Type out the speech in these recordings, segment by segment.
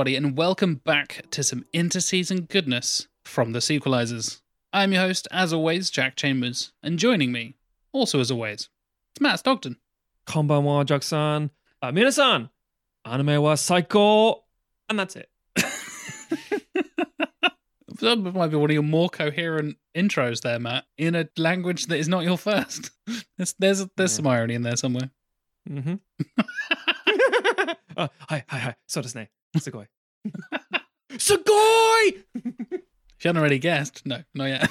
everybody, and welcome back to some interseason goodness from the Sequelisers. I'm your host, as always, Jack Chambers, and joining me, also as always, it's Matt Stockton. Konbanwa, Jack-san, uh, Minasan, anime wa psycho, and that's it. that might be one of your more coherent intros there, Matt, in a language that is not your first. There's there's, there's some irony in there somewhere. Mm-hmm. Uh, name. すごい。すごい If you hadn't already guessed, no, not yet.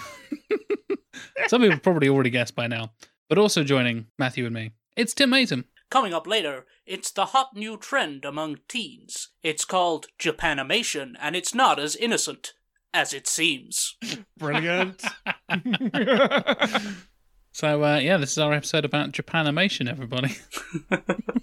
Some people probably already guessed by now. But also joining Matthew and me, it's Tim Mason. Coming up later, it's the hot new trend among teens. It's called Japanimation, and it's not as innocent as it seems. Brilliant. So uh, yeah, this is our episode about Japanimation, everybody.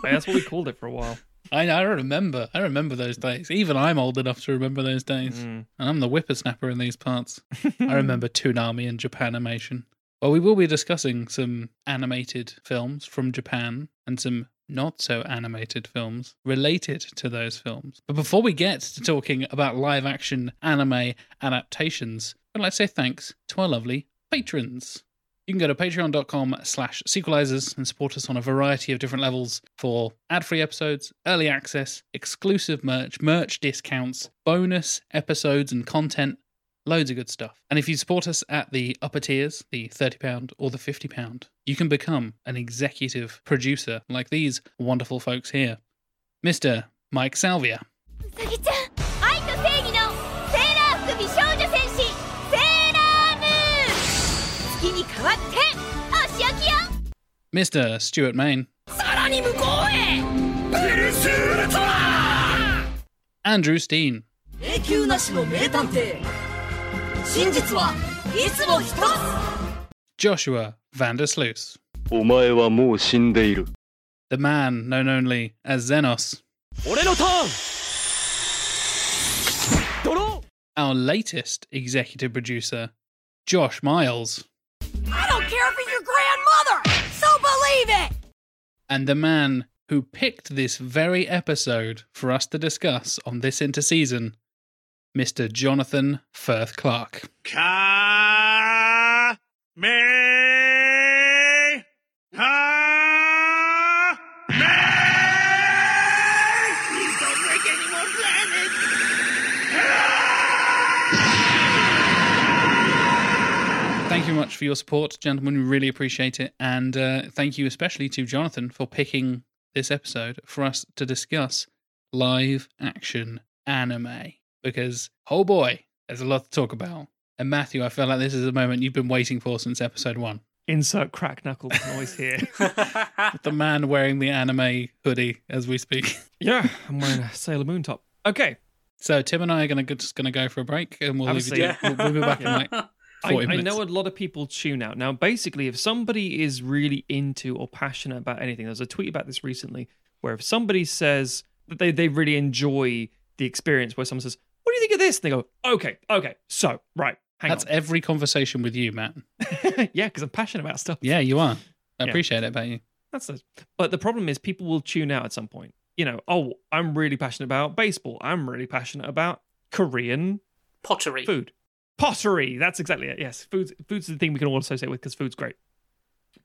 That's what we called it for a while. I I remember, I remember those days. Even I'm old enough to remember those days, Mm. and I'm the whippersnapper in these parts. I remember Toonami and Japanimation. Well, we will be discussing some animated films from Japan and some not so animated films related to those films. But before we get to talking about live action anime adaptations, I'd like to say thanks to our lovely patrons. You can go to patreon.com slash sequelisers and support us on a variety of different levels for ad-free episodes, early access, exclusive merch, merch discounts, bonus episodes and content, loads of good stuff. And if you support us at the upper tiers, the £30 or the £50, you can become an executive producer like these wonderful folks here. Mr. Mike Salvia, Mr. Stuart Main. Andrew Steen. Joshua Vandersloos. The man known only as Zenos. Our latest executive producer, Josh Miles. Believe it and the man who picked this very episode for us to discuss on this interseason, Mr. Jonathan Firth Clark. Ka me ha me. Please don't break any more planets. Thank you very much for your support, gentlemen. We really appreciate it. And uh, thank you especially to Jonathan for picking this episode for us to discuss live action anime. Because, oh boy, there's a lot to talk about. And Matthew, I feel like this is a moment you've been waiting for since episode one. Insert crack knuckles noise here. The man wearing the anime hoodie as we speak. yeah, I'm wearing a Sailor Moon top. Okay. So Tim and I are gonna go, just gonna go for a break, and we'll leave you. Absolutely. To, we'll, we'll be back in like I, 40 I minutes. know a lot of people tune out. Now, basically, if somebody is really into or passionate about anything, there was a tweet about this recently where if somebody says that they, they really enjoy the experience, where someone says, What do you think of this? And they go, Okay, okay, so, right, hang on. That's every conversation with you, Matt. yeah, because I'm passionate about stuff. Yeah, you are. I Yeah. appreciate it about you. That's the, but the problem is people will tune out at some point. You know, oh, I'm really passionate about baseball. I'm really passionate about Korean Pottery. food. Pottery. That's exactly it. Yes, food. Food's the thing we can all associate with because food's great.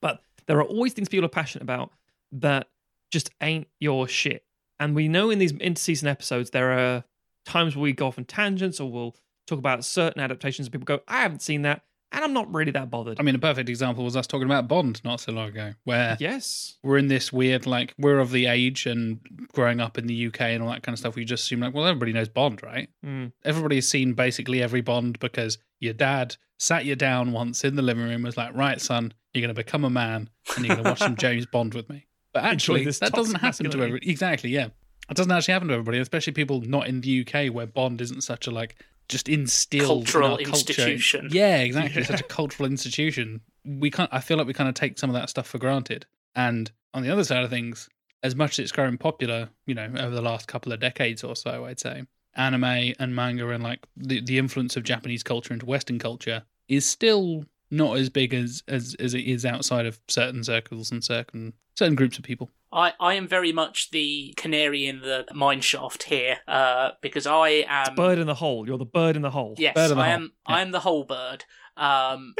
But there are always things people are passionate about that just ain't your shit. And we know in these interseason episodes there are times where we go off on tangents or we'll talk about certain adaptations and people go, I haven't seen that. And I'm not really that bothered. I mean, a perfect example was us talking about Bond not so long ago, where yes, we're in this weird, like, we're of the age and growing up in the UK and all that kind of stuff. We just assume, like, well, everybody knows Bond, right? Mm. Everybody's seen basically every Bond because your dad sat you down once in the living room, was like, right, son, you're going to become a man and you're going to watch some James Bond with me. But actually, that doesn't happen to everybody. Exactly, yeah. It doesn't actually happen to everybody, especially people not in the UK where Bond isn't such a, like, just instilled in Cultural culture. institution. Yeah, exactly. Yeah. Such a cultural institution. We can't. I feel like we kind of take some of that stuff for granted. And on the other side of things, as much as it's grown popular, you know, over the last couple of decades or so, I'd say anime and manga and like the the influence of Japanese culture into Western culture is still not as big as as as it is outside of certain circles and certain certain groups of people. I, I am very much the canary in the mine shaft here, uh, because I am bird in the hole. You're the bird in the hole. Yes, the I am. I am the whole bird. Um,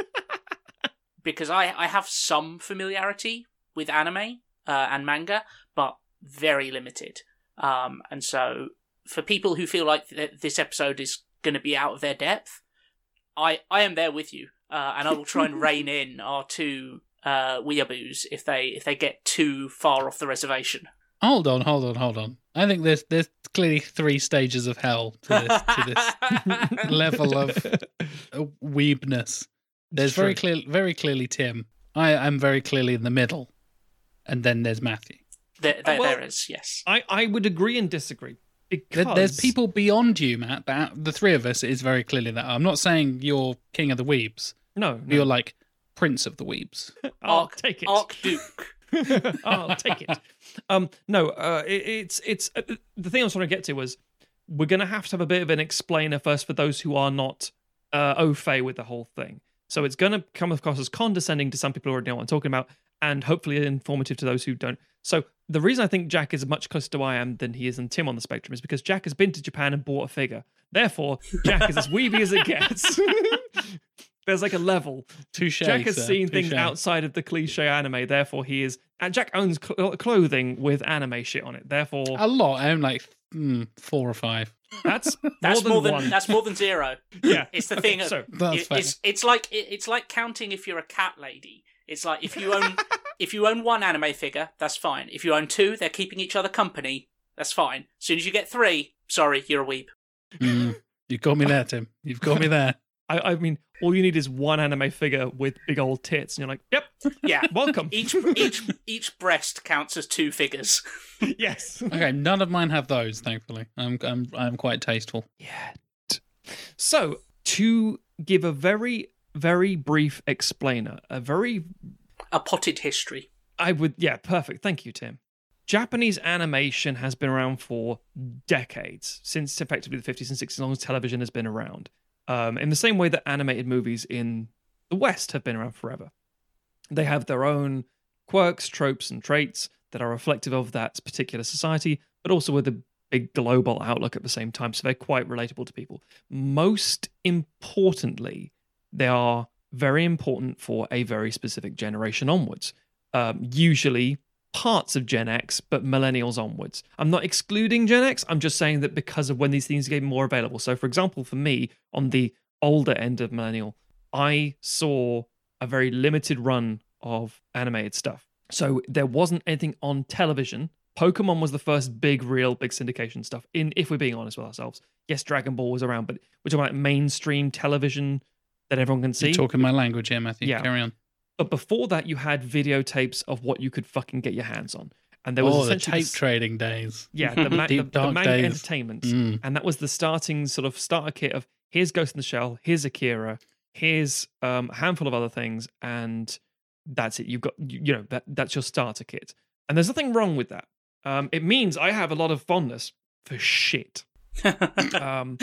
because I I have some familiarity with anime uh, and manga, but very limited. Um, and so for people who feel like th- this episode is going to be out of their depth, I I am there with you, uh, and I will try and rein in our two uh, weeaboos if they if they get too far off the reservation. Hold on, hold on, hold on. I think there's there's clearly three stages of hell to this to this level of uh, weebness. There's very clear, very clearly Tim. I am very clearly in the middle, and then there's Matthew. There, there, well- there is yes. I, I would agree and disagree because There- There's people beyond you, Matt. But the three of us is very clearly that. I'm not saying you're king of the weebs. No, no. You're like prince of the weebs. I'll Arc, take it. Archduke. I'll take it. Um, no, uh, it, it's it's uh, the thing I was trying to get to was we're going to have to have a bit of an explainer first for those who are not uh, au fait with the whole thing. So it's going to come across as condescending to some people who already know what I'm talking about, and hopefully informative to those who don't. So the reason I think Jack is much closer to I am than he is and Tim on the spectrum is because Jack has been to Japan and bought a figure. Therefore, Jack is as weeby as it gets. There's like a level. Touche. Jack has sir, seen things outside of the cliche anime, therefore he is. And Jack owns cl- clothing with anime shit on it, therefore A lot. I own like mm, four or five. that's That's more more than, than, that's more than zero. yeah, It's the Okay, thing. Of, So That's it- fair. it's it's like it- it's like counting if you're a cat lady. It's like if you own if you own one anime figure, that's fine. If you own two, they're keeping each other company. That's fine. As soon as you get three, sorry, you're a weeb. Mm. You've got me there, Tim. You've got me there. I, I mean, all you need is one anime figure with big old tits, and you're like, "Yep, Yeah. welcome." Each each each breast counts as two figures. yes. Okay, none of mine have those. Thankfully, I'm I'm I'm quite tasteful. Yet. So to give a very very brief explainer, a very A potted history. I would, yeah, perfect. Thank you, Tim. Japanese animation has been around for decades, since effectively the 50s and 60s, as long as television has been around. Um, in the same way that animated movies in the West have been around forever. They have their own quirks, tropes, and traits that are reflective of that particular society, but also with a big global outlook at the same time. So they're quite relatable to people. Most importantly, they are very important for a very specific generation onwards. Um, usually parts of Gen X, but millennials onwards. I'm not excluding Gen X. I'm just saying that because of when these things became more available. So, for example, for me, on the older end of millennial, I saw a very limited run of animated stuff. So there wasn't anything on television. Pokemon was the first big, real, big syndication stuff. In if we're being honest with ourselves, yes, Dragon Ball was around, but we're talking about mainstream television that everyone can see. You're talking my language here, Matthew. Yeah. Carry on. But before that, you had videotapes of what you could fucking get your hands on, and there was oh, the tape this- trading days. yeah, the, ma- the, Deep the dark manga days. entertainment, Mm. and that was the starting sort of starter kit of here's Ghost in the Shell, here's Akira, here's um, a handful of other things, and that's it. You've got you, you know that that's your starter kit, and there's nothing wrong with that. Um, it means I have a lot of fondness for shit. Um,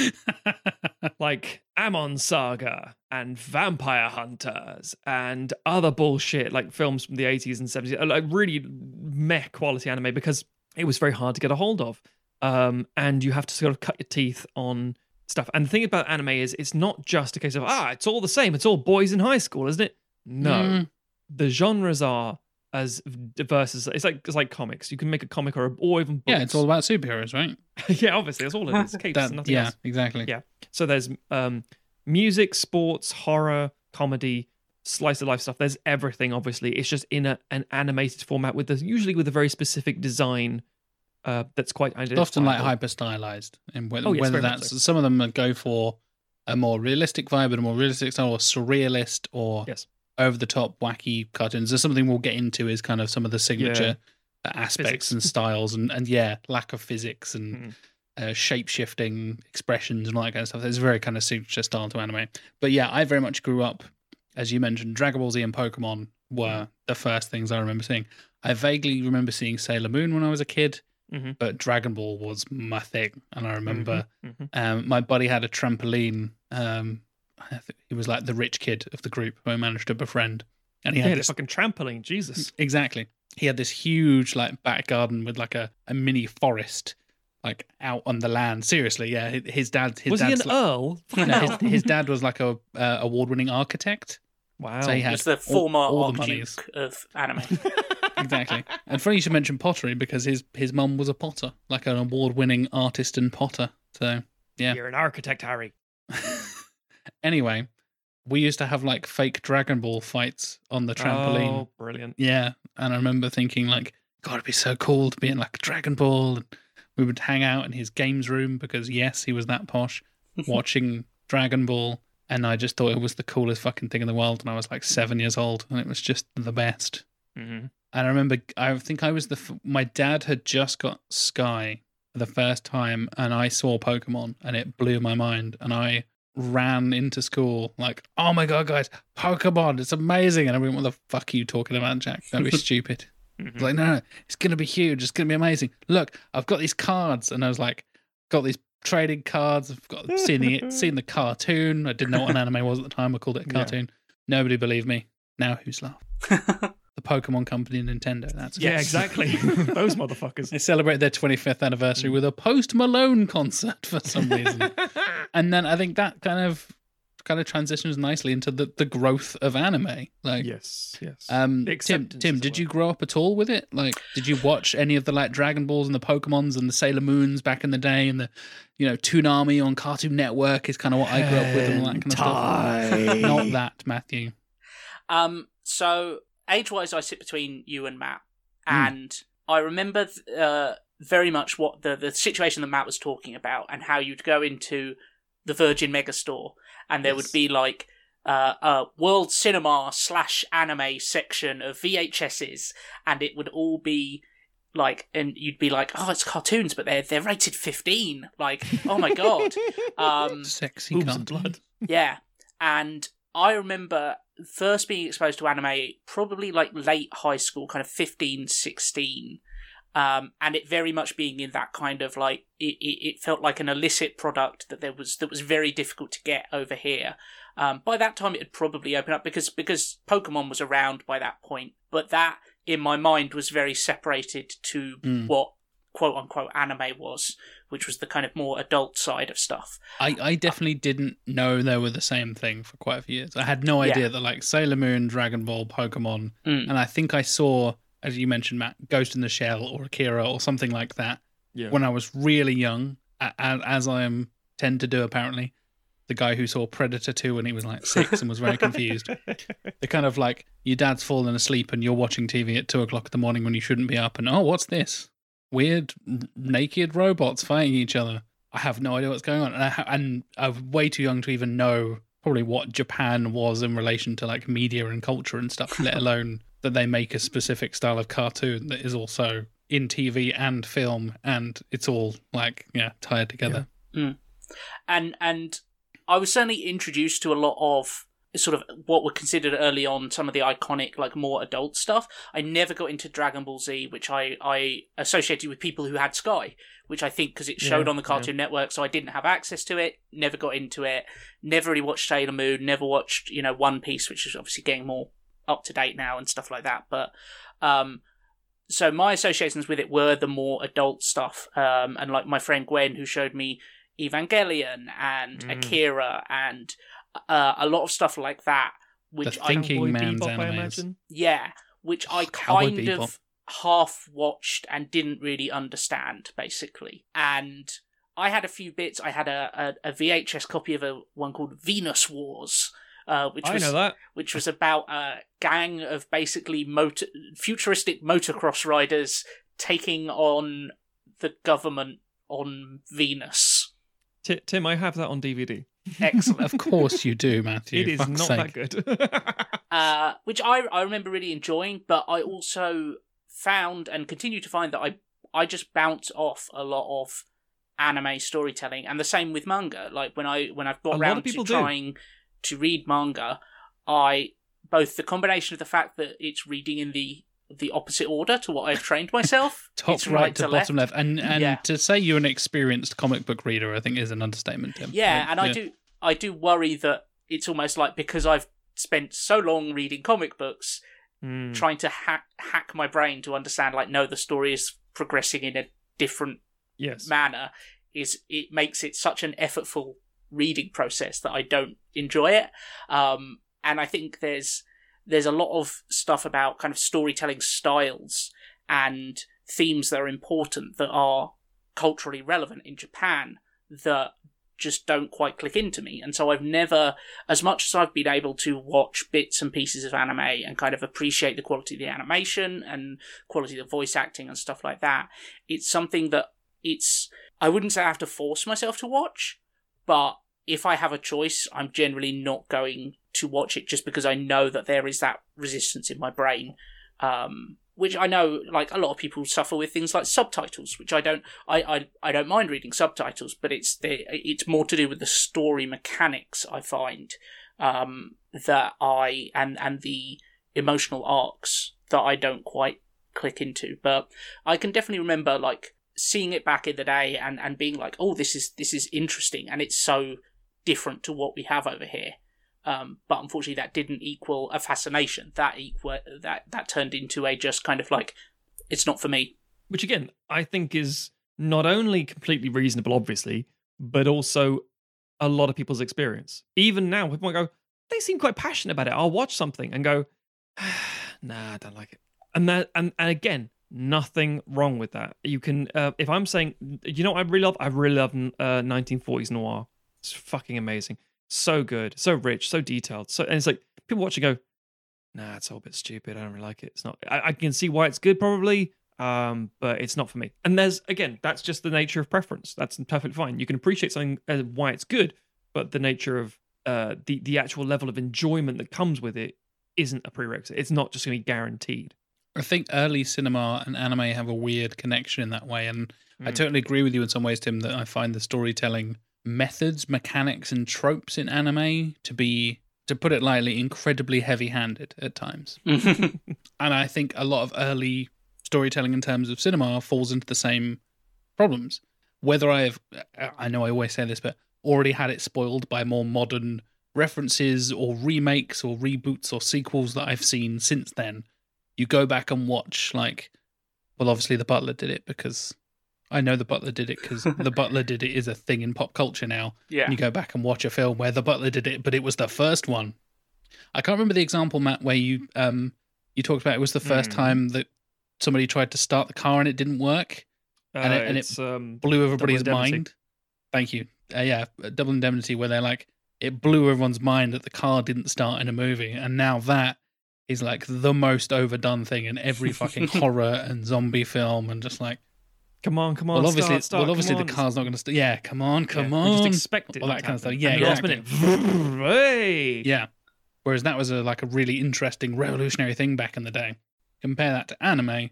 like Amon Saga and Vampire Hunters and other bullshit like films from the 80s and 70s, uh, like really meh quality anime because it was very hard to get a hold of. Um, and you have to sort of cut your teeth on stuff. And the thing about anime is it's not just a case of, ah, it's all the same. It's all boys in high school, isn't it? No. Mm. The genres are as diverse as it's like it's like comics. You can make a comic or, a, or even books. Yeah, it's all about superheroes, right? yeah, obviously, that's all it is. Capes That- and nothing yeah, else. exactly. Yeah. So there's um, music, sports, horror, comedy, slice of life stuff. There's everything. Obviously, it's just in a, an animated format with the, usually with a very specific design uh, that's quite It's often like hyper stylized, and whether, Oh, yes, whether that's so. some of them go for a more realistic vibe and a more realistic style, or surrealist, or Yes. Over the top wacky cartoons. There's something we'll get into is kind of some of the signature aspects Physics. and styles, and and yeah, lack of physics and Mhm. uh, shape shifting expressions and all that kind of stuff. There's a very kind of signature style to anime. But yeah, I very much grew up, as you mentioned, Dragon Ball Z and Pokemon were the first things I remember seeing. I vaguely remember seeing Sailor Moon when I was a kid, Mhm. but Dragon Ball was my thing. And I remember Mhm. um, my buddy had a trampoline. Um, he was like the rich kid of the group who I managed to befriend. And he Yeah, had the this, fucking trampoline. Jesus. exactly. He had this huge like back garden with like a, a mini forest like out on the land. Seriously, yeah. His- His dad, his Was he an like- earl? no, his, his dad was like a uh, award-winning architect. Wow. So he had It's the all- former all the monies. Of anime. Exactly. and funny you should mention pottery because his his mum was a potter, like an award-winning artist and potter. So yeah. You're an architect, Harry. anyway, we used to have like fake Dragon Ball fights on the trampoline. Oh, brilliant. Yeah, and I remember thinking like, God, it'd be so cool to be in like Dragon Ball. And we would hang out in his games room because yes, he was that posh, watching Dragon Ball, and I just thought it was the coolest fucking thing in the world. And I was like seven years old, and it was just the best. hmm And I remember, I think I was the f- my dad had just got Sky for the first time, and I saw Pokemon, and it blew my mind, and I ran into school like, "Oh my god, guys, Pokemon! It's amazing!" And I went, "What the fuck are you talking about, Jack? Don't be stupid." Was like, no, no, it's gonna be huge. It's gonna be amazing. Look, I've got these cards, and I was like, got these trading cards. I've got seen the seen the cartoon. I didn't know what an anime was at the time. I called it a Yeah. cartoon. Nobody believed me. Now who's laugh? The Pokemon Company, Nintendo. That's Yeah, it. exactly. Those motherfuckers. They celebrate their 25th anniversary with a Post Malone concert for some reason, and then I think that kind of kind of transitions nicely into the, the growth of anime. Like, yes, yes. um, Tim, Tim, did were. you grow up at all with it? Like, did you watch any of the like Dragon Balls and the Pokemons and the Sailor Moons back in the day, and the you know Toonami on Cartoon Network is kind of what I grew up with and all that kind of stuff. Not that, Matthew. Um, so age wise, I sit between you and Matt, Hmm. and I remember th- uh, very much what the the situation that Matt was talking about, and how you'd go into the Virgin Megastore, and there Yes. would be like. Uh, a world cinema slash anime section of VHSs, and it would all be like, and you'd be like, "Oh, it's cartoons, but they're they're rated 15." Like, oh my god, um, Sexy Boobs and cartoon. blood. yeah, and I remember first being exposed to anime probably like late high school, kind of 15, 16. Um, and it very much being in that kind of like it, it, it felt like an illicit product that there was that was very difficult to get over here. Um, by that time, it had probably opened up because because Pokemon was around by that point, but that in my mind was very separated to Mm. what quote unquote anime was, which was the kind of more adult side of stuff. I, I definitely didn't know they were the same thing for quite a few years. I had no Yeah. idea that like Sailor Moon, Dragon Ball, Pokemon, Mm. and I think I saw, as you mentioned, Matt, Ghost in the Shell or Akira or something like that Yeah. when I was really young, a- a- as I am tend to do apparently. The guy who saw Predator 2 when he was like six and was very confused. The kind of like your dad's fallen asleep and you're watching TV at two o'clock in the morning when you shouldn't be up, and oh, what's this? Weird naked robots fighting each other. I have no idea what's going on, and, I ha- and I'm way too young to even know probably what Japan was in relation to like media and culture and stuff, let alone that they make a specific style of cartoon that is also in TV and film, and it's all like yeah tied together. Mm. and and I was certainly introduced to a lot of sort of what were considered early on some of the iconic like more adult stuff. I never got into Dragon Ball Z, which I I associated with people who had Sky, which I think because it showed Yeah, on the Cartoon Network, so I didn't have access to it. Never got into it. Never really watched Sailor Moon. Never watched you know One Piece, which is obviously getting more up to date now and stuff like that. But um, so my associations with it were the more adult stuff, um, and like my friend Gwen, who showed me Evangelion and Mm. Akira and uh, a lot of stuff like that, which The I Thinking Man's Bebop, I imagine. yeah, which I Cowboy kind Bebop. of half watched and didn't really understand, basically. And I had a few bits. I had a, a, a VHS copy of a one called Venus Wars, uh, which I was know that. which was about a gang of basically motor futuristic motocross riders taking on the government on Venus. Ti- Tim, I have that on DVD. Excellent. Of course you do, Matthew. it is fuck's not sake. that good. uh, which I I remember really enjoying, but I also found and continue to find that I I just bounce off a lot of anime storytelling, and the same with manga. Like when I when I've got lot around to people do. trying to read manga, I both the combination of the fact that it's reading in the the opposite order to what I've trained myself, Top it's right, to, bottom left, and and Yeah. to say you're an experienced comic book reader, I think is an understatement. Tim. Yeah, Like, and I do I do worry that it's almost like because I've spent so long reading comic books, Hmm. trying to hack hack my brain to understand like no the story is progressing in a different Yes. manner is it makes it such an effortful reading process that I don't enjoy it. Um, and I think there's there's a lot of stuff about kind of storytelling styles and themes that are important that are culturally relevant in Japan that just don't quite click into me. And so I've never, as much as I've been able to watch bits and pieces of anime and kind of appreciate the quality of the animation and quality of the voice acting and stuff like that, it's something that it's, I wouldn't say I have to force myself to watch, but if I have a choice, I'm generally not going to watch it just because I know that there is that resistance in my brain. Um, which I know, like a lot of people suffer with things like subtitles, which I don't, I, I, I don't mind reading subtitles, but it's the, it's more to do with the story mechanics I find, um, that I and and the emotional arcs that I don't quite click into. But I can definitely remember like seeing it back in the day and and being like, oh, this is this is interesting, and it's so different to what we have over here. Um, but unfortunately, that didn't equal a fascination. That equal that that turned into a just kind of like, it's not for me. Which again, I think is not only completely reasonable, obviously, but also a lot of people's experience. Even now, people might go, they seem quite passionate about it. I'll watch something and go, nah, I don't like it. And that, and, and again, nothing wrong with that. You can, uh, if I'm saying, you know, I really love, I really love uh, 1940s noir. It's fucking amazing, so good, so rich, so detailed. So, and it's like people watch and go, nah, it's all a bit stupid. I don't really like it. It's not. I, I can see why it's good, probably, um, but it's not for me. And there's again, that's just the nature of preference. That's perfectly fine. You can appreciate something as why it's good, but the nature of uh, the the actual level of enjoyment that comes with it isn't a prerequisite. It's not just going to be guaranteed. I think early cinema and anime have a weird connection in that way, and I Mm. totally agree with you in some ways, Tim. That I find the storytelling methods, mechanics, and tropes in anime to be, to put it lightly, incredibly heavy-handed at times. and I think a lot of early storytelling in terms of cinema falls into the same problems. Whether I have, I know I always say this, but already had it spoiled by more modern references or remakes or reboots or sequels that I've seen since then. You go back and watch, like, well, obviously the Butler did it because I know the Butler did it because the Butler did it is a thing in pop culture now. Yeah. And you go back and watch a film where the Butler did it, but it was the first one. I can't remember the example, Matt, where you um you talked about it was the first Hmm. time that somebody tried to start the car and it didn't work, And it- and it um, blew everybody's mind. Thank you. Uh, yeah, Double Indemnity, where they're like, it blew everyone's mind that the car didn't start in a movie, and now that is like the most overdone thing in every fucking horror and zombie film, and just like, come on, come on. well, obviously, start, start, well, obviously the car's not going to start. Yeah, come on, come Yeah, on, We just expect it. all that kind of stuff. Yeah, And last minute, hey. Yeah. Whereas that was a like a really interesting revolutionary thing back in the day. Compare that to anime,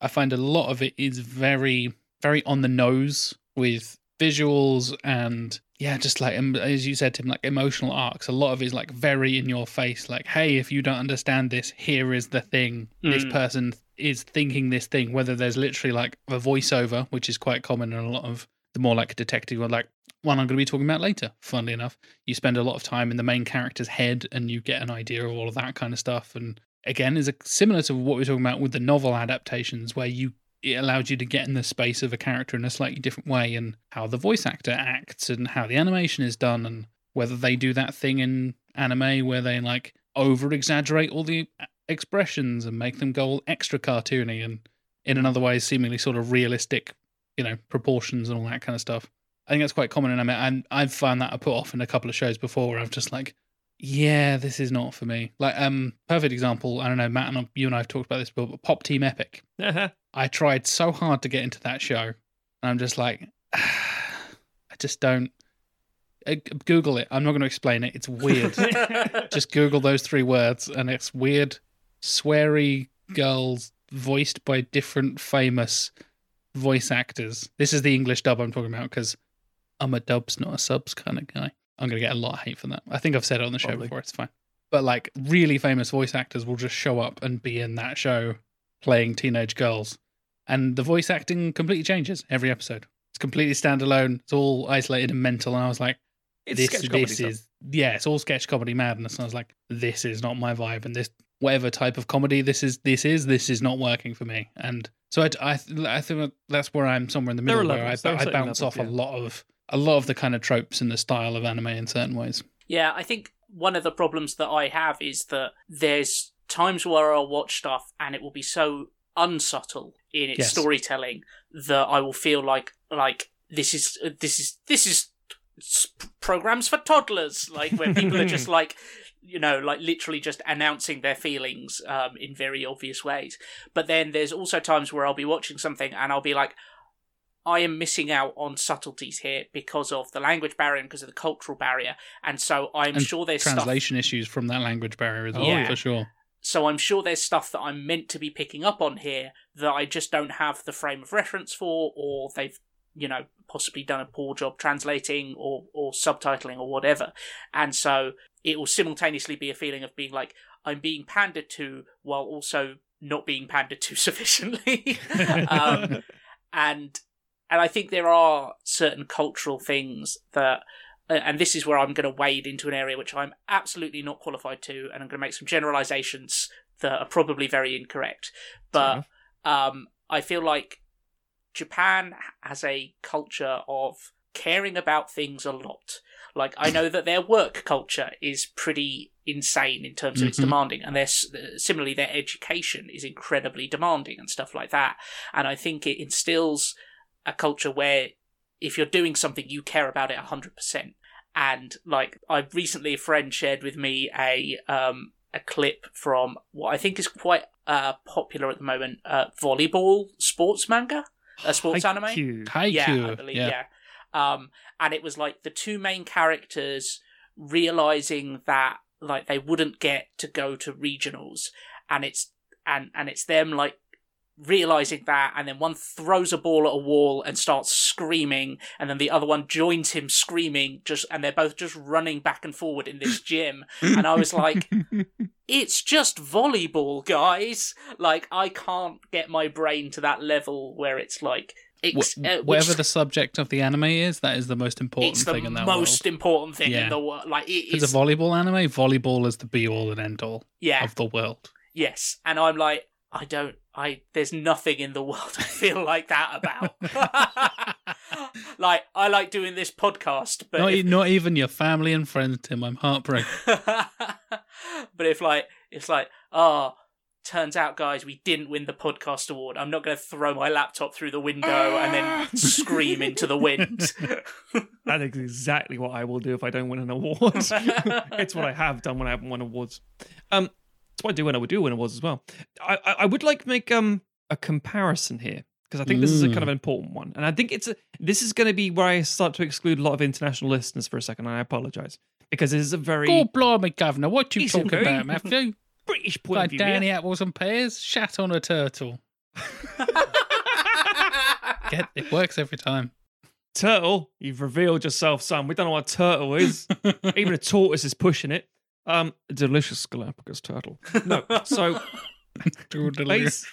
I find a lot of it is very very on the nose with visuals and yeah, just like as you said, Tim, like emotional arcs. A lot of it is like very in your face. Like, hey, if you don't understand this, here is the thing. This Mm. person is thinking this thing. Whether there's literally like a voiceover, which is quite common in a lot of the more like detective or like one I'm going to be talking about later. Funnily enough, you spend a lot of time in the main character's head and you get an idea of all of that kind of stuff. And again, is a, similar to what we we're talking about with the novel adaptations, where you it allows you to get in the space of a character in a slightly different way, and how the voice actor acts, and how the animation is done, and whether they do that thing in anime where they like over exaggerate all the expressions and make them go extra cartoony and in another way seemingly sort of realistic, you know, proportions and all that kind of stuff. I think that's quite common in anime, and I've found that I put off in a couple of shows before where I've just like, yeah, this is not for me. Like, um, perfect example. I don't know, Matt and you and I have talked about this, but Pop Team Epic. I tried so hard to get into that show, and I'm just like, I just don't. Uh, Google it. I'm not going to explain it. It's weird. just Google those three words, and it's weird, sweary girls voiced by different famous voice actors. This is the English dub I'm talking about because I'm a dubs, not a subs kind of guy. I'm going to get a lot of hate for that. I think I've said it on the show Probably. before. It's fine. But like really famous voice actors will just show up and be in that show playing teenage girls. And the voice acting completely changes every episode. It's completely standalone. It's all isolated and mental. And I was like, It's this, sketch comedy this stuff. is yeah, it's all sketch comedy madness. And I was like, this is not my vibe, and this whatever type of comedy this is, this is this is not working for me. And so I, I, I think that's where I'm somewhere in the middle where I, levels. There are I certainly bounce levels, off yeah. a lot of a lot of the kind of tropes and the style of anime in certain ways. Yeah, I think one of the problems that I have is that there's times where I'll watch stuff and it will be so unsubtle in its Yes. storytelling that I will feel like like this is this is this is programs for toddlers, like where people are just like you know like literally just announcing their feelings um, in very obvious ways. But then there's also times where I'll be watching something and I'll be like. I am missing out on subtleties here because of the language barrier and because of the cultural barrier, and so I'm And sure there's stuff Translation issues from that language barrier as well, Yeah. for sure. So I'm sure there's stuff that I'm meant to be picking up on here that I just don't have the frame of reference for, or they've, you know, possibly done a poor job translating or, or subtitling or whatever. And so it will simultaneously be a feeling of being like, I'm being pandered to while also not being pandered to sufficiently. um, and and I think there are certain cultural things that and this is where I'm going to wade into an area which I'm absolutely not qualified to, and I'm going to make some generalizations that are probably very incorrect. But um, I feel like Japan has a culture of caring about things a lot. Like I know that their work culture is pretty insane in terms of its Mhm. demanding, and their similarly their education is incredibly demanding and stuff like that. And I think it instills a culture where if you're doing something, you care about it hundred percent. And like I recently, a friend shared with me a um a clip from what I think is quite uh popular at the moment, uh, volleyball sports manga, a sports anime. Haikyuu. Haikyuu. Yeah, I believe. Yeah. Um, and it was like the two main characters realizing that like they wouldn't get to go to regionals, and it's and and it's them like realizing that and then one throws a ball at a wall and starts screaming and then the other one joins him screaming just and they're both just running back and forward in this gym and i was like it's just volleyball guys like i can't get my brain to that level where it's like ex- Wh- uh, which- whatever the subject of the anime is, that is the most important the thing in that world. most world. important thing Yeah. in the world like it it's a volleyball anime, volleyball is the be all and end all yeah of the world. yes and i'm like i don't i there's nothing in the world i feel like that about like i like doing this podcast but not, if- not even your family and friends, Tim. I'm heartbroken. but if like it's like oh turns out guys we didn't win the podcast award i'm not going to throw my laptop through the window and then scream into the wind That is exactly what I will do if I don't win an award. it's what I have done when I haven't won awards. Um, that's what I do when I would do win awards as well. I, I, I would like make um a comparison here because I think this is a Mm. kind of important one, and I think it's a this is going to be where I start to exclude a lot of international listeners for a second. And I apologize because this is a very Oh, blimey, Governor, what you talking about, Matthew? British point Like of view. Danny yeah. apples and pears, shat on a turtle. Get it works every time. Turtle, you've revealed yourself, son. We don't know what a turtle is. Even a tortoise is pushing it. Um, delicious Galapagos turtle. No, so delicious.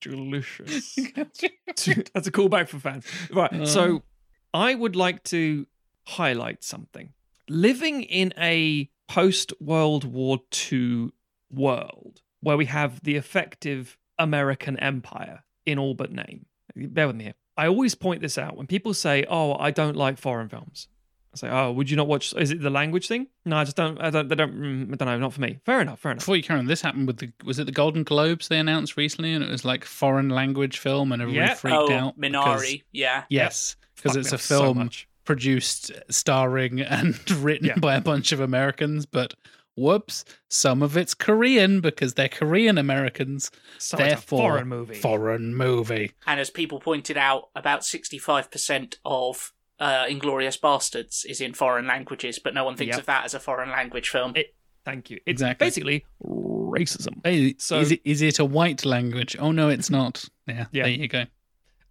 delicious. That's a callback for fans. Right. Uh. So I would like to highlight something. Living in a post World War II world where we have the effective American empire in all but name. Bear with me here. I always point this out when people say, "Oh, I don't like foreign films." I say, "Oh, would you not watch? Is it the language thing?" No, I just don't. I don't. They don't. mm, I don't know. Not for me. Fair enough. Fair enough. Before you carry on, this happened with the was it the Golden Globes they announced recently, and it was like foreign language film, and everybody Yeah. freaked oh out. because- minari yeah yes, because it's a up so film produced, starring, and written Yeah. by a bunch of Americans, but whoops, some of it's Korean because they're Korean Americans. So it's a Therefore, foreign movie. Foreign movie. And as people pointed out, about 65% of uh, Inglourious Basterds is in foreign languages, but no one thinks Yep. of that as a foreign language film. It- Thank you. It's Exactly. basically racism. Hey, So- is it is it a white language? Oh no, it's not. Yeah, Yeah. there you go.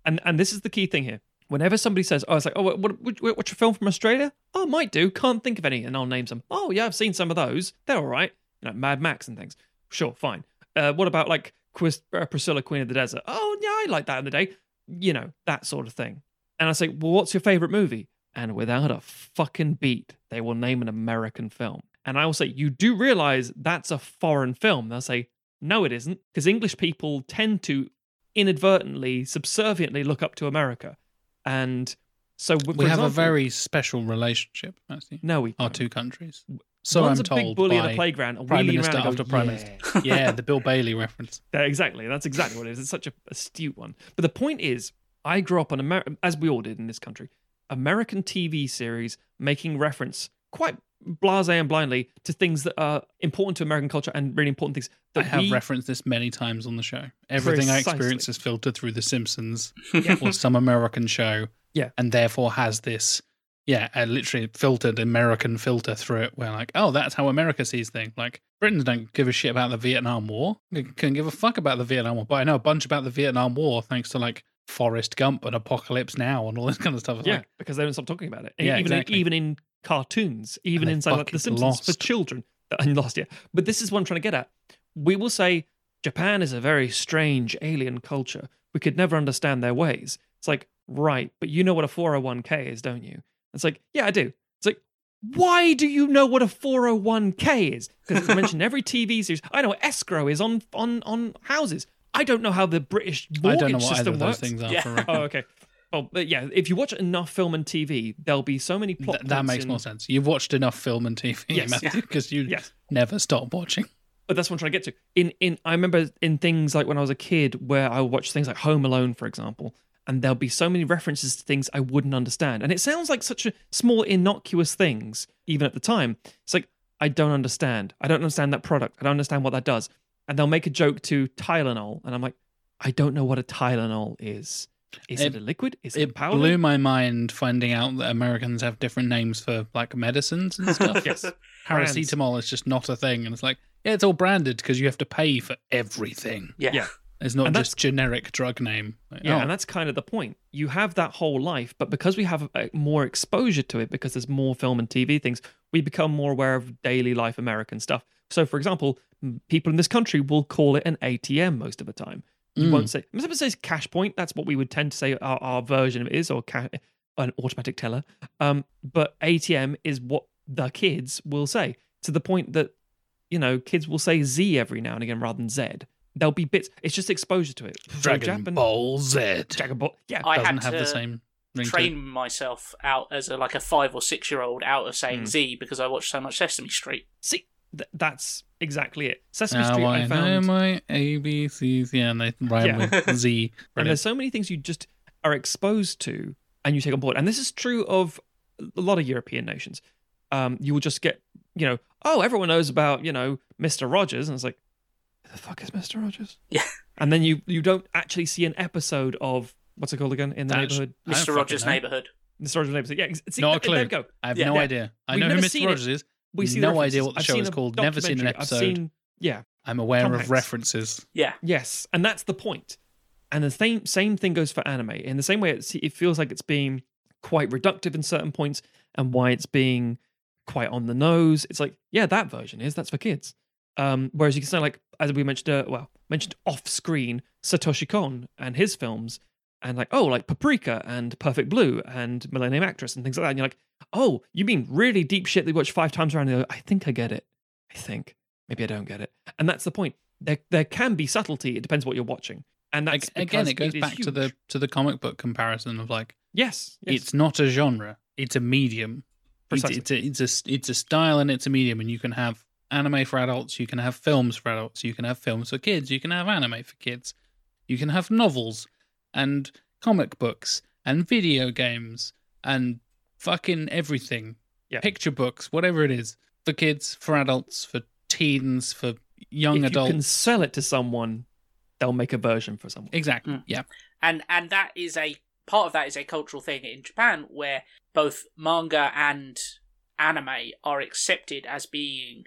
And and this is the key thing here. Whenever somebody says, "Oh, it's like, oh, what, what, what- what's your film from Australia?" Oh, might do. Can't think of any, and I'll name some. Oh, yeah, I've seen some of those. They're all right. You know, Mad Max and things. Sure, fine. Uh, what about like Quis, uh, Priscilla, Queen of the Desert? Oh, yeah, I like that in the day. You know, that sort of thing. And I say, well, what's your favorite movie? And without a fucking beat, they will name an American film. And I will say, you do realize that's a foreign film. They'll say, no, it isn't, because English people tend to inadvertently, subserviently look up to America. And so we have a very special relationship, actually. no, we Our don't. two countries. So One's I'm a told big bully by at a playground, Prime Minister around after go, Prime "Yeah." Minister. Yeah, the Bill Bailey reference. Yeah, exactly. That's exactly what it is. It's such a astute one. But the point is, I grew up on Amer- as we all did in this country, American TV series making reference quite blasé and blindly to things that are important to American culture and really important things I that have we referenced this many times on the show. Everything I experience is filtered through The Simpsons or some American show. Yeah. And therefore has this, yeah, a literally filtered American filter through it where, like, oh, that's how America sees things. Like, Britons don't give a shit about the Vietnam War. They couldn't give a fuck about the Vietnam War. But I know a bunch about the Vietnam War thanks to, like, Forrest Gump and Apocalypse Now and all this kind of stuff. It's yeah, Like, because they don't stop talking about it. Yeah, even exactly. in, even in cartoons, even inside like, The Simpsons for lost. children. Uh, and lost, yeah. But this is what I'm trying to get at. We will say Japan is a very strange alien culture. We could never understand their ways. It's like, right, but you know what a 401k is, don't you? It's like, yeah, I do. It's like, why do you know what a 401k is? Because it's mentioned every TV series. I know what escrow is on on on houses. I don't know how the British mortgage I don't know what either system of those works. things are Yeah. for record. Oh, okay. Oh, but yeah, if you watch enough film and TV, there'll be so many plot. Th- that points makes in- more sense. You've watched enough film and TV, Yes. Matthew, because you Yes. never stop watching. But that's what I'm trying to get to. In in I remember in things like when I was a kid where I would watch things like Home Alone, for example, and there'll be so many references to things I wouldn't understand. And it sounds like such a small, innocuous things, even at the time. It's like, I don't understand. I don't understand that product. I don't understand what that does. And they'll make a joke to Tylenol, and I'm like, I don't know what a Tylenol is. Is it, It- a liquid? Is it, It powder? It blew my mind finding out that Americans have different names for like medicines and stuff. Yes. Paracetamol is just not a thing, and it's like, yeah, it's all branded because you have to pay for everything. yeah. Yeah. It's not And just generic drug name. Like, Yeah, oh, and that's kind of the point. You have that whole life, but because we have uh, more exposure to it, because there's more film and TV things, we become more aware of daily life American stuff. So, for example, m- people in this country will call it an ATM most of the time. You Mm. won't say, some people say cash point. That's what we would tend to say our, our version of it is, or ca- an automatic teller. Um, but ATM is what the kids will say to the point that, you know, kids will say Z every now and again rather than Z. There'll be bits. It's just exposure to it. So Dragon Japan- Ball Z Dragon Ball. Yeah, I doesn't had have to the same ring to train myself out as a like a five or six year old out of saying Mm. Z because I watched so much Sesame Street. See, th- that's exactly it. Sesame Now Street, I I know found, my ABCs. Yeah, and they rhyme Yeah. with Z. and there's so many things you just are exposed to and you take on board. And this is true of a lot of European nations. Um, you will just get, you know, oh, everyone knows about, you know, Mister Rogers, and it's like, who the fuck is Mister Rogers? Yeah. And then you you don't actually see an episode of what's it called again in the That's- neighborhood? Mr. Rogers' Neighborhood. Mister Rogers' neighborhood. Yeah, ex- see, Not a there- there clue. we go. I have Yeah. no Yeah. idea. I We've know who Mr. Rogers is. We see no the idea what the I've show is called. Never seen an episode. I've seen, yeah, I'm aware Tom of Hanks. references. Yeah. Yes, and that's the point. And the same same thing goes for anime. In the same way, it's, it feels like it's being quite reductive in certain points, and why it's being quite on the nose. It's like, yeah, that version is that's for kids. Um, whereas you can say like, as we mentioned, uh, well, mentioned off screen, Satoshi Kon and his films, and like, oh, like Paprika and Perfect Blue and Millennium Actress and things like that. And you're like, oh, you mean really deep shit that you watch five times around? And go, I think I get it. I think maybe I don't get it. And that's the point. There there can be subtlety. It depends what you're watching. And that's Again, it goes is back to the to the comic book comparison of like yes, yes. it's not a genre; it's a medium. It's, Precisely. it's a it's a it's a style and it's a medium, and you can have anime for adults, you can have films for adults, you can have films for kids, you can have anime for kids, you can have novels and comic books and video games and fucking everything. Yeah. Picture books, whatever it is, for kids, for adults, for teens, for young if adults. you can sell it to someone, they'll make a version for someone. Exactly. Mm. Yeah. and and that is a part of that is a cultural thing in Japan where both manga and anime are accepted as being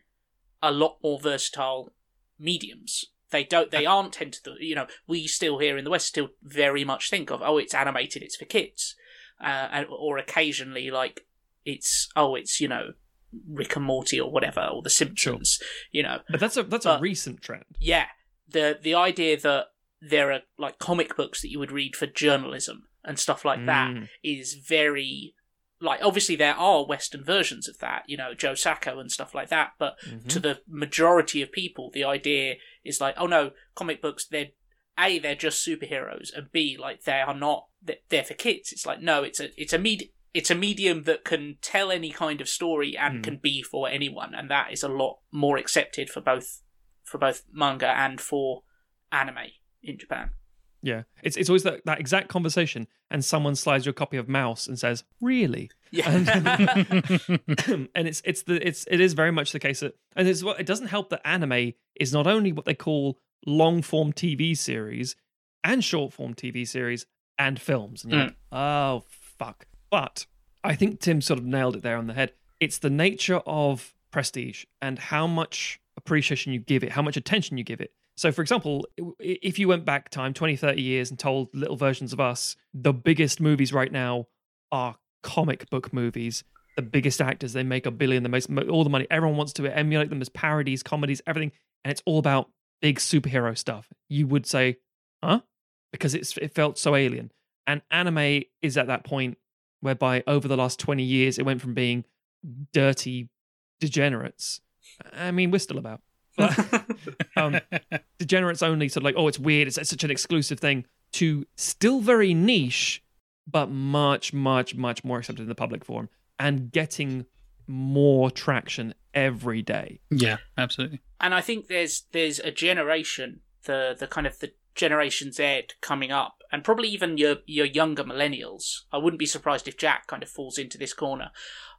a lot more versatile mediums. They don't. They aren't tend to. You know, we still here in the West still very much think of oh, it's animated, it's for kids, uh, and, or occasionally like it's oh, it's you know Rick and Morty or whatever or The Simpsons. You know, But that's a that's a recent trend. yeah the the idea that there are like comic books that you would read for journalism and stuff like that Mm. is very like obviously there are western versions of that you know joe sacco and stuff like that but Mhm. to the majority of people the idea is like oh no comic books they're a they're just superheroes and b like they are not they're- for kids it's like no it's a it's a med- it's a medium that can tell any kind of story and Hmm. can be for anyone and that is a lot more accepted for both for both manga and for anime in Japan. Yeah, it's it's always that, that exact conversation, and someone slides you a copy of Mouse and says, "Really?" Yeah. and it's it's the it's it is very much the case that, and it's what it doesn't help that anime is not only what they call long form TV series and short form TV series and films. And you're like, mm. oh fuck! But I think Tim sort of nailed it there on the head. It's the nature of prestige and how much appreciation you give it, how much attention you give it. So, for example, if you went back time 20, 30 years and told little versions of us, the biggest movies right now are comic book movies. The biggest actors, they make a billion, the most, all the money. Everyone wants to emulate them as parodies, comedies, everything. And it's all about big superhero stuff. You would say, huh? Because it's, it felt so alien. And anime is at that point whereby over the last 20 years, it went from being dirty degenerates. I mean, we're still about. But um, degenerates only sort of like, oh, it's weird, it's, it's such an exclusive thing, to still very niche, but much, much, much more accepted in the public forum and getting more traction every day. yeah, absolutely. and I think there's there's a generation, the the kind of the Generation Z coming up, and probably even your your younger millennials. I wouldn't be surprised if Jack kind of falls into this corner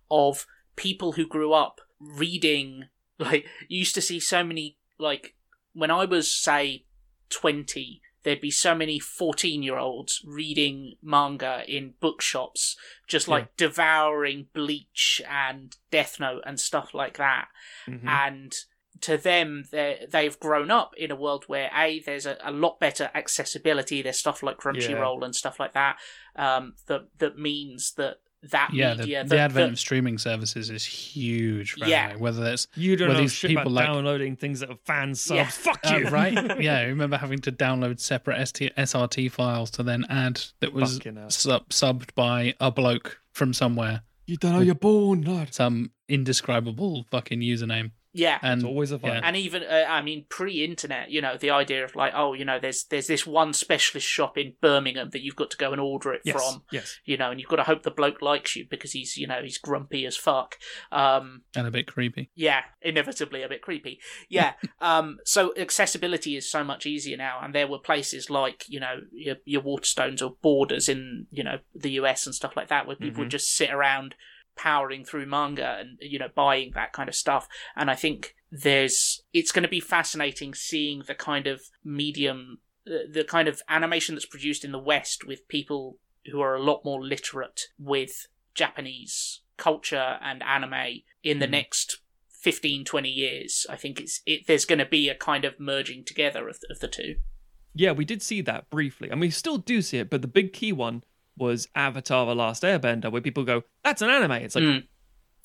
of people who grew up reading like you used to see so many like when I was say twenty. There'd be so many 14 year olds reading manga in bookshops, just like devouring Bleach and Death Note and stuff like that Mhm. and to them they they've grown up in a world where a there's a, a lot better accessibility there's stuff like crunchyroll and stuff like that um that that means that that Yeah, the, media the advent that- of streaming services is huge for Yeah. anime. Whether that's You don't know these shit people about like- downloading things that are fan subs. Yeah. Fuck Uh, you. right? yeah, I remember having to download separate ST- SRT files to then add that was sub- subbed by a bloke from somewhere, You don't know you're born, lad. some indescribable fucking username. Yeah And It's always a fun. yeah. and even uh, I mean pre-internet, you know, the idea of like, oh, you know, there's there's this one specialist shop in Birmingham that you've got to go and order it yes. from, Yes. you know, and you've got to hope the bloke likes you because he's you know he's grumpy as fuck. Um, and a bit creepy. Yeah, inevitably a bit creepy. Yeah. um, so accessibility is so much easier now, and there were places like you know your, your Waterstones or Borders in you know the US and stuff like that, where people Mhm. would just sit around powering through manga and you know buying that kind of stuff. And I think there's it's going to be fascinating seeing the kind of medium, the, the kind of animation that's produced in the West with people who are a lot more literate with Japanese culture and anime in the Mhm. next 15 20 years i think it's it there's going to be a kind of merging together of, of the two Yeah, we did see that briefly, and we still do see it. But the big key one was Avatar: The Last Airbender, where people go, "That's an anime." It's like Mm.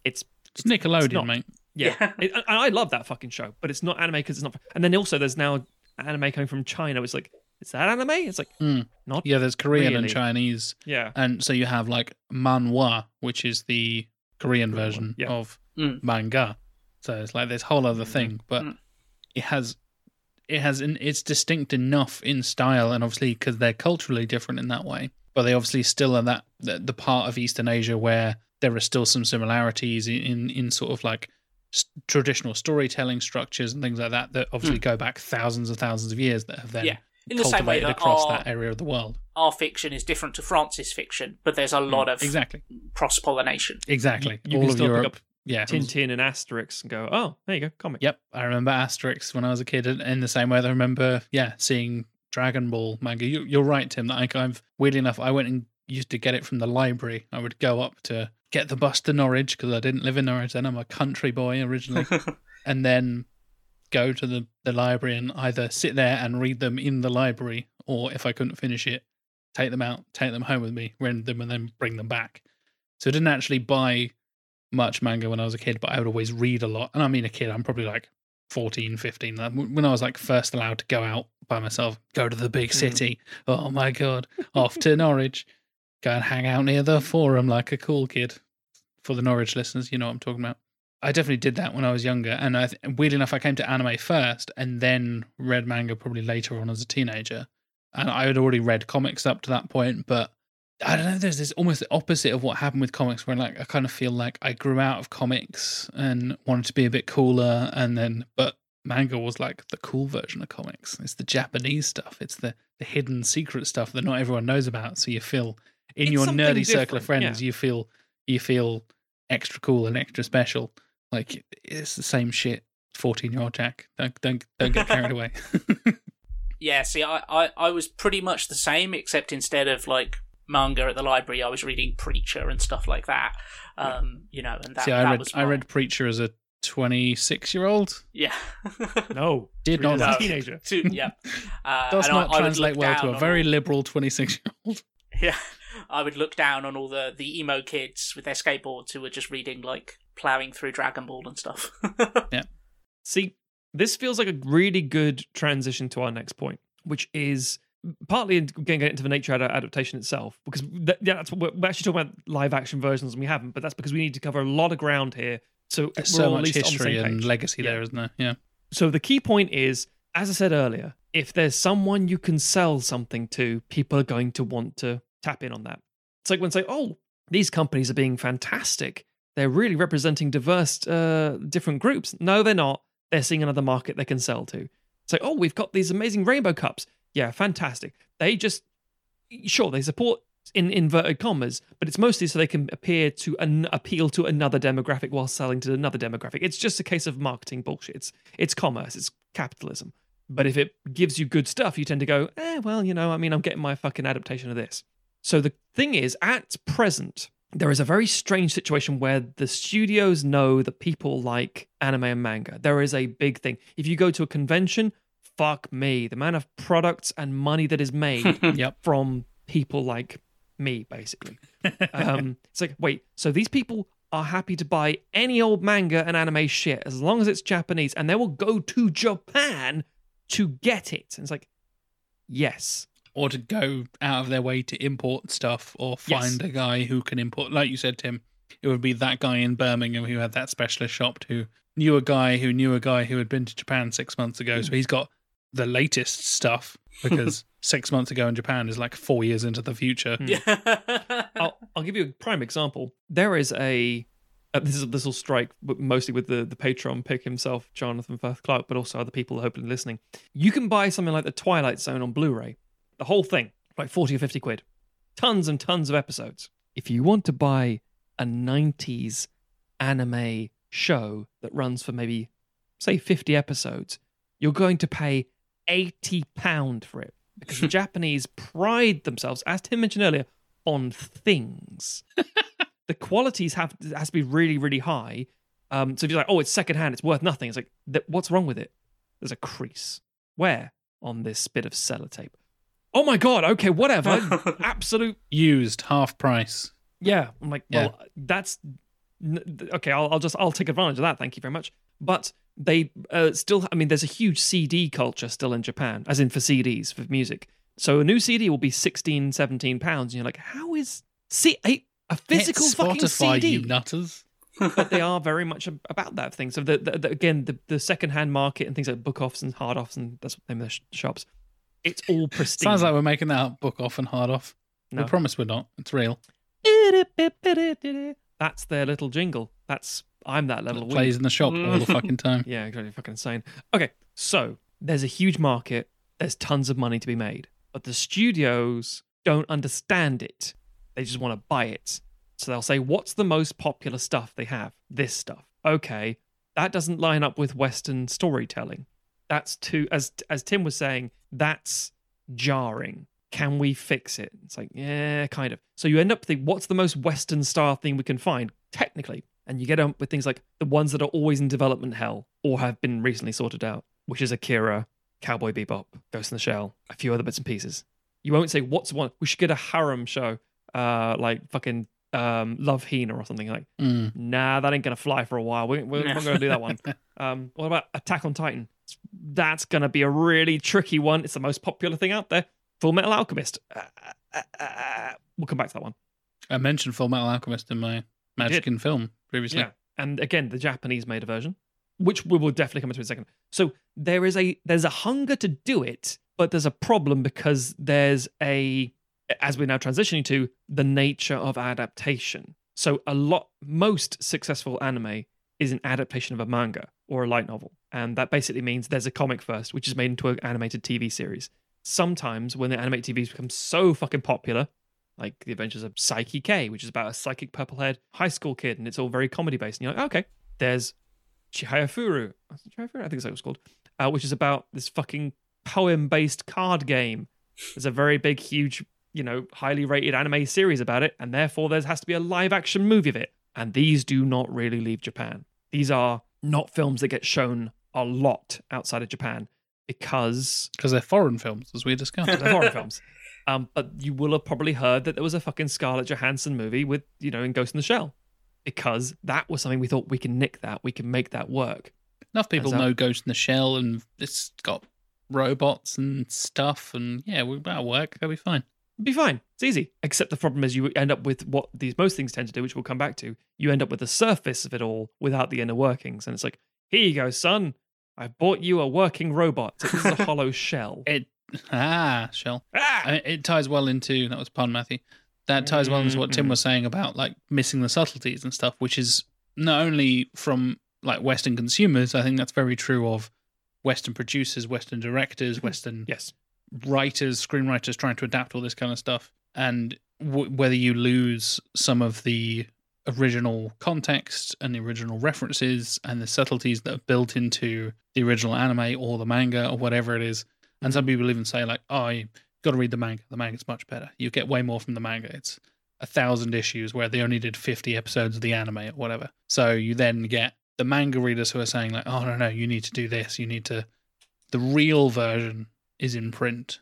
it's It's Nickelodeon, not. mate. yeah, Yeah. It- and I love that fucking show, but it's not anime because it's not. And then also, there's now anime coming from China. It's like, is that anime? It's like, Mm. not. Yeah, there's Korean and Chinese. Yeah, And so you have like manhwa, which is the Korean Korean version yeah. of Mm. manga. So it's like this whole other thing, but Mm. it has it has an, it's distinct enough in style, and obviously because they're culturally different in that way, but they obviously still are that the, the part of Eastern Asia where there are still some similarities in in, in sort of like s- traditional storytelling structures and things like that that obviously hmm. go back thousands and thousands of years that have then Yeah. In the same way cultivated that across our, that area of the world. our fiction is different to France's fiction, but there's a hmm. lot of Exactly. cross pollination. Exactly. You All can of still pick Europe. up yeah. it was- Tintin and Asterix and go, oh, there you go, comic. Yep, I remember Asterix when I was a kid, in- in the same way that I remember, yeah, seeing Dragon Ball manga. You, you're right, Tim. That I, I've weirdly enough, I went and used to get it from the library. I would go up to get the bus to Norwich because I didn't live in Norwich then. I'm a country boy originally, and then go to the the library and either sit there and read them in the library, or if I couldn't finish it, take them out, take them home with me, read them, and then bring them back. So I didn't actually buy much manga when I was a kid, but I would always read a lot. And I mean, a kid, I'm probably like 14, 15. When I was like first allowed to go out by myself, go to the big mm. city. Oh my God, off to Norwich, go and hang out near the forum like a cool kid. For the Norwich listeners, you know what I'm talking about. I definitely did that when I was younger. And I th- weird enough, I came to anime first and then read manga probably later on as a teenager. And I had already read comics up to that point, but I don't know. There's this almost the opposite of what happened with comics, where like I kind of feel like I grew out of comics and wanted to be a bit cooler, and then but manga was like the cool version of comics. It's the Japanese stuff. It's the the hidden secret stuff that not everyone knows about. So you feel in It's your nerdy circle of friends, yeah. you feel you feel extra cool and extra special. Like it's the same shit. Fourteen year old Jack, don't don't don't get carried away. Yeah, see, I, I, I was pretty much the same, except instead of like manga at the library, I was reading Preacher and stuff like that. Um, you know, and that, See, I that read was I read Preacher as a twenty six year old. yeah. No, Did not it No. a teenager. To- yeah. Uh, does not I translate look well to a very all- liberal 26 year old. Yeah, I would look down on all the the emo kids with their skateboards who were just reading like plowing through Dragon Ball and stuff. Yeah. See, this feels like a really good transition to our next point, which is partly getting into the nature ad- adaptation itself, because that, yeah, that's what we're, we're actually talking about live action versions and we haven't, but that's because we need to cover a lot of ground here. So There's so much least on the history and legacy Yeah. there, isn't there? Yeah. So the key point is, as I said earlier, if there's someone you can sell something to, people are going to want to tap in on that. It's like when say, "Oh, these companies are being fantastic. They're really representing diverse, uh, different groups." No, they're not. They're seeing another market they can sell to. It's like, "Oh, we've got these amazing rainbow cups. Yeah, fantastic. They just sure they support in inverted commas, but it's mostly so they can appear to an, appeal to another demographic while selling to another demographic. It's just a case of marketing bullshit. It's it's commerce. It's capitalism. But if it gives you good stuff, you tend to go, eh, well, you know, I mean, I'm getting my fucking adaptation of this. So the thing is, at present, there is a very strange situation where the studios know that people like anime and manga. There is a big thing. If you go to a convention, fuck me, the amount of products and money that is made Yep. from people like me, basically. um, it's like, wait, so these people are happy to buy any old manga and anime shit as long as it's Japanese, and they will go to Japan to get it. And it's like, yes, Or to go out of their way to import stuff or Yes. find a guy who can import. Like you said, Tim, it would be that guy in Birmingham who had that specialist shop who knew a guy who knew a guy who had been to Japan six months ago. So he's got the latest stuff because six months ago in Japan is like four years into the future. yeah. I'll, I'll give you a prime example. There is a uh, this is this will strike mostly with the the Patreon pick himself, Jonathan Firth Clark, but also other people who hopefully listening. You can buy something like the Twilight Zone on Blu-ray, the whole thing, like forty or fifty quid, tons and tons of episodes. If you want to buy a '90s anime show that runs for maybe say fifty episodes, you're going to pay eighty pound for it because the Japanese pride themselves, as Tim mentioned earlier, on things. the qualities have has to be really, really high. Um, so if you're like, oh, it's secondhand, it's worth nothing. It's like, th- what's wrong with it? There's a crease. Where on this bit of sellotape? Oh my god. Okay, whatever. Absolute. Used half price. Yeah. I'm like, well, that's okay. I'll, I'll just I'll take advantage of that. Thank you very much. But they uh, still. I mean, there's a huge CD culture still in Japan, as in for CDs for music. So a new CD will be 16, 17 pounds, and you're like, how is see a, a physical fucking Spotify, CD? you nutters. but they are very much about that thing. So the, the, the, again, the, the second-hand market and things like book offs and hard offs and that's what they name of the sh- shops. It's all pristine. Sounds like we're making that up, book off and hard off. No. We promise we're not. It's real. That's their little jingle. That's I'm that level. Plays in the shop all the mm. fucking time. Yeah, exactly. Fucking insane. Okay, so there's a huge market there's tons of money to be made. But the studios don't understand it. They just want to buy it. So they'll say, What's the most popular stuff they have? This stuff. Okay. That doesn't line up with Western storytelling. That's too as as Tim was saying, that's jarring. Can we fix it? It's like, yeah, kind of. So you end up thinking, what's the most Western style thing we can find? Technically. And you get up with things like the ones that are always in development hell or have been recently sorted out, which is Akira, Cowboy Bebop, Ghost in the Shell, a few other bits and pieces. You won't say what's one. We should get a harem show, uh, like fucking um, Love Hina or something like. Mm. Nah, that ain't gonna fly for a while. We, we're not gonna do that one. Um, what about Attack on Titan? That's gonna be a really tricky one. It's the most popular thing out there. Full Metal Alchemist. Uh, uh, uh, uh, we'll come back to that one. I mentioned Full Metal Alchemist in my Magic in Film previously. Yeah, and again, the Japanese made a version, which we will definitely come into in a second. So there is a there's a hunger to do it, but there's a problem because there's a as we're now transitioning to the nature of adaptation. So a lot most successful anime is an adaptation of a manga or a light novel, and that basically means there's a comic first, which is made into an animated TV series. Sometimes when the animated TVs become so fucking popular, like the adventures of Saiki K, which is about a psychic purple haired high school kid, and it's all very comedy based. And you're like, okay, there's Chihaya Furu. Is it Chihaya Furu? I think that's what it was called, uh, which is about this fucking poem based card game. There's a very big, huge, you know, highly rated anime series about it, and therefore there has to be a live action movie of it. And these do not really leave Japan. These are not films that get shown a lot outside of Japan because Because they're foreign films, as we discussed. they're foreign films. Um, but you will have probably heard that there was a fucking Scarlett Johansson movie with, you know, in Ghost in the Shell. Because that was something we thought we can nick that, we can make that work. Enough people know Ghost in the Shell and it's got robots and stuff, and yeah, we're about work. They'll be fine. Be fine. It's easy. Except the problem is you end up with what these most things tend to do, which we'll come back to. You end up with the surface of it all without the inner workings. And it's like, here you go, son. I bought you a working robot. This is a hollow shell. It ah Shell. Ah! I- It ties well into that was pun, Matthew. That ties well into what Tim was saying about like missing the subtleties and stuff, which is not only from like Western consumers. I think that's very true of Western producers, Western directors, Western Yes. writers, screenwriters trying to adapt all this kind of stuff, and w- whether you lose some of the original context and the original references and the subtleties that are built into the original anime or the manga or whatever it is. And some people even say like, "Oh, you got to read the manga. The manga's much better. You get way more from the manga. It's a thousand issues where they only did fifty episodes of the anime or whatever. So you then get the manga readers who are saying like, "Oh no, no, you need to do this. You need to." The real version is in print,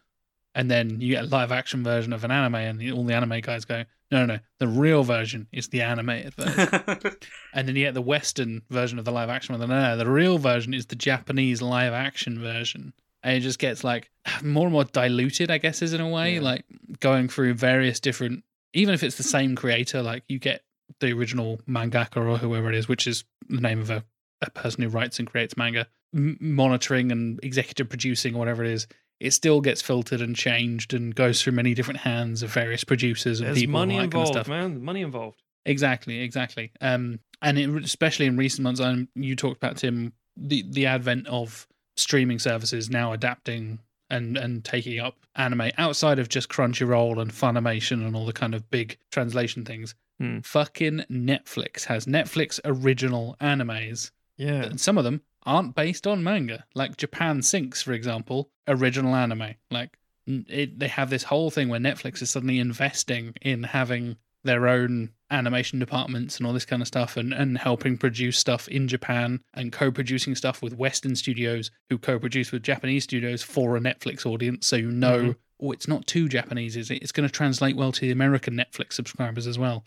and then you get a live action version of an anime, and all the anime guys go, "No, no, no. The real version is the animated version." and then you get the Western version of the live action one. No, no, the real version is the Japanese live action version. And it just gets like more and more diluted, I guess, is in a way, Yeah. like going through various different, even if it's the same creator, like you get the original mangaka or whoever it is, which is the name of a, a person who writes and creates manga, m- monitoring and executive producing or whatever it is. It still gets filtered and changed and goes through many different hands of various producers and There's people money and that kind of involved, man. Money involved. Exactly, exactly. Um, and it, especially in recent months, um, you talked about Tim the the advent of streaming services now adapting and and taking up anime outside of just Crunchyroll and Funimation and all the kind of big translation things. Hmm. Fucking Netflix has Netflix original animes, Yeah. and some of them aren't based on manga. Like Japan Sinks, for example, original anime. Like it, they have this whole thing where Netflix is suddenly investing in having their own animation departments and all this kind of stuff and, and helping produce stuff in Japan and co-producing stuff with Western studios who co-produce with Japanese studios for a Netflix audience so you know Mhm. oh it's not too Japanese is it it's going to translate well to the American Netflix subscribers as well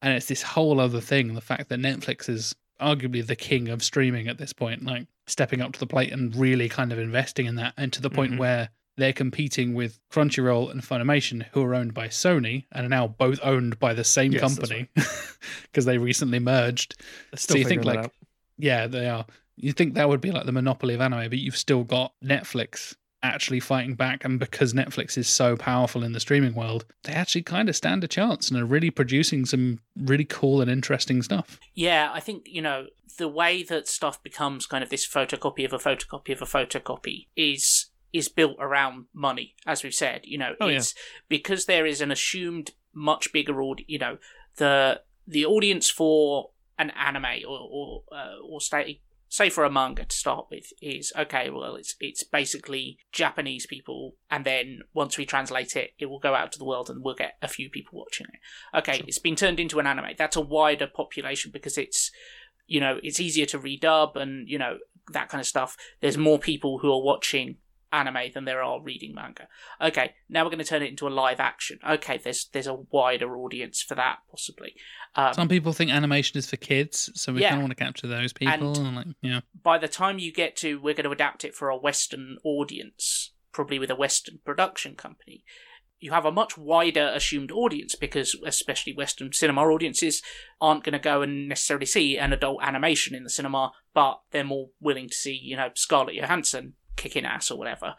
and it's this whole other thing the fact that Netflix is arguably the king of streaming at this point like stepping up to the plate and really kind of investing in that and to the point Mhm. where they're competing with Crunchyroll and Funimation, who are owned by Sony and are now both owned by the same Yes, company because they recently merged. Still so you think like, out. yeah, they are. You think that would be like the monopoly of anime, but you've still got Netflix actually fighting back, and because Netflix is so powerful in the streaming world, they actually kind of stand a chance and are really producing some really cool and interesting stuff. Yeah, I think, you know, the way that stuff becomes kind of this photocopy of a photocopy of a photocopy is is built around money, as we've said. You know, Oh, yeah. it's because there is an assumed much bigger audience. You know, the the audience for an anime or or uh, or stay say for a manga to start with is okay well it's it's basically japanese people and then once we translate it it will go out to the world and we'll get a few people watching it okay it's been turned into an anime that's a wider population because it's you know it's easier to redub and you know that kind of stuff there's more people who are watching anime than there are reading manga okay now we're going to turn it into a live action okay there's there's a wider audience for that possibly um, Some people think animation is for kids, so we Yeah. kind of want to capture those people. And- And, like, yeah, by the time you get to we're going to adapt it for a Western audience, probably with a Western production company, you have a much wider assumed audience because especially Western cinema audiences aren't going to go and necessarily see an adult animation in the cinema, but they're more willing to see, you know, Scarlett Johansson kicking ass or whatever.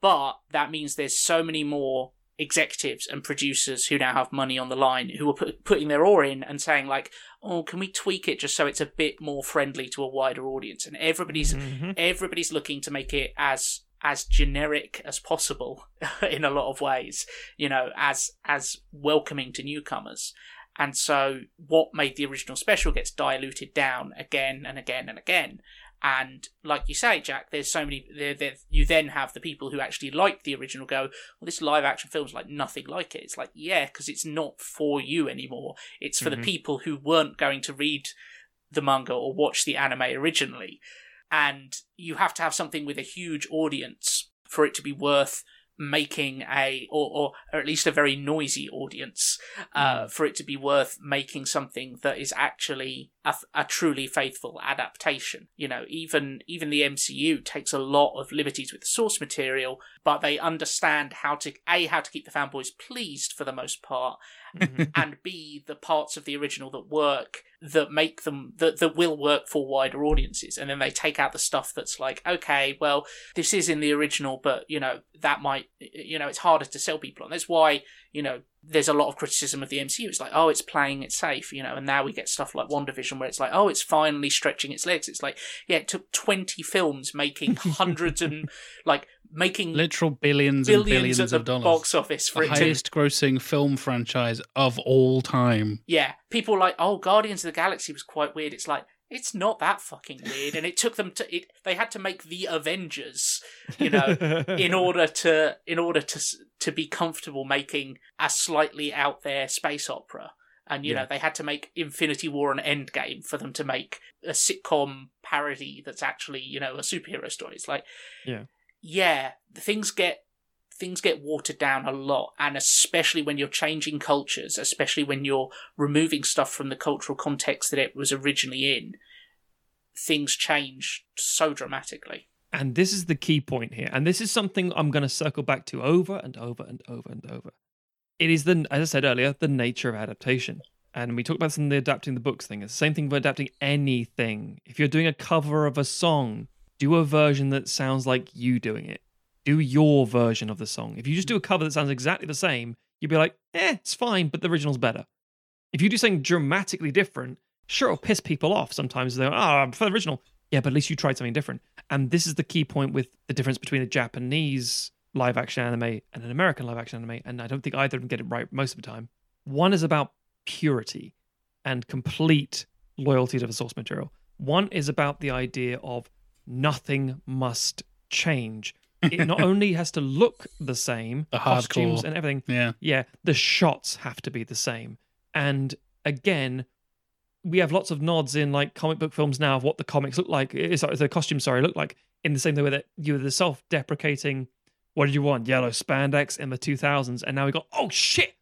But that means there's so many more executives and producers who now have money on the line who are put, putting their oar in and saying like oh can we tweak it just so it's a bit more friendly to a wider audience and everybody's Mhm. everybody's looking to make it as as generic as possible in a lot of ways you know as as welcoming to newcomers and so what made the original special gets diluted down again and again and again and like you say jack there's so many there, there you then have the people who actually like the original go well this live action film's like nothing like it. It's like yeah because it's not for you anymore. It's for Mhm. the people who weren't going to read the manga or watch the anime originally. And you have to have something with a huge audience for it to be worth making a or, or, or at least a very noisy audience uh, for it to be worth making something that is actually a, a truly faithful adaptation. You know even even the MCU takes a lot of liberties with the source material but they understand how to a how to keep the fanboys pleased for the most part Mhm. and b the parts of the original that work that make them that that will work for wider audiences. And then they take out the stuff that's like okay well this is in the original but you know that might you know it's harder to sell people on. That's why you know there's a lot of criticism of the MCU it's like oh it's playing it safe you know and now we get stuff like WandaVision where it's like oh it's finally stretching its legs it's like yeah it took 20 films making hundreds and like making literal billions, billions, and billions at the of dollars. box office for the it to highest grossing film franchise of all time. yeah, people are like, oh, Guardians of the Galaxy was quite weird. It's like it's not that fucking weird, and it took them to it. They had to make the Avengers, you know, in order to in order to to be comfortable making a slightly out there space opera. And you Yeah. know they had to make Infinity War and Endgame for them to make a sitcom parody that's actually you know a superhero story. It's like, Yeah. yeah, things get things get watered down a lot, and especially when you're changing cultures, especially when you're removing stuff from the cultural context that it was originally in, things change so dramatically. And this is the key point here. And this is something I'm going to circle back to over and over and over and over. It is the, as I said earlier, the nature of adaptation. And we talked about in the adapting the books thing. It's the same thing for adapting anything. If you're doing a cover of a song, do a version that sounds like you doing it. Do your version of the song. If you just do a cover that sounds exactly the same, you'd be like, eh, it's fine, but the original's better. If you do something dramatically different, sure, it'll piss people off sometimes. They're, like, oh, I prefer the original. Yeah, but at least you tried something different. And this is the key point with the difference between a Japanese live action anime and an American live action anime. And I don't think either of them get it right most of the time. One is about purity and complete loyalty to the source material. One is about the idea of nothing must change. It not only has to look the same, The costumes hardcore. and everything, Yeah. yeah, the shots have to be the same. And again, we have lots of nods in like comic book films now of what the comics look like. eh, Sorry, the costumes, sorry, look like in the same way that you were the self-deprecating. What did you want? Yellow spandex in the 2000s, and now we got oh shit.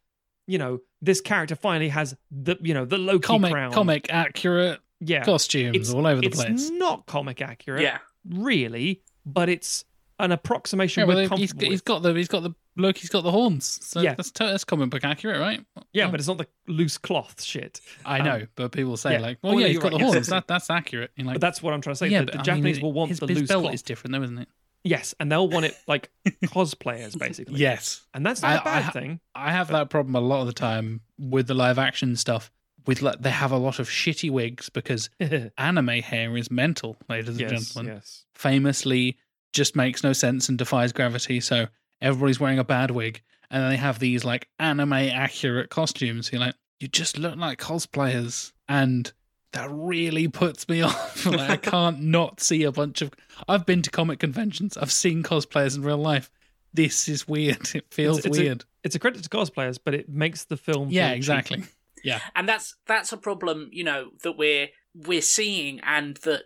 You know, this character finally has the you know the Loki Comic, crown. comic accurate yeah, costumes It's- all over the it's place. not comic accurate, Yeah, really, but it's an approximation Yeah, well, he's, he's got the he's got the Loki's got the horns. So Yeah. that's, that's comic book accurate, right? yeah, Oh, but it's not the loose cloth shit. I um, know, but people say yeah. like, Oh, "Well, yeah, yeah, he's got right, the yes. horns. That that's accurate." Like, But that's what I'm trying to say. yeah, the, but the Japanese mean, will want his, the his loose belt cloth. is different, though, isn't it? Yes, and they'll want it like cosplayers, basically. Yes, and that's not I- a bad I thing. I have that problem a lot of the time with the live action stuff. With like, they have a lot of shitty wigs because anime hair is mental, ladies and gentlemen. yes. Famously, just makes no sense and defies gravity. So everybody's wearing a bad wig, and then they have these like anime accurate costumes. You're like, you just look like cosplayers, and that really puts me off. like, I can't not see a bunch of. I've been to comic conventions. I've seen cosplayers in real life. This is weird. It feels It's- it's a- weird. It's a credit to cosplayers, but it makes the film. yeah, feel cheap. exactly. Yeah. and that's that's a problem you know that we're we're seeing and that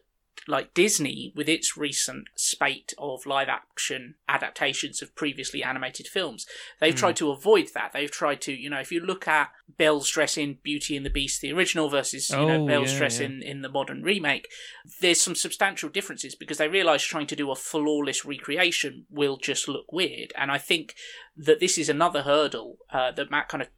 like disney with its recent spate of live action adaptations of previously animated films they've Hmm. tried to avoid that they've tried to you know if you look at belle's dress in beauty and the beast the original versus you know Oh, belle's yeah, dress yeah. in in the modern remake there's some substantial differences because they realize trying to do a flawless recreation will just look weird and i think that this is another hurdle uh, that Matt kind of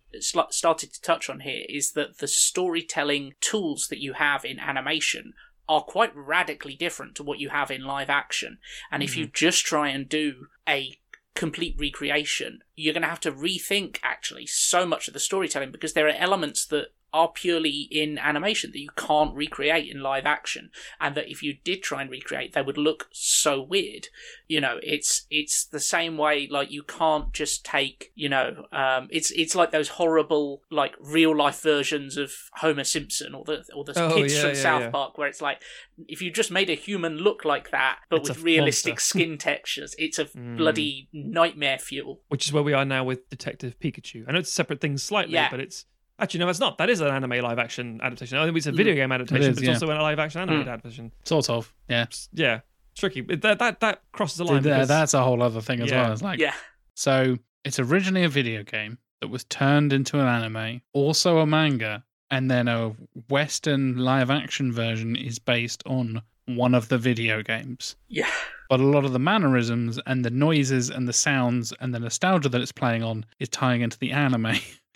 started to touch on here is that the storytelling tools that you have in animation are quite radically different to what you have in live action. And if you mm. just try and do a complete recreation, you're going to have to rethink actually so much of the storytelling because there are elements that are purely in animation that you can't recreate in live action and that if you did try and recreate they would look so weird you know it's it's the same way like you can't just take you know um it's it's like those horrible like real life versions of homer simpson or the or the Oh, kids yeah, from yeah, south yeah. park where it's like if you just made a human look like that but It's with realistic monster. skin textures it's a Mm. bloody nightmare fuel Which is where we are now with Detective Pikachu. I know it's separate things slightly, but it's actually no, it's not. That is an anime live action adaptation. I think it's a video game adaptation, is, but it's yeah. also a live action animated Mm. adaptation. Sort of. Yeah. Yeah, it's tricky. That that that crosses the line. Th- because- that's a whole other thing as Yeah. well. It's like yeah So it's originally a video game that was turned into an anime, also a manga, and then a Western live action version is based on one of the video games. yeah But a lot of the mannerisms and the noises and the sounds and the nostalgia that it's playing on is tying into the anime.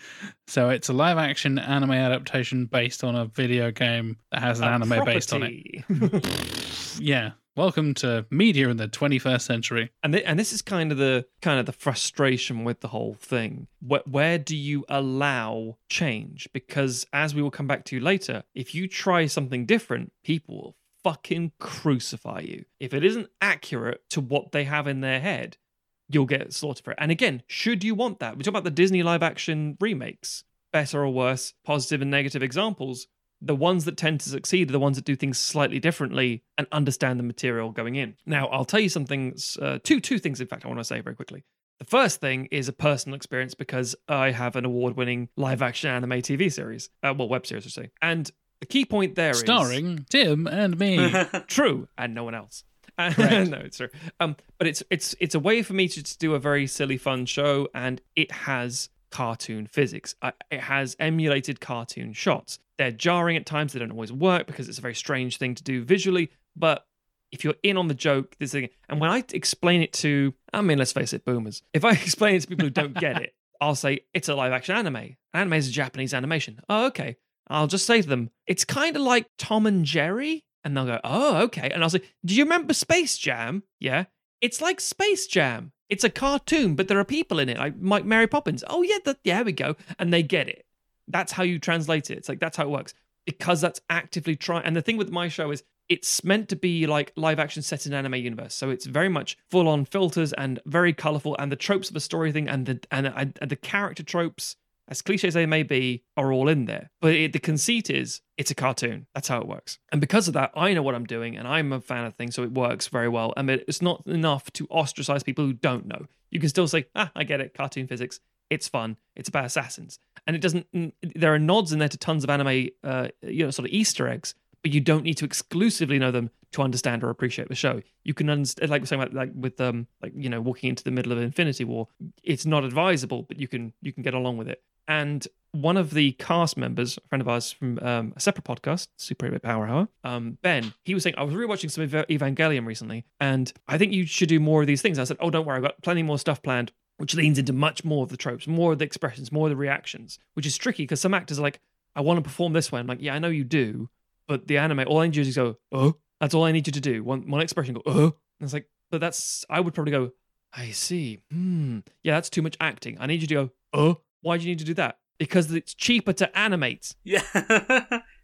so it's a live action anime adaptation based on a video game that has an a anime based on it. Yeah. Welcome to media in the 21st century. and th- and this is kind of the kind of the frustration with the whole thing. Where, where do you allow change? Because as we will come back to later, if you try something different, people will fucking crucify you. If it isn't accurate to what they have in their head, you'll get slaughtered for it. And again, should you want that? We talk about the Disney live action remakes, better or worse, positive and negative examples. The ones that tend to succeed are the ones that do things slightly differently and understand the material going in. Now, I'll tell you some things, uh, two two things, in fact, I want to say very quickly. The first thing is a personal experience because I have an award-winning live-action anime TV series, uh, well, web series, I should say. And the key point there is Starring Tim and me. true and no one else Correct. no it's true. Um but it's it's it's a way for me to just do a very silly fun show and it has cartoon physics. Uh, it has emulated cartoon shots. They're jarring at times. They don't always work because it's a very strange thing to do visually. But if you're in on the joke this thing and when i explain it to i mean let's face it boomers. If i explain it to people who don't get it i'll say it's a live action anime. Anime is a japanese animation. Oh okay. I'll just say to them, it's kind of like Tom and Jerry. And they'll go, oh, okay. And I'll say, do you remember Space Jam? Yeah. It's like Space Jam. It's a cartoon, but there are people in it, like Mike Mary Poppins. Oh, yeah, that, yeah, we go. And they get it. That's how you translate it. It's like, that's how it works. Because that's actively trying. And the thing with my show is, it's meant to be like live action set in anime universe. So it's very much full on filters and very colorful. And the tropes of the story thing and the, and, and the character tropes as cliche as they may be, are all in there. But it, the conceit is it's a cartoon. That's how it works. And because of that, I know what I'm doing and I'm a fan of things, so it works very well. Mean, it's not enough to ostracize people who don't know. You can still say, ah, I get it, cartoon physics. It's fun. It's about assassins. And it doesn't, there are nods in there to tons of anime, uh, you know, sort of Easter eggs, but you don't need to exclusively know them to understand or appreciate the show. You can understand, like we're saying, about, like with um, like you know, walking into the middle of Infinity War. It's not advisable, but you can you can get along with it. And one of the cast members, a friend of ours from um, a separate podcast, Super 8 Power Hour, um, Ben, he was saying, I was rewatching some Eva- Evangelion recently, and I think you should do more of these things. I said, Oh, don't worry, I've got plenty more stuff planned, which leans into much more of the tropes, more of the expressions, more of the reactions, which is tricky because some actors are like, I want to perform this way. I'm like, Yeah, I know you do, but the anime, all I need you to go, Oh, that's all I need you to do. One, one expression, go, Oh. And it's like, but that's, I would probably go, I see. Hmm. Yeah, that's too much acting. I need you to go, Oh, why do you need to do that? Because it's cheaper to animate. Yeah.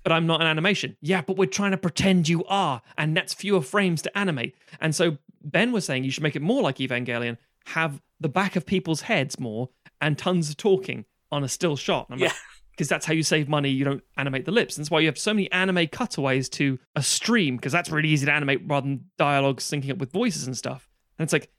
but I'm not an animation. Yeah, but we're trying to pretend you are, and that's fewer frames to animate. And so Ben was saying you should make it more like Evangelion, have the back of people's heads more and tons of talking on a still shot. And I'm like, Yeah. because that's how you save money. You don't animate the lips. That's why you have so many anime cutaways to a stream because that's really easy to animate rather than dialogue syncing up with voices and stuff. And it's like,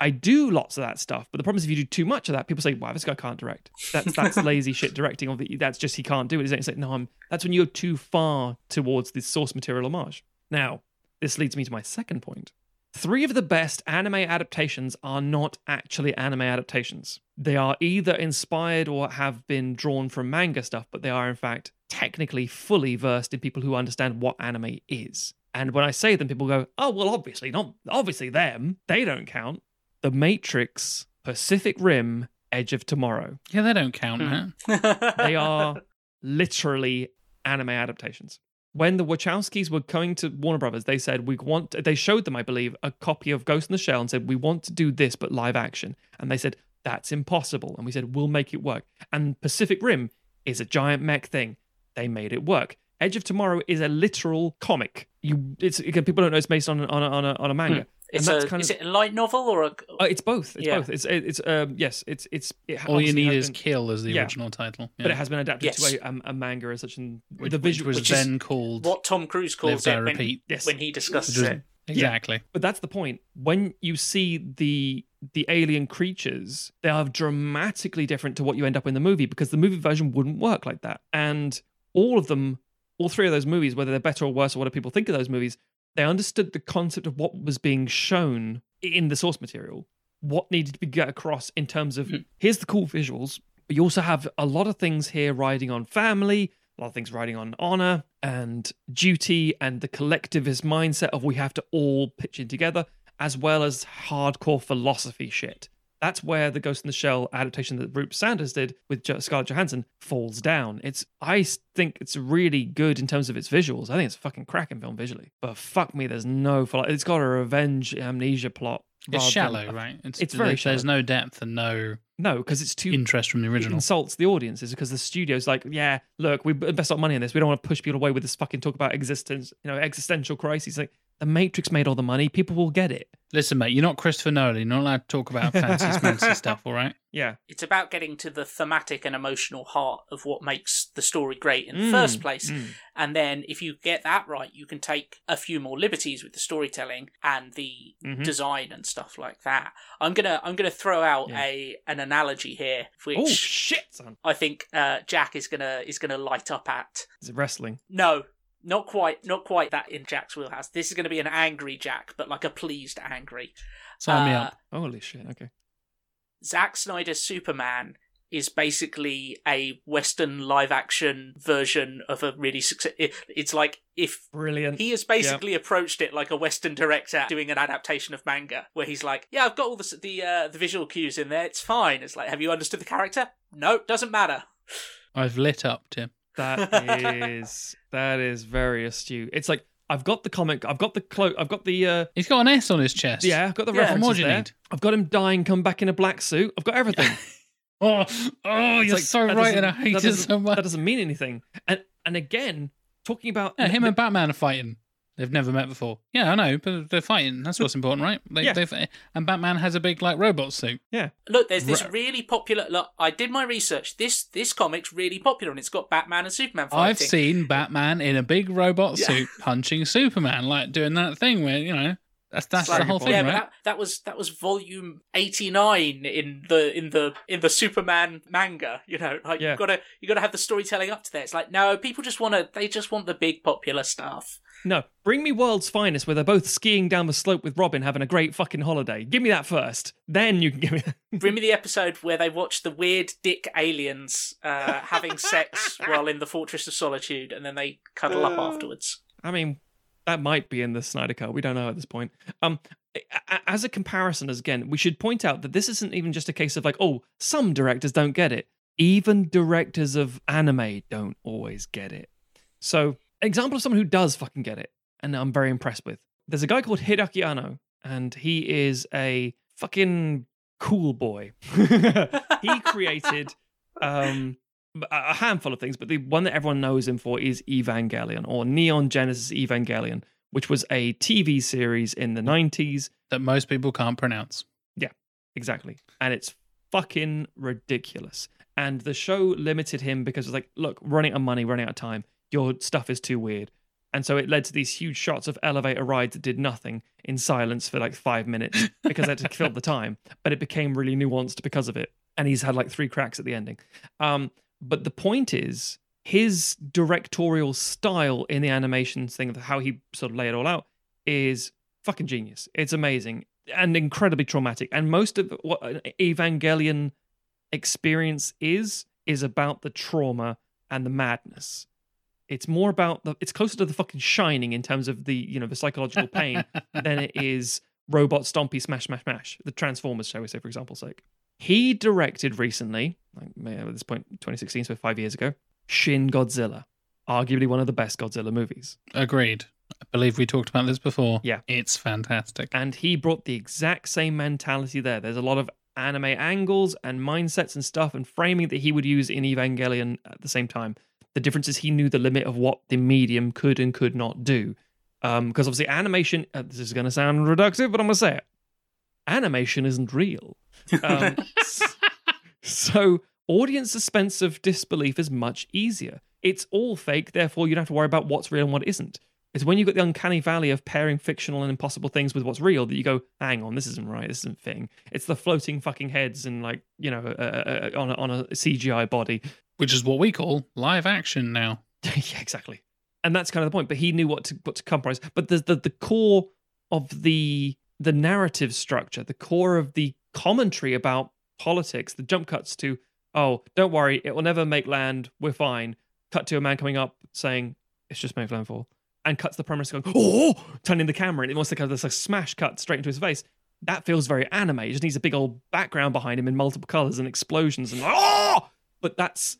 I do lots of that stuff, but the problem is if you do too much of that, people say, "Wow, this guy can't direct." That's that's lazy shit directing. Or that's just he can't do it. It's like, no, I'm. That's when you're too far towards the source material homage. Now, this leads me to my second point. Three of the best anime adaptations are not actually anime adaptations. They are either inspired or have been drawn from manga stuff, but they are, in fact, technically fully versed in people who understand what anime is. And when I say them, people go, oh, well, obviously, not obviously them. They don't count. The Matrix, Pacific Rim, Edge of Tomorrow. Yeah, they don't count, hmm. huh? They are literally anime adaptations. When the Wachowskis were going to Warner Brothers, they said we want. They showed them, I believe, a copy of Ghost in the Shell and said we want to do this but live action. And they said that's impossible. And we said we'll make it work. And Pacific Rim is a giant mech thing. They made it work. Edge of Tomorrow is a literal comic. You, it's again, people don't know it's based on on a, on a, on a manga. Hmm. It's and that's a, kind is it a light novel or a? uh, it's both. It's Yeah. both. It's it's um yes. It's it's it All you need is been- kill as the yeah. original title. but it has been adapted Yes. to a, um, a manga as such, and which, the visual which was which then called what Tom Cruise calls Live, Die, it when, Repeat. Yes. when he discusses it. exactly. But that's the point. When you see the the alien creatures, they are dramatically different to what you end up in the movie because the movie version wouldn't work like that. And all of them, all three of those movies, whether they're better or worse or what do people think of those movies, they understood the concept of what was being shown in the source material, what needed to be get across in terms of mm. here's the cool visuals, but you also have a lot of things here riding on family, a lot of things riding on honor and duty and the collectivist mindset of we have to all pitch in together, as well as hardcore philosophy shit. That's where the Ghost in the Shell adaptation that Rupert Sanders did with Scarlett Johansson falls down. It's I think it's really good in terms of its visuals. I think it's a fucking cracking film visually. But fuck me, there's no philo- it's got a revenge amnesia plot. It's rather than- shallow, right? It's very there's, there's shallow. no depth and no No, because it's too interest from the it original. insults the audience is because the studio's like, yeah, look, we invest our money in this. We don't want to push people away with this fucking talk about existence, you know, existential crises. Like the Matrix made all the money. People will get it. Listen, mate, you're not Christopher Nolan. You're not allowed to talk about fancy, fancy stuff, all right? Yeah. It's about getting to the thematic and emotional heart of what makes the story great in the Mm, first place. mm. And then if you get that right, you can take a few more liberties with the storytelling and the Mhm. design and stuff like that. I'm gonna I'm gonna throw out Yeah. a an analogy here, which Oh shit, son! I think uh, Jack is gonna is gonna light up at. Is it wrestling? No, not quite, not quite that in Jack's wheelhouse. This is gonna be an angry Jack, but like a pleased angry. Sign me Uh, up. Holy shit! Okay. Zack Snyder's Superman is basically a Western live action version of a really success. It's like if Brilliant. he has basically approached it like a Western director doing an adaptation of manga, where he's like, "Yeah, I've got all the the uh, the visual cues in there. It's fine." It's like, "Have you understood the character? No, doesn't matter." I've lit up, Tim. That is that is very astute. It's like I've got the comic, I've got the cloak, I've got the uh He's got an S on his chest. yeah, I've got the Yeah. references What do you there. need? I've got him dying, come back in a black suit. I've got everything. Oh, oh, It's you're like, so right, and I hate that it doesn't- so much. That doesn't mean anything. And and again, talking about Yeah, him and Batman are fighting. They've never met before. Yeah, I know, but they're fighting. That's what's important, right? They, Yeah. they've, and Batman has a big like robot suit. Yeah. Look, there's this really popular. Look, I did my research. This this comic's really popular, and it's got Batman and Superman fighting. I've seen Batman in a big robot Yeah. suit punching Superman, like doing that thing where you know that's that's It's the whole thing, yeah, right? but that, that was that was volume eighty nine in the in the in the Superman manga. You know, like Yeah. you gotta you gotta have the storytelling up to there. It's like no, people just want to they just want the big popular stuff. No, bring me World's Finest where they're both skiing down the slope with Robin having a great fucking holiday. Give me that first. Then you can give me Bring me the episode where they watch the weird dick aliens uh, having sex while in the Fortress of Solitude, and then they cuddle up afterwards. I mean, that might be in the Snyder Cut. We don't know at this point. Um, as a comparison, as again, we should point out that this isn't even just a case of like, oh, some directors don't get it. Even directors of anime don't always get it. So, example of someone who does fucking get it, and I'm very impressed with. There's a guy called Hideaki Anno, and he is a fucking cool boy. he created um a handful of things, but the one that everyone knows him for is Evangelion or Neon Genesis Evangelion, which was a TV series in the 90s. That most people can't pronounce. Yeah, exactly. And it's fucking ridiculous. And the show limited him because it's like, look, running out of money, running out of time. Your stuff is too weird. And so it led to these huge shots of elevator rides that did nothing in silence for like five minutes because they had to fill the time. But it became really nuanced because of it. And he's had like three cracks at the ending. Um, but the point is, his directorial style in the animations thing, how he sort of lay it all out, is fucking genius. It's amazing and incredibly traumatic. And most of what an Evangelion experience is is about the trauma and the madness. It's more about the. It's closer to the fucking Shining in terms of the you know the psychological pain than it is robot stompy smash smash smash the Transformers, shall we say, for example's sake. He directed recently, like at this point, 2016, so five years ago, Shin Godzilla, arguably one of the best Godzilla movies. Agreed. I believe we talked about this before. Yeah. It's fantastic. and he brought the exact same mentality there. There's a lot of anime angles and mindsets and stuff and framing that he would use in Evangelion at the same time. The difference is he knew the limit of what the medium could and could not do. Um, because obviously animation, uh, this is going to sound reductive, but I'm going to say it. Animation isn't real. Um, so audience suspense of disbelief is much easier. It's all fake, therefore you don't have to worry about what's real and what isn't. It's when you've got the uncanny valley of pairing fictional and impossible things with what's real that you go, hang on, this isn't right, this isn't thing. It's the floating fucking heads and like you know uh, uh, uh, on a, on a CGI body. Which is what we call live action now. yeah, exactly. And that's kind of the point. But he knew what to what to compromise. But the the, the core of the the narrative structure, the core of the commentary about politics, the jump cuts to, oh, don't worry, it will never make land, we're fine. Cut to a man coming up saying, it's just made landfall. And cuts the premise going, oh, turning the camera, and it wants to kind of this like smash cut straight into his face. That feels very anime. It just needs a big old background behind him in multiple colors and explosions and oh, but that's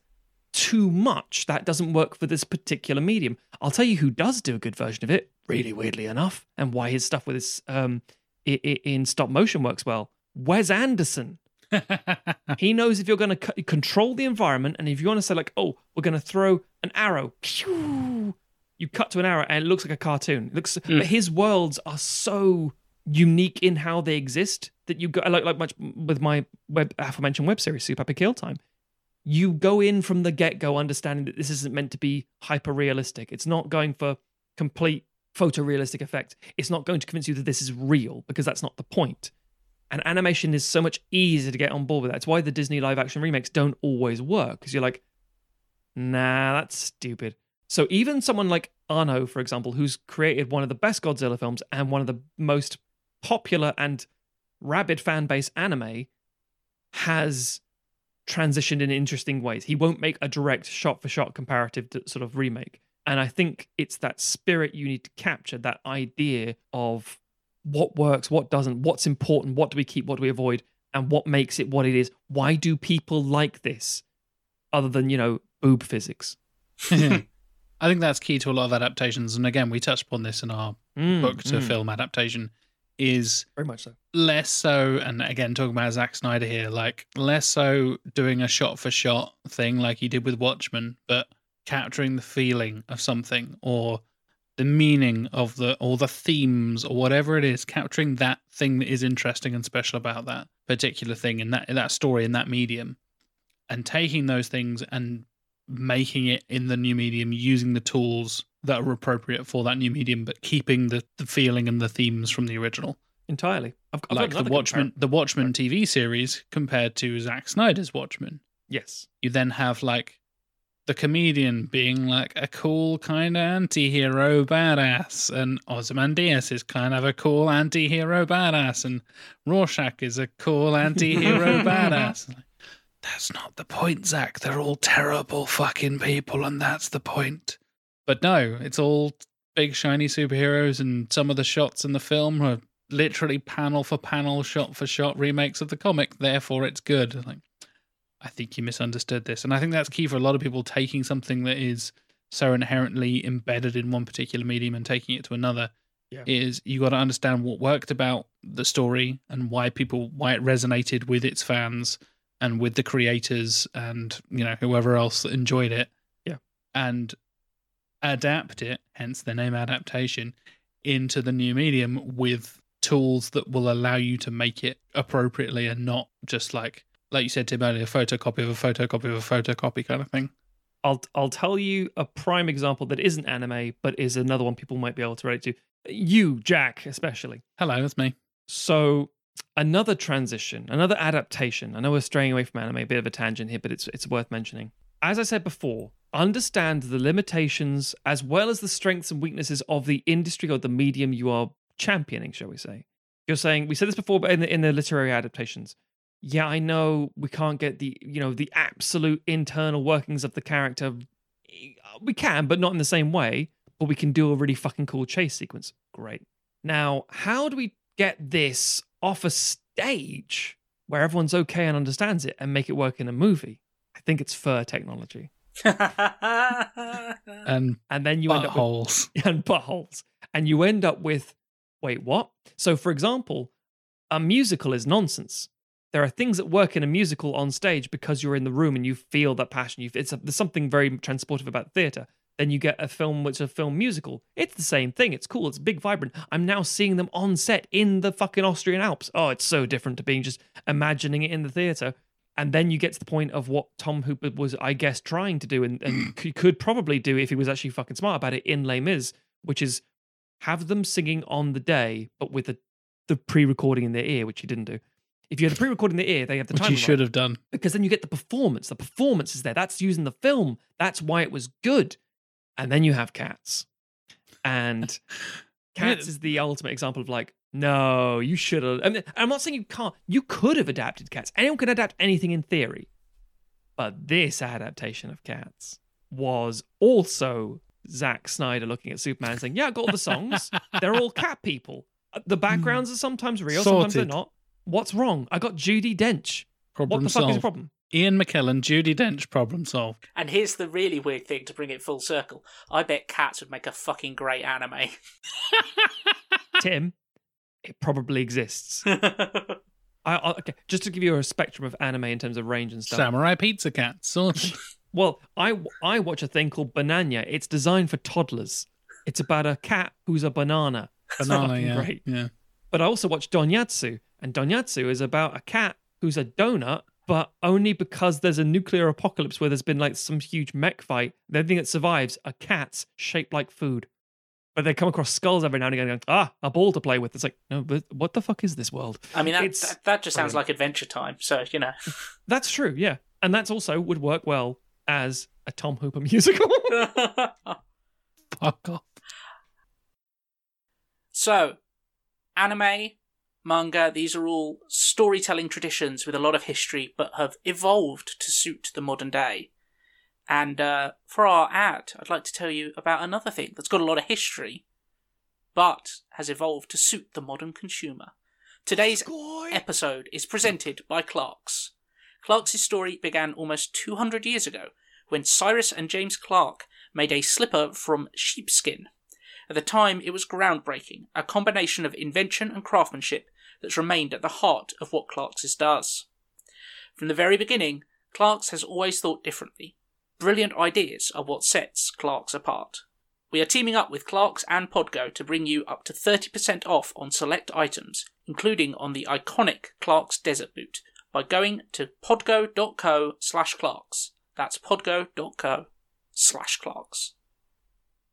too much. That doesn't work for this particular medium. I'll tell you who does do a good version of it, really weirdly enough, and why his stuff with his um in stop motion works well. Wes Anderson. he knows if you're going to c- control the environment, and if you want to say like, "Oh, we're going to throw an arrow," phew, you cut to an arrow, and it looks like a cartoon. It looks, hmm. but his worlds are so unique in how they exist that you go like like much with my web aforementioned web series, Super Happy Kill Time you go in from the get go understanding that this isn't meant to be hyper realistic. It's not going for complete photorealistic effect. It's not going to convince you that this is real because that's not the point. And animation is so much easier to get on board with that. It's why the Disney live action remakes don't always work because you're like, nah, that's stupid. So even someone like Anno, for example, who's created one of the best Godzilla films and one of the most popular and rabid fan base anime, has transitioned in interesting ways. He won't make a direct shot for shot comparative to sort of remake. And I think it's that spirit you need to capture, that idea of what works, what doesn't, what's important, what do we keep, what do we avoid, and what makes it what it is. Why do people like this other than, you know, boob physics? I think that's key to a lot of adaptations. And again, we touched upon this in our Mm, book to mm, film adaptation, is Very much so. less so, and again, talking about Zack Snyder here, like less so doing a shot for shot thing like he did with Watchmen, but capturing the feeling of something or the meaning of the or the themes or whatever it is, capturing that thing that is interesting and special about that particular thing and that that story in that medium, and taking those things and making it in the new medium using the tools that are appropriate for that new medium, but keeping the, the feeling and the themes from the original Entirely. I've, I've got like the Watchmen, compar- the Watchmen TV series compared to Zack Snyder's Watchmen. Yes. You then have like the comedian being like a cool kind of anti-hero badass, and Ozymandias is kind of a cool anti-hero badass, and Rorschach is a cool anti-hero badass. That's not the point, Zach. They're all terrible fucking people, and that's the point. But no, it's all big shiny superheroes, and some of the shots in the film are literally panel for panel, shot for shot remakes of the comic. Therefore, it's good. Like, I think you misunderstood this, and I think that's key for a lot of people taking something that is so inherently embedded in one particular medium and taking it to another. Yeah. Is you got to understand what worked about the story and why people why it resonated with its fans, and with the creators and you know whoever else that enjoyed it. Yeah. And adapt it, hence the name adaptation, into the new medium with tools that will allow you to make it appropriately and not just like like you said Tim earlier, a photocopy of a photocopy of a photocopy kind of thing. I'll I'll tell you a prime example that isn't anime, but is another one people might be able to relate to. You, Jack, especially. Hello, that's me. So another transition, another adaptation. I know we're straying away from anime, a bit of a tangent here, but it's it's worth mentioning. As I said before, understand the limitations as well as the strengths and weaknesses of the industry or the medium you are championing, shall we say. You're saying we said this before, but in the in the literary adaptations. Yeah, I know we can't get the you know the absolute internal workings of the character. We can, but not in the same way. But we can do a really fucking cool chase sequence. Great. Now, how do we get this off a stage where everyone's okay and understands it and make it work in a movie? I think it's fur technology. And And then you end up with buttholes. and buttholes. And you end up with, wait, what? So, for example, a musical is nonsense. There are things that work in a musical on stage because you're in the room and you feel that passion. You, it's a, there's something very transportive about theatre. Then you get a film which is a film musical. It's the same thing. It's cool. It's big, vibrant. I'm now seeing them on set in the fucking Austrian Alps. Oh, it's so different to being just imagining it in the theatre. And then you get to the point of what Tom Hooper was, I guess, trying to do and, and could probably do if he was actually fucking smart about it in Les Mis, which is have them singing on the day, but with the, the pre-recording in their ear, which he didn't do. If you had the pre-recording in their ear, they have the Which time you should have done. because then you get the performance. The performance is there. That's using the film. That's why it was good. And then you have Cats, and Cats is the ultimate example of like, no, you should have. I mean, I'm not saying you can't. You could have adapted Cats. Anyone can adapt anything in theory, but this adaptation of Cats was also Zack Snyder looking at Superman saying, "Yeah, I got all the songs. They're all cat people. Uh, The backgrounds are sometimes real, sometimes they're not. What's wrong? I got Judi Dench. Problem what the fuck solved. is the problem? Ian McKellen, Judi Dench, problem solved. and here's the really weird thing to bring it full circle. I bet Cats would make a fucking great anime. Tim, it probably exists. I, I, okay, just to give you a spectrum of anime in terms of range and stuff. Samurai Pizza Cat, sorted. Well, I I watch a thing called Bananya. It's designed for toddlers. It's about a cat who's a banana. Bananya, yeah. great. yeah. But I also watch Donyatsu, and Donyatsu is about a cat who's a donut, but only because there's a nuclear apocalypse where there's been like some huge mech fight. The only thing that survives are cats shaped like food. But they come across skulls every now and again, going, ah, a ball to play with. It's like, no, but what the fuck is this world? I mean, that, that, that just sounds like Adventure Time. So, you know. That's true, yeah. And that's also would work well as a Tom Hooper musical. Fuck off. so, anime, manga, these are all storytelling traditions with a lot of history, but have evolved to suit the modern day. And uh, for our ad, I'd like to tell you about another thing that's got a lot of history, but has evolved to suit the modern consumer. Today's episode is presented by Clarks. Clarks story began almost 200 years ago when Cyrus and James Clark made a slipper from sheepskin. At the time, it was groundbreaking, a combination of invention and craftsmanship that's remained at the heart of what Clarks does. From the very beginning, Clarks has always thought differently. Brilliant ideas are what sets Clarks apart. We are teaming up with Clarks and Podgo to bring you up to 30% off on select items, including on the iconic Clarks Desert Boot, by going to podgo.co slash Clarks. That's podgo.co slash Clarks.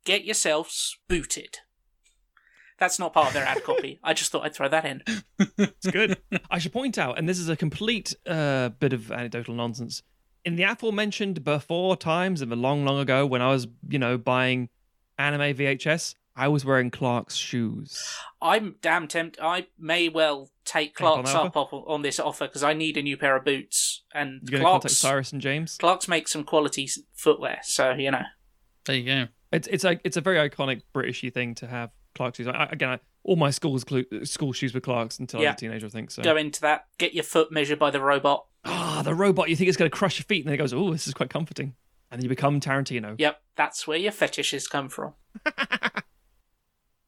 Get yourselves booted. That's not part of their ad copy. I just thought I'd throw that in. It's good. I should point out, and this is a complete uh, bit of anecdotal nonsense. In the aforementioned before times of a long, long ago, when I was, you know, buying anime VHS, I was wearing Clarks shoes. I'm damn tempted. I may well take Take on Clarks up off- on this offer because I need a new pair of boots. And You going to contact Clarks, Cyrus and James? Clarks makes some quality footwear, so you know. There you go. It's it's a it's a very iconic Britishy thing to have Clarks shoes. I, again, I, all my school's clu- school shoes were Clarks until I was a teenager, I think. So Go into that. Get your foot measured by the robot. ah, the robot. You think it's going to crush your feet, and then it goes, oh, this is quite comforting, and then you become Tarantino. Yep, that's where your fetishes come from.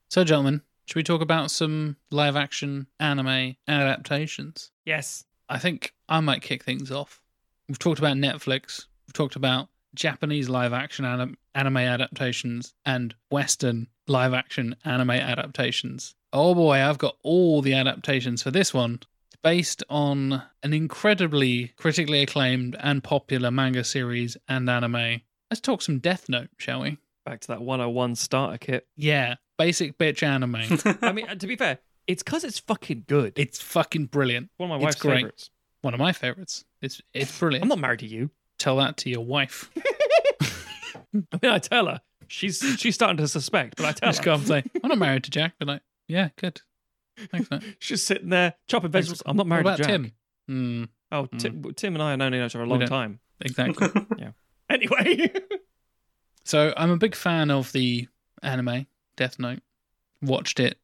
So, gentlemen, should we talk about some live action anime adaptations? Yes. I think I might kick things off. We've talked about Netflix. We've talked about Japanese live action anim- anime adaptations and Western live action anime adaptations. Oh boy, I've got all the adaptations for this one. It's based on an incredibly critically acclaimed and popular manga series and anime. Let's talk some Death Note, shall we? Back to that 101 starter kit. Yeah, basic bitch anime. I mean, to be fair, it's because it's fucking good. it's fucking brilliant. one of my it's wife's great. favorites. One of my favorites. It's it's brilliant. I'm not married to you. Tell that to your wife. I mean, I tell her. She's she's starting to suspect, but I tell Just her. go up and say, I'm not married to Jack. But like, yeah, good. Thanks, mate. She's sitting there chopping vegetables. I'm not What married about to Jack. Tim? Hmm, Oh, Tim, Tim and I have known each other a long don't- time. exactly. Yeah. Anyway, so I'm a big fan of the anime Death Note. Watched it,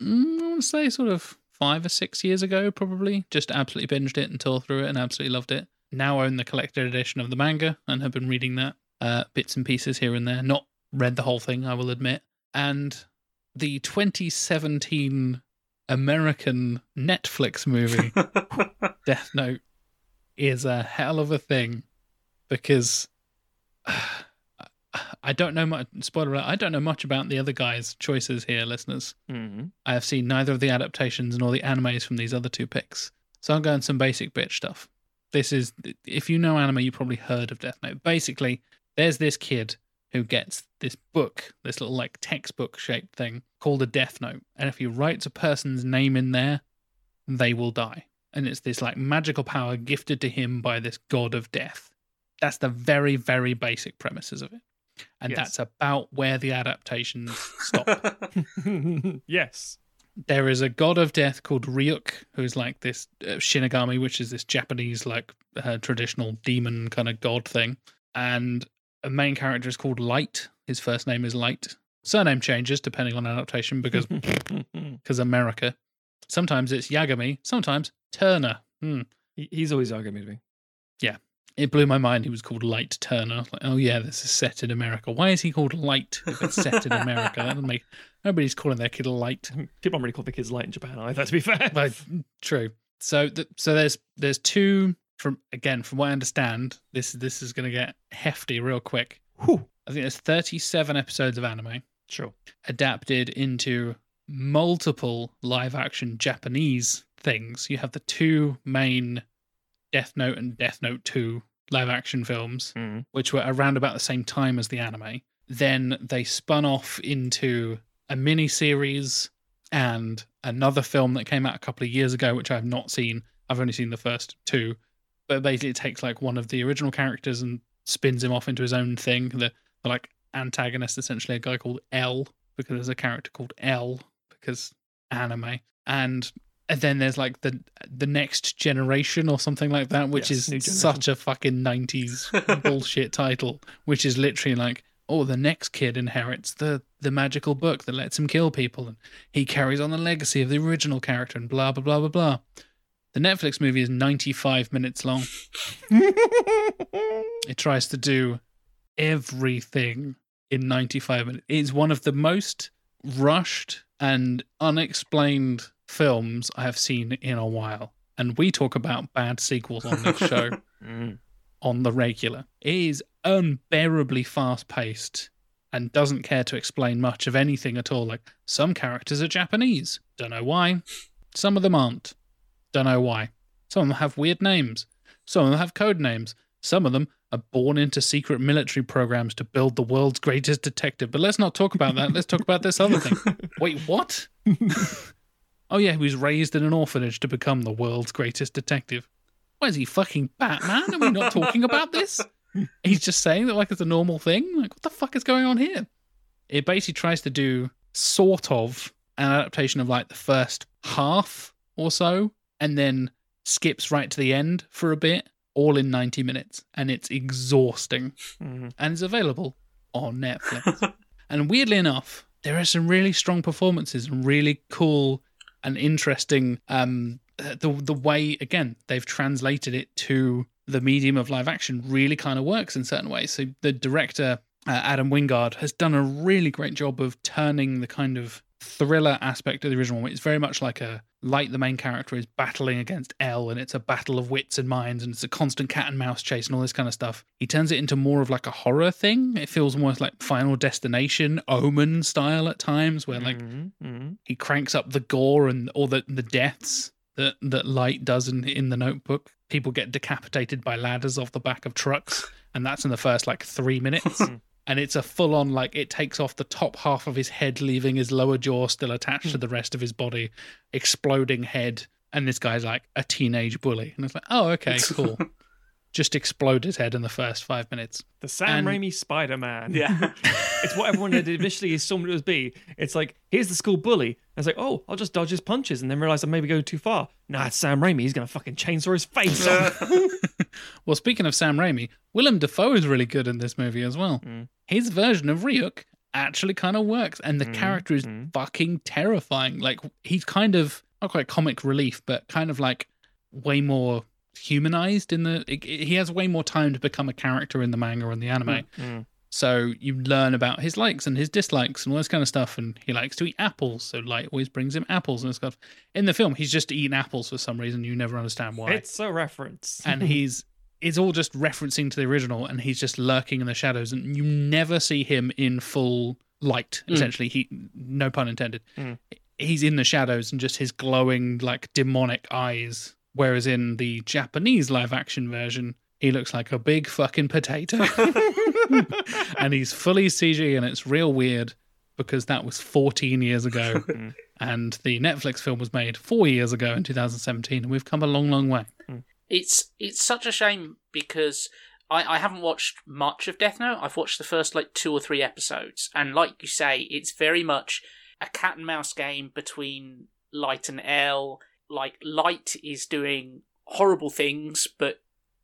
mm, I want to say, sort of five or six years ago, probably. Just absolutely binged it and tore through it and absolutely loved it. Now own the collected edition of the manga and have been reading that uh, bits and pieces here and there. Not read the whole thing, I will admit. And the 2017 American Netflix movie Death Note is a hell of a thing because I don't know much. Spoiler alert, I don't know much about the other guys' choices here, listeners. Mhm. I have seen neither of the adaptations nor the animes from these other two picks. So I'm going some basic bitch stuff. This is, if you know anime, you probably heard of Death Note. Basically, there's this kid who gets this book, this little like textbook shaped thing called a Death Note. And if he writes a person's name in there, they will die. And it's this like magical power gifted to him by this god of death. That's the very, very basic premises of it. And Yes. that's about where the adaptations stop. yes. There is a god of death called Ryuk, who's like this uh, Shinigami, which is this Japanese like uh, traditional demon kind of god thing, and a main character is called Light. His first name is Light. Surname changes depending on adaptation because because America. Sometimes it's Yagami, sometimes Turner. Hmm. He's always Yagami with me. Yeah. It blew my mind. He was called Light Turner. Like, oh yeah, this is set in America. Why is he called Light if it's set in America? That doesn't make nobody's calling their kid Light. People don't really call the kids light in Japan either, to be fair. But true. So th- so there's there's two from again from what I understand this this is going to get hefty real quick. Whew. I think there's 37 episodes of anime Sure. adapted into multiple live action Japanese things. You have the two main Death Note and Death Note 2 live action films Mhm. which were around about the same time as the anime. Then they spun off into a mini series and another film that came out a couple of years ago, which I've not seen. I've only seen the first two. But basically, it takes like one of the original characters and spins him off into his own thing. The, the like antagonist, essentially, a guy called L, because there's a character called L, because anime. And and then there's like the the next generation or something like that, which Yes, is such a fucking nineties bullshit title, which is literally like, oh, the next kid inherits the the magical book that lets him kill people, and he carries on the legacy of the original character, and blah blah blah blah blah. The Netflix movie is ninety five minutes long. It tries to do everything in 95 minutes. It's one of the most rushed and unexplained films I have seen in a while. And we talk about bad sequels on this show Mm. on the regular. It is unbearably fast paced and doesn't care to explain much of anything at all. Like some characters are Japanese. Don't know why. Some of them aren't. Don't know why. Some of them have weird names. Some of them have code names. Some of them are born into secret military programs to build the world's greatest detective. But let's not talk about that. Let's talk about this other thing. Wait, what? oh, yeah, he was raised in an orphanage to become the world's greatest detective. Why is he fucking Batman? Are we not talking about this? He's just saying that like it's a normal thing. Like, what the fuck is going on here? It basically tries to do sort of an adaptation of like the first half or so, and then skips right to the end for a bit, all in 90 minutes. And it's exhausting. Mhm. And it's available on Netflix. and weirdly enough, there are some really strong performances and really cool and interesting um the the way again they've translated it to the medium of live action really kind of works in certain ways. So the director uh, Adam Wingard has done a really great job of turning the kind of thriller aspect of the original. It's very much like a Light, the main character, is battling against L, and it's a battle of wits and minds, and it's a constant cat and mouse chase and all this kind of stuff. He turns it into more of like a horror thing. It feels almost like Final Destination, Omen style at times, where like Mhm, mhm. he cranks up the gore and all the the deaths that that Light does in in the Notebook. People get decapitated by ladders off the back of trucks, and that's in the first like three minutes. Hmm. and it's a full on like it takes off the top half of his head, leaving his lower jaw still attached to hmm. the rest of his body, exploding head. And this guy's like a teenage bully, and it's like, oh, okay, cool. Just explode his head in the first five minutes. The Sam And- Raimi Spider Man. Yeah. it's what everyone had initially assumed it would be. It's like, here's the school bully. And it's like, oh, I'll just dodge his punches and then realize I maybe go too far. Nah, it's Sam Raimi. He's going to fucking chainsaw his face off. Well, speaking of Sam Raimi, Willem Dafoe is really good in this movie as well. Mm. His version of Ryuk actually kind of works, and the Mm, character is mm. fucking terrifying. Like he's kind of not quite comic relief, but kind of like way more humanized in the. it- it- he has way more time to become a character in the manga and the anime. Mm. So you learn about his likes and his dislikes and all this kind of stuff. And he likes to eat apples, so Light always brings him apples and stuff. In the film, he's just eating apples for some reason. You never understand why It's a reference. and he's it's all just referencing to the original and he's just lurking in the shadows and you never see him in full light essentially he no pun intended Mm. he's in the shadows and just his glowing like demonic eyes whereas in the japanese live action version he looks like a big fucking potato and he's fully cg and it's real weird because that was 14 years ago Mm. and the netflix film was made four years ago in 2017 and we've come a long long way it's it's such a shame because I, I haven't watched much of Death Note. I've watched the first like two or three episodes, and like you say, it's very much a cat and mouse game between Light and L. Like Light is doing horrible things, but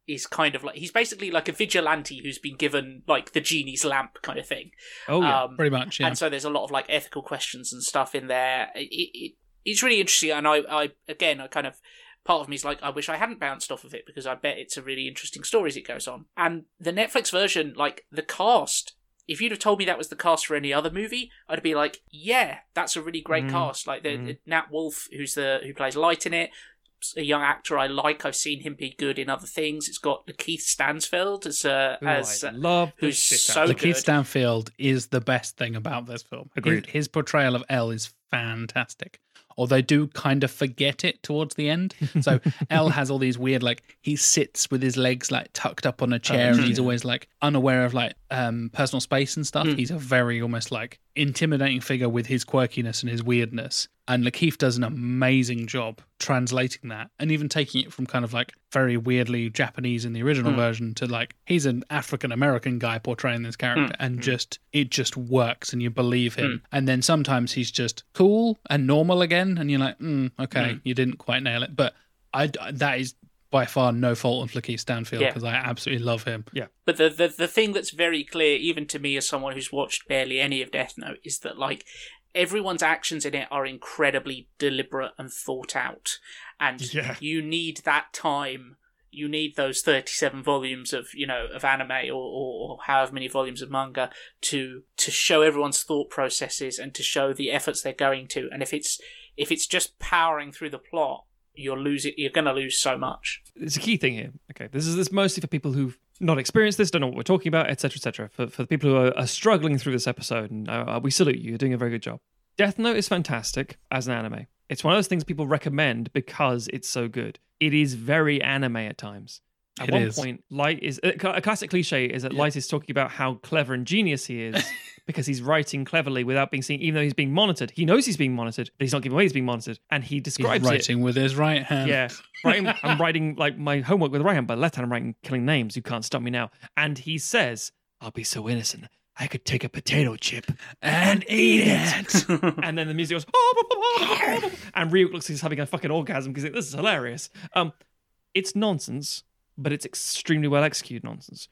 is kind of like he's basically like a vigilante who's been given like the genie's lamp kind of thing. oh, yeah. Um, pretty much yeah and so there's a lot of like ethical questions and stuff in there. It, it, it's really interesting, and I, I again, I kind of part of me is like, I wish I hadn't bounced off of it because I bet it's a really interesting story as it goes on. And the Netflix version, like the cast. If you'd have told me that was the cast for any other movie, I'd be like, "Yeah, that's a really great Mm, cast." Like the, mm. the Nat Wolff, who's the who plays Light in it, a young actor I like. I've seen him be good in other things. It's got the Keith Stanfield as uh, Ooh, as I uh, love who's so the. Keith good. Stanfield is the best thing about this film. His, Agreed. his portrayal of L is fantastic. Or they do kind of forget it towards the end. So L has all these weird, like he sits with his legs like tucked up on a chair, and he's always like unaware of like um personal space and stuff. Hmm. He's a very almost like intimidating figure with his quirkiness and his weirdness. And Lakeith does an amazing job translating that and even taking it from kind of like very weirdly Japanese in the original hmm. version to like he's an African American guy portraying this character hmm. and just it just works and you believe him. And then sometimes he's just cool and normal again and you're like, mm, okay, you didn't quite nail it. But I that is by far no fault of Lakeith Stanfield Yeah. because I absolutely love him. Yeah. But the, the the thing that's very clear, even to me as someone who's watched barely any of Death Note, is that like everyone's actions in it are incredibly deliberate and thought out, and Yeah. you need that time. You need those thirty-seven volumes of you know of anime or, or, or however many volumes of manga to to show everyone's thought processes and to show the efforts they're going to. And if it's if it's just powering through the plot, you're losing. You're going to lose so much. it's a key thing here. Okay, this is this mostly for people who've not experienced this, don't know what we're talking about, etc., etc. For for the people who are, are struggling through this episode, and uh, we salute you. You're doing a very good job. Death Note is fantastic as an anime. It's one of those things people recommend because it's so good. It is very anime at times. At It one is. point, Light is a a classic cliche is that Light is talking about how clever and genius he is because he's writing cleverly without being seen, even though he's being monitored. He knows he's being monitored, but he's not giving away he's being monitored, and he He's describes it writing with his right hand. yeah, writing, I'm writing like my homework with the right hand, but left hand I'm writing killing names. You can't stop me now. And he says, "I'll be so innocent. I could take a potato chip And eat it. and then the music goes, "Oh, and Ryuk looks like he's having a fucking orgasm because this is hilarious. Um, it's nonsense, but it's extremely well executed nonsense.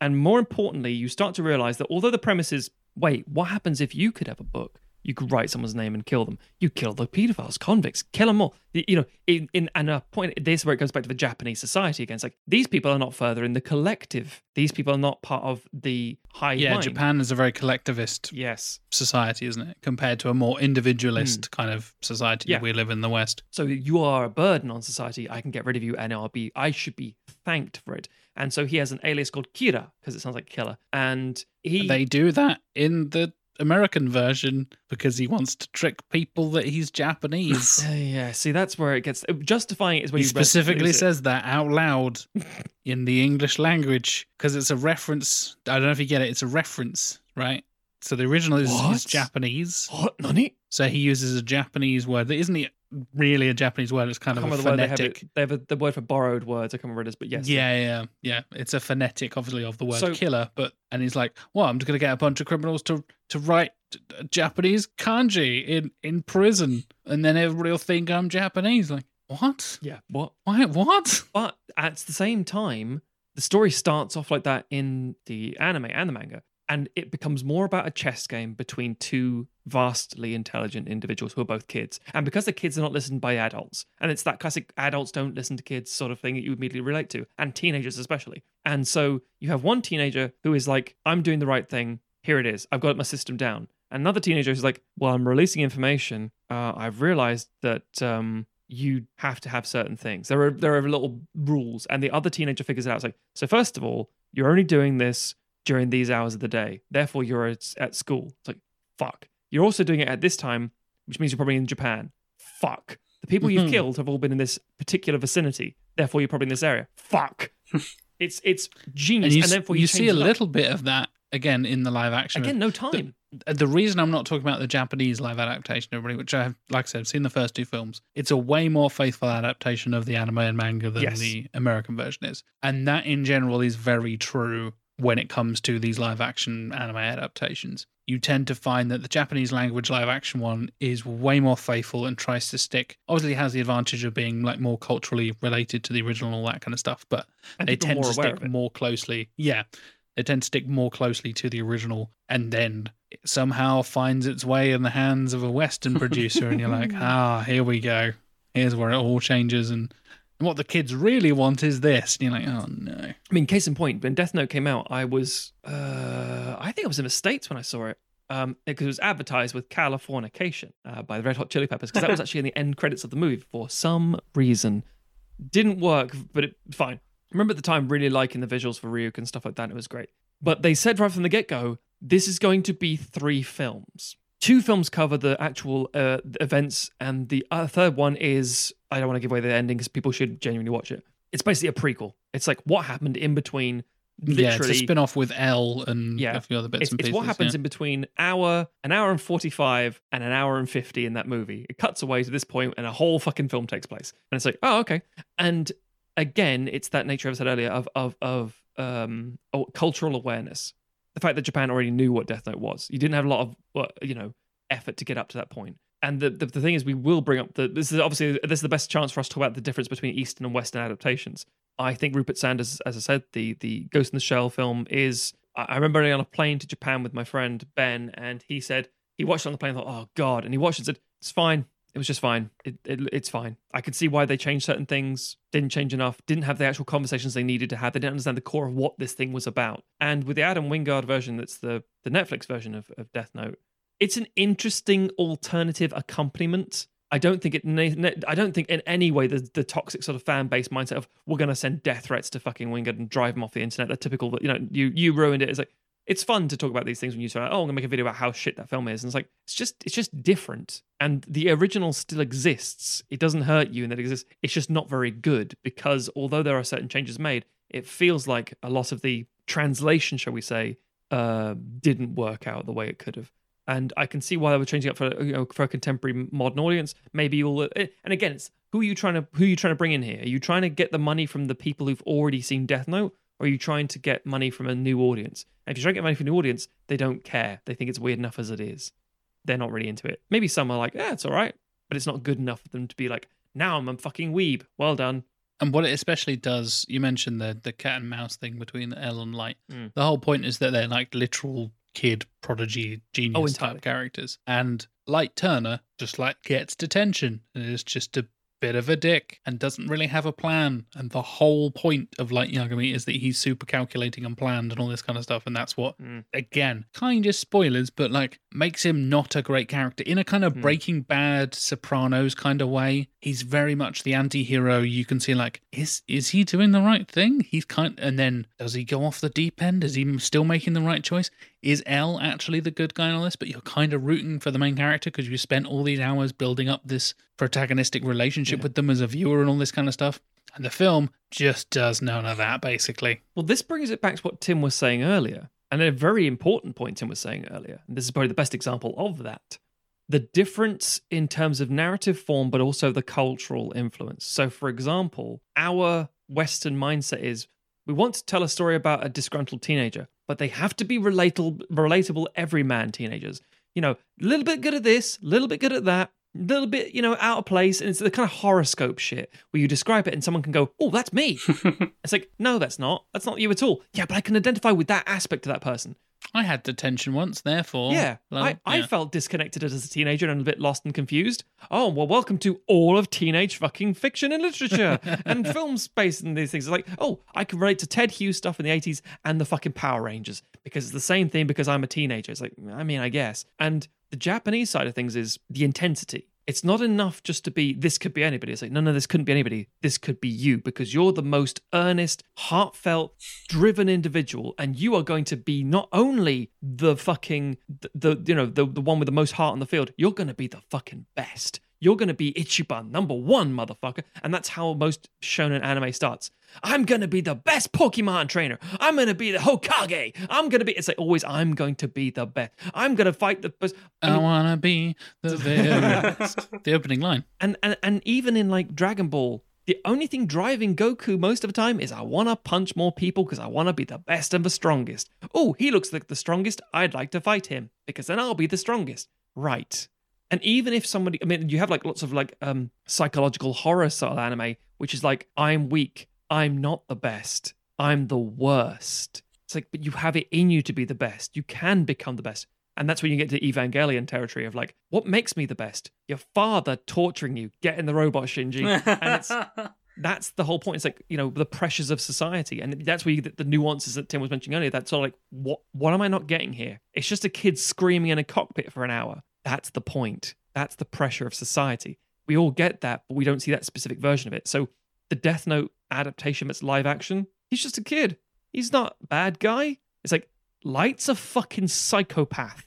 And more importantly, you start to realize that although the premise is, wait, what happens if you could have a book? You could write someone's name and kill them. You kill the pedophiles, convicts, kill them all. You know, in, in and a point. This is where it goes back to the Japanese society again. It's like these people are not further in the collective. These people are not part of the high Yeah, mind. Japan is a very collectivist Yes. society, isn't it? Compared to a more individualist hmm. kind of society. Yeah. we live in the West. So you are a burden on society. I can get rid of you, and I'll be. I should be thanked for it. And so he has an alias called Kira because it sounds like killer. And he They do that in the American version because he wants to trick people that he's Japanese. Uh, yeah, see, that's where it gets justifying it is where he you specifically says that out loud in the English language because it's a reference. I don't know if you get it. It's a reference, right? So the original is, is Japanese. "What, Nani?" So he uses a Japanese word that isn't really a Japanese word. It's kind of a remember the word they have. phonetic. It, they have a, the word for borrowed words. I can't remember it is, but yes. Yeah, yeah, yeah. It's a phonetic, obviously, of the word So- killer. But and he's like, "Well, I'm just going to get a bunch of criminals to to write Japanese kanji in in prison, and then everybody will think I'm Japanese." Like, what? Yeah. What? Why? What? But at the same time, the story starts off like that in the anime and the manga, and it becomes more about a chess game between two vastly intelligent individuals who are both kids. And because the kids are not listened by adults, and it's that classic adults don't listen to kids sort of thing that you immediately relate to, and teenagers especially. And so you have one teenager who is like, I'm doing the right thing. Here it is. I've got my system down. Another teenager who's like, Well, I'm releasing information. Uh, I've realized that um, you have to have certain things. There are there are little rules, and the other teenager figures it out. It's like, so first of all, you're only doing this during these hours of the day. Therefore, you're at, school. It's like, fuck. You're also doing it at this time, which means you're probably in Japan. Fuck. The people you've Mhm. killed have all been in this particular vicinity. Therefore, you're probably in this area. Fuck. it's it's genius, And you, and therefore you you, see a little bit of that again in the live action. again. No time. Uh, the reason I'm not talking about the Japanese live adaptation, everybody, which I have, like I said, seen the first two films, it's a way more faithful adaptation of the anime and manga than Yes. the American version is. And that in general is very true when it comes to these live action anime adaptations. You tend to find that the Japanese language live action one is way more faithful and tries to stick. Obviously, it has the advantage of being like more culturally related to the original and all that kind of stuff, but and they tend to stick more closely. Yeah, they tend to stick more closely to the original, and then it somehow finds its way in the hands of a Western producer, and you're like, ah, here we go. Here's where it all changes, and what the kids really want is this. And you're like, oh no. I mean, case in point, when Death Note came out, I was, uh, I think I was in the States when I saw it. Um, because it was advertised with Californication uh, by the Red Hot Chili Peppers, because that was actually in the end credits of the movie for some reason. Didn't work, but it fine. I remember at the time really liking the visuals for Ryuk and stuff like that. And it was great. But they said right from the get go, this is going to be three films. Two films cover the actual uh, events, and the uh, third one is I don't want to give away the ending because people should genuinely watch it. It's basically a prequel. It's like what happened in between. Literally, yeah, it's a spin off with L and Yeah. a few other bits it's, and it's what happens yeah. in between hour, an hour and forty-five, and an hour and fifty in that movie. It cuts away to this point, and a whole fucking film takes place. And it's like, oh, okay. And again, it's that nature I said earlier of of of um cultural awareness. The fact that Japan already knew what Death Note was. You didn't have a lot of uh, you know effort to get up to that point. And the, the the thing is, we will bring up the. This is obviously this is the best chance for us to talk about the difference between Eastern and Western adaptations. I think Rupert Sanders, as I said, the the Ghost in the Shell film is. I remember on a plane to Japan with my friend Ben, and he said he watched it on the plane. and Thought, oh god, and he watched it and said it's fine. It was just fine. It, it it's fine. I could see why they changed certain things. Didn't change enough. Didn't have the actual conversations they needed to have. They didn't understand the core of what this thing was about. And with the Adam Wingard version, that's the the Netflix version of, of Death Note, it's an interesting alternative accompaniment. I don't think it. I don't think in any way the the toxic sort of fan base mindset of we're going to send death threats to fucking Wingard and drive him off the internet. The typical that you know you you ruined it. It's like it's fun to talk about these things when you say, "Oh, I'm gonna make a video about how shit that film is," and it's like it's just it's just different. And the original still exists. It doesn't hurt you, and that exists. It's just not very good because although there are certain changes made, it feels like a lot of the translation, shall we say, uh, didn't work out the way it could have. And I can see why they were changing up for you know for a contemporary modern audience. Maybe you'll and again, it's who are you trying to who are you trying to bring in here? Are you trying to get the money from the people who've already seen Death Note, or are you trying to get money from a new audience? And if you're trying to get money from a new audience, they don't care. They think it's weird enough as it is. They're not really into it. Maybe some are like, yeah, it's all right, but it's not good enough for them to be like, now I'm a fucking weeb. Well done. And what it especially does, you mentioned the the cat and mouse thing between L and Light. Mm. The whole point is that they're like literal kid prodigy genius Oh, type characters. And Light Turner just like gets detention and is just a bit of a dick and doesn't really have a plan. And the whole point of Light Yagami is that he's super calculating and planned and all this kind of stuff. And that's what Mm. again, kind of spoilers, but like makes him not a great character in a kind of Hmm. Breaking Bad, Sopranos kind of way. He's very much the anti-hero. You can see like, is is he doing the right thing? He's kind, and then does he go off the deep end? Is he still making the right choice? Is L actually the good guy in all this? But you're kind of rooting for the main character because you spent all these hours building up this protagonistic relationship Yeah. with them as a viewer and all this kind of stuff. And the film just does none of that, basically. Well, this brings it back to what Tim was saying earlier, and a very important point Tim was saying earlier. And this is probably the best example of that. The difference in terms of narrative form, but also the cultural influence. So, for example, our Western mindset is we want to tell a story about a disgruntled teenager, but they have to be relatable, relatable everyman teenagers. You know, a little bit good at this, a little bit good at that, a little bit, you know, out of place. And it's the kind of horoscope shit where you describe it and someone can go, oh, that's me. It's like, no, that's not. That's not you at all. Yeah, but I can identify with that aspect of that person. I had detention once, therefore. yeah. well, I, I felt disconnected as a teenager and a bit lost and confused. Oh, well, welcome to all of teenage fucking fiction and literature and film based and these things. It's like, oh, I can relate to Ted Hughes stuff in the 80s and the fucking Power Rangers because it's the same thing because I'm a teenager. It's like, I mean, I guess. And the Japanese side of things is the intensity. It's not enough just to be, this could be anybody. It's like, no, no, this couldn't be anybody. This could be you because you're the most earnest, heartfelt, driven individual. And you are going to be not only the fucking, the, the you know, the, the one with the most heart on the field, you're going to be the fucking best. You're going to be Ichiban, number one, motherfucker. And that's how most shonen anime starts. I'm going to be the best Pokemon trainer. I'm going to be the Hokage. I'm going to be, it's like always, I'm going to be the best. I'm going to fight the best. I wanna be the very best. the opening line. and and and even in like Dragon Ball, the only thing driving Goku most of the time is I want to punch more people because I want to be the best and the strongest. Oh, he looks like the strongest. I'd like to fight him because then I'll be the strongest. Right. And even if somebody, I mean, you have like lots of like um psychological horror style anime, which is like I'm weak, I'm not the best, I'm the worst. It's like, but you have it in you to be the best. You can become the best. And that's when you get to Evangelion territory of like, what makes me the best? Your father torturing you, getting the robot Shinji. and it's that's the whole point. It's like, you know, the pressures of society. And that's where you get the nuances that Tim was mentioning earlier. That's sort of like, what what am I not getting here? It's just a kid screaming in a cockpit for an hour. That's the point. That's the pressure of society. We all get that, but we don't see that specific version of it. So the Death Note adaptation that's live action, he's just a kid. He's not a bad guy. It's like Light's a fucking psychopath.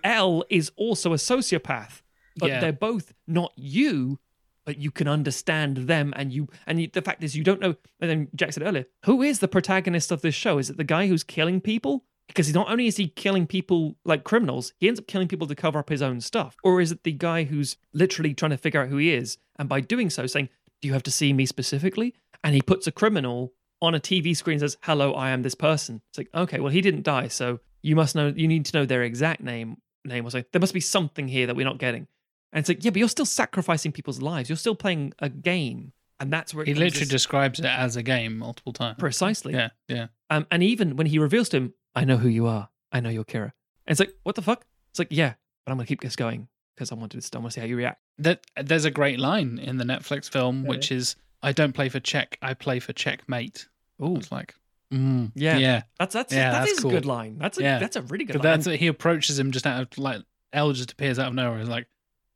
L is also a sociopath. But Yeah. they're both not you, but you can understand them and you and you, the fact is you don't know and then Jack said earlier, who is the protagonist of this show? Is it the guy who's killing people? Because not only is he killing people like criminals, he ends up killing people to cover up his own stuff. Or is it the guy who's literally trying to figure out who he is and by doing so saying, "Do you have to see me specifically?" And he puts a criminal on a TV screen and says, "Hello, I am this person." It's like, okay, well, he didn't die, so you must know. You need to know their exact name. Name or something. There must be something here that we're not getting. And it's like, yeah, but you're still sacrificing people's lives. You're still playing a game, and that's where He literally this- describes it as a game multiple times. precisely. Yeah, yeah. Um, and even when he reveals to him, "I know who you are. I know you're Kira." And it's like, what the fuck? It's like, yeah, but I'm gonna keep this going because I want to. I want to see how you react. That there's a great line in the Netflix film, which is, "I don't play for check, I play for checkmate." Ooh, It's like, mm, Yeah. yeah. that's that's Yeah, that that's is cool. a good line. That's a Yeah. that's a really good line. that's he approaches him just out of like L just appears out of nowhere. He's like,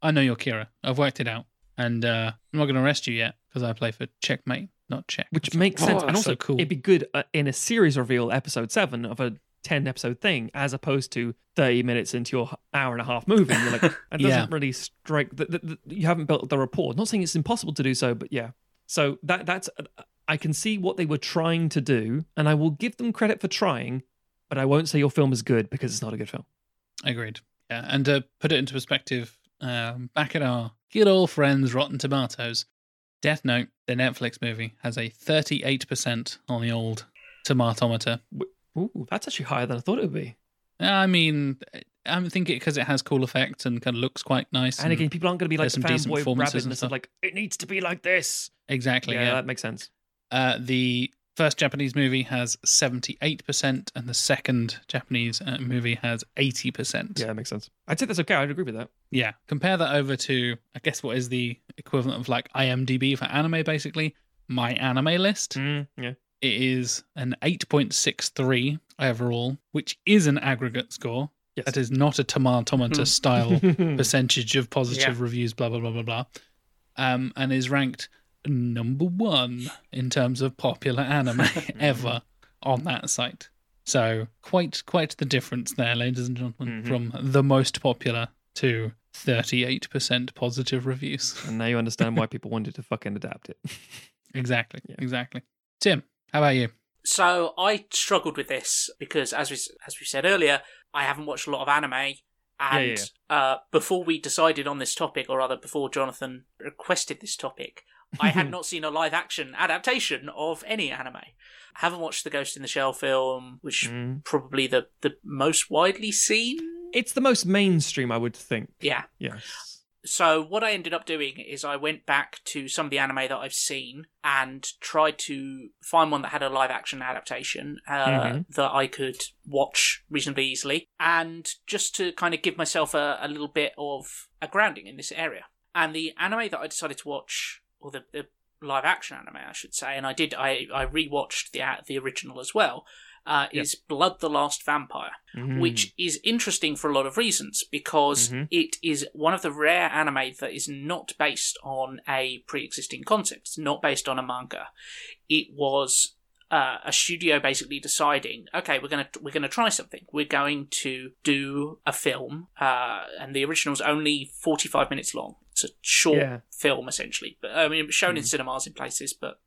"I know you're Kira. I've worked it out, and uh, I'm not going to arrest you yet because I play for checkmate, not check." which makes oh, sense. and also, so cool. it'd be good uh, in a series reveal, episode seven of a ten episode thing, as opposed to thirty minutes into your hour and a half movie. You're like, it doesn't Yeah. really strike. The, the, the, you haven't built the rapport. Not saying it's impossible to do so, but yeah. So that that's I can see what they were trying to do, and I will give them credit for trying, but I won't say your film is good because it's not a good film. Agreed. Yeah, and to put it into perspective, um, back at our good old friends Rotten Tomatoes, Death Note, the Netflix movie, has a 38% on the old tomatometer. Ooh, that's actually higher than I thought it would be. I mean, I'm thinking because it has cool effects and kind of looks quite nice. And again, people aren't going to be like some fanboy rabbit and and stuff. stuff. Like it needs to be like this. exactly, yeah, yeah. that makes sense. Uh, the first Japanese movie has 78%, and the second Japanese uh, movie has 80%. Yeah, that makes sense. I'd say that's okay. I'd agree with that. Yeah. Compare that over to, I guess, what is the equivalent of like IMDb for anime, basically. MyAnimeList. Mm, yeah. It is an 8.63 overall, which is an aggregate score. Yes. That is not a tomatometer style Hmm. percentage of positive reviews, blah, blah, blah, blah, blah. Um, and is ranked number one in terms of popular anime ever on that site. So quite quite the difference there, ladies and gentlemen, Mhm. from the most popular to 38% positive reviews. and now you understand why people wanted to fucking adapt it. exactly. Yeah. Exactly. Tim, how about you? So I struggled with this because, as we as we said earlier, I haven't watched a lot of anime, and Yeah, yeah, Uh, before we decided on this topic, or rather before Jonathan requested this topic, I had not seen a live action adaptation of any anime. I haven't watched the Ghost in the Shell film, which Mm. probably the the most widely seen. It's the most mainstream, I would think. Yeah. Yes. So what I ended up doing is I went back to some of the anime that I've seen and tried to find one that had a live action adaptation uh, Mhm. that I could watch reasonably easily, and just to kind of give myself a, a little bit of a grounding in this area. And the anime that I decided to watch, or the, the live action anime, I should say, and I did, I I rewatched the the original as well. Uh, Yep. Is Blood the Last Vampire Mhm. which is interesting for a lot of reasons because Mhm. it is one of the rare anime that is not based on a pre-existing concept. It's not based on a manga. It was uh, a studio basically deciding, okay, we're gonna we're gonna try something. We're going to do a film, uh, and the original's only forty five minutes long. It's a short Yeah. film essentially, but I mean, it was shown in cinemas in places, but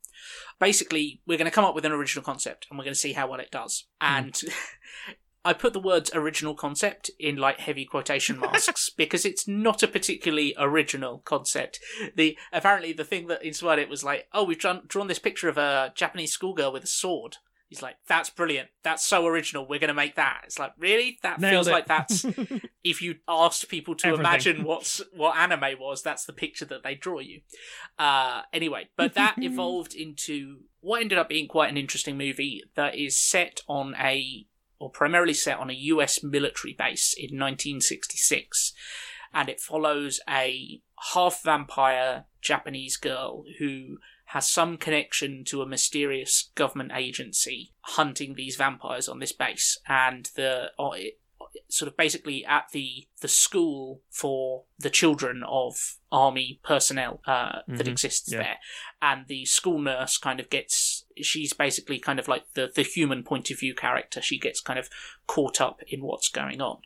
basically we're going to come up with an original concept and we're going to see how well it does. And hmm. i put the words original concept in like heavy quotation marks because it's not a particularly original concept. The apparently the thing that inspired it was like oh we've drawn, drawn this picture of a japanese schoolgirl with a sword he's like that's brilliant that's so original we're going to make that it's like really that Nailed feels it. like that's if you asked people to Everything. imagine what's what anime was, that's the picture that they draw you. Uh, anyway, but that evolved into what ended up being quite an interesting movie that is set on a, or primarily set on a US military base in 1966, and it follows a half vampire Japanese girl who has some connection to a mysterious government agency hunting these vampires on this base, and the it, sort of basically at the the school for the children of army personnel uh, that Mhm. exists Yeah. there, and the school nurse kind of gets she's basically kind of like the the human point of view character. She gets kind of caught up in what's going on.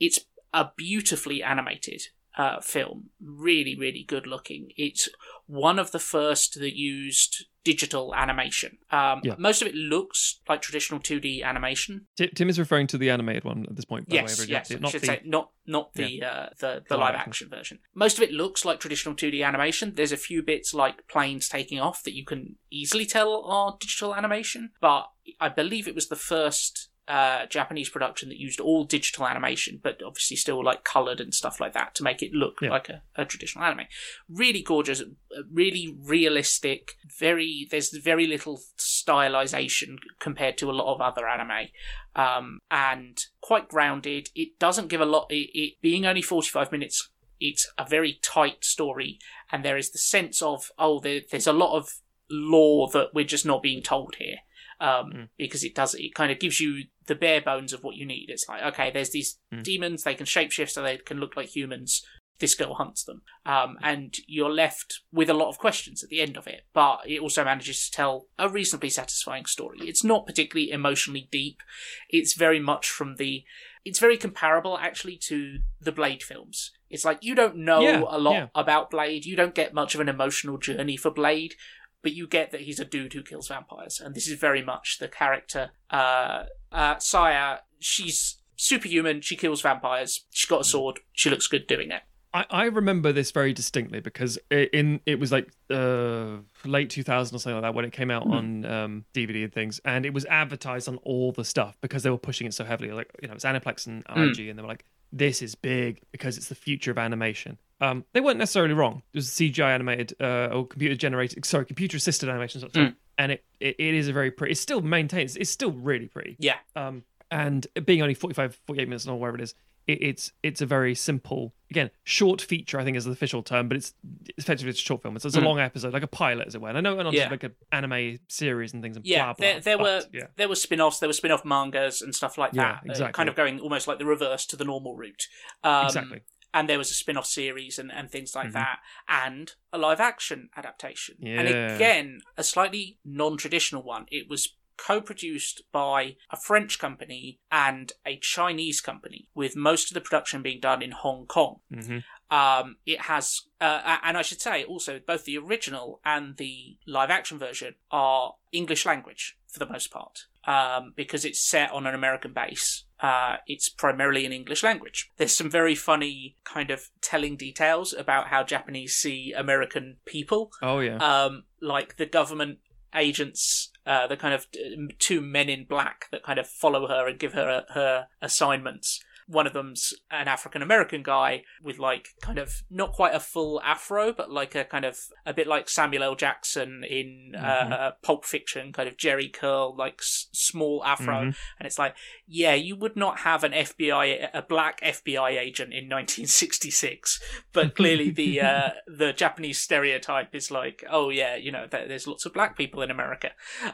It's a beautifully animated uh, film, really really good looking. It's one of the first that used digital animation. Um, Yeah. Most of it looks like traditional 2D animation, Ti- Tim is referring to the animated one at this point. By yes, way, yes, not should the- say not not the uh, the the live action version. Most of it looks like traditional 2D animation. There's a few bits like planes taking off that you can easily tell are digital animation, but I believe it was the first uh, Japanese production that used all digital animation, but obviously still like colored and stuff like that to make it look Yeah. like a, a traditional anime. Really gorgeous, uh, really realistic. Very there's very little stylization compared to a lot of other anime um, and quite grounded. It doesn't give a lot. It, it being only forty five minutes, it's a very tight story, and there is the sense of oh, there, there's a lot of lore that we're just not being told here. Um, Mm. Because it does, it kind of gives you the bare bones of what you need. It's like, okay, there's these Mm. demons, they can shapeshift so they can look like humans. This girl hunts them. Um, and you're left with a lot of questions at the end of it, but it also manages to tell a reasonably satisfying story. It's not particularly emotionally deep. It's very much from the. It's very comparable actually to the Blade films. It's like you don't know Yeah, a lot yeah. about Blade. You don't get much of an emotional journey for Blade, but you get that he's a dude who kills vampires, and this is very much the character. Uh, uh, Saya, she's superhuman. She kills vampires. She's got a sword. She looks good doing it. I, I remember this very distinctly because it, in it was like uh, late 2000 or something like that when it came out on um, DVD and things, and it was advertised on all the stuff because they were pushing it so heavily. Like you know, it's Aniplex and IG, and they were like, "This is big because it's the future of animation." Um, they weren't necessarily wrong. It was CGI animated uh, or computer generated, sorry, computer assisted animation, sort of stuff. and it, it it is a very pretty. It still maintains. It's still really pretty Yeah. um, and being only 45 48 minutes long or whatever it is it, it's it's a very simple again short feature i think is the official term but it's effectively it's a short film it's, it's a long episode like a pilot as it were and i know it went on Mm. Yeah. to like an anime series and things and Yeah, blah, blah, there, there but, were yeah there were spin-offs, there were spin-off mangas and stuff like Yeah, that. uh, kind of going almost like the reverse to the normal route. Um, exactly And there was a spin-off series and, and things like Mhm. that, and a live-action adaptation. And again, a slightly non-traditional one. It was co-produced by a French company and a Chinese company, with most of the production being done in Hong Kong. hmm Um, it has, uh, and I should say also, both the original and the live action version are English language for the most part, um, because it's set on an American base. Uh, it's primarily in English language. There's some very funny kind of telling details about how Japanese see American people oh yeah um, like the government agents, uh, the kind of uh, two men in black that kind of follow her and give her her assignments. One of them's an African American guy with like kind of not quite a full afro, but like a kind of a bit like Samuel L. Jackson in uh, Pulp Fiction, kind of Jheri curl, like s- small afro. Mhm. And it's like, yeah, you would not have an FBI, a black FBI agent in 1966, but clearly the uh, the Japanese stereotype is like, oh yeah, you know, there- there's lots of black people in America.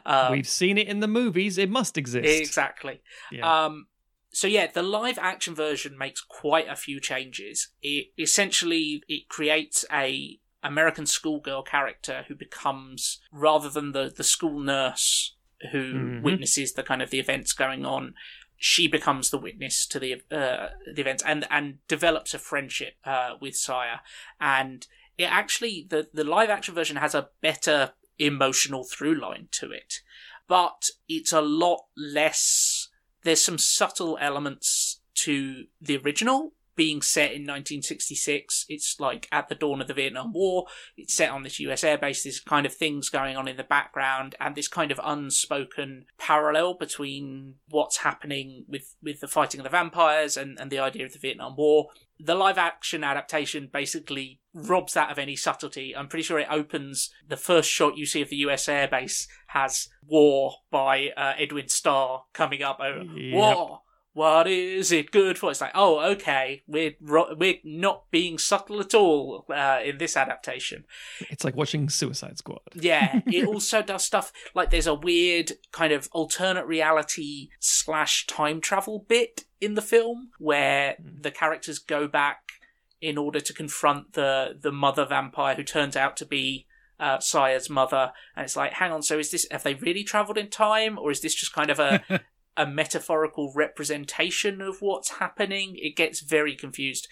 Um, we've seen it in the movies it must exist exactly. yeah. Um, so yeah, the live action version makes quite a few changes. It essentially it creates a American schoolgirl character who becomes rather than the the school nurse who Mhm. witnesses the kind of the events going on. She becomes the witness to the uh, the events and and develops a friendship uh, with Saya. And it actually the the live action version has a better emotional through line to it, but it's a lot less there's some subtle elements to the original being set in 1966 it's like at the dawn of the vietnam war. It's set on this us airbase. There's kind of things going on in the background and this kind of unspoken parallel between what's happening with with the fighting of the vampires and, and the idea of the vietnam war the live action adaptation basically robs that of any subtlety. I'm pretty sure it opens the first shot you see of the US airbase has War by uh, Edwin Starr coming up over Yep. War. What is it good for? It's like, oh, okay, we're ro- we're not being subtle at all uh, in this adaptation. it's like watching suicide squad Yeah, it also does stuff like there's a weird kind of alternate reality slash time travel bit in the film where the characters go back in order to confront the the mother vampire who turns out to be uh, Saya's mother, and it's like, hang on, so is this have they really travelled in time, or is this just kind of a a metaphorical representation of what's happening? It gets very confused.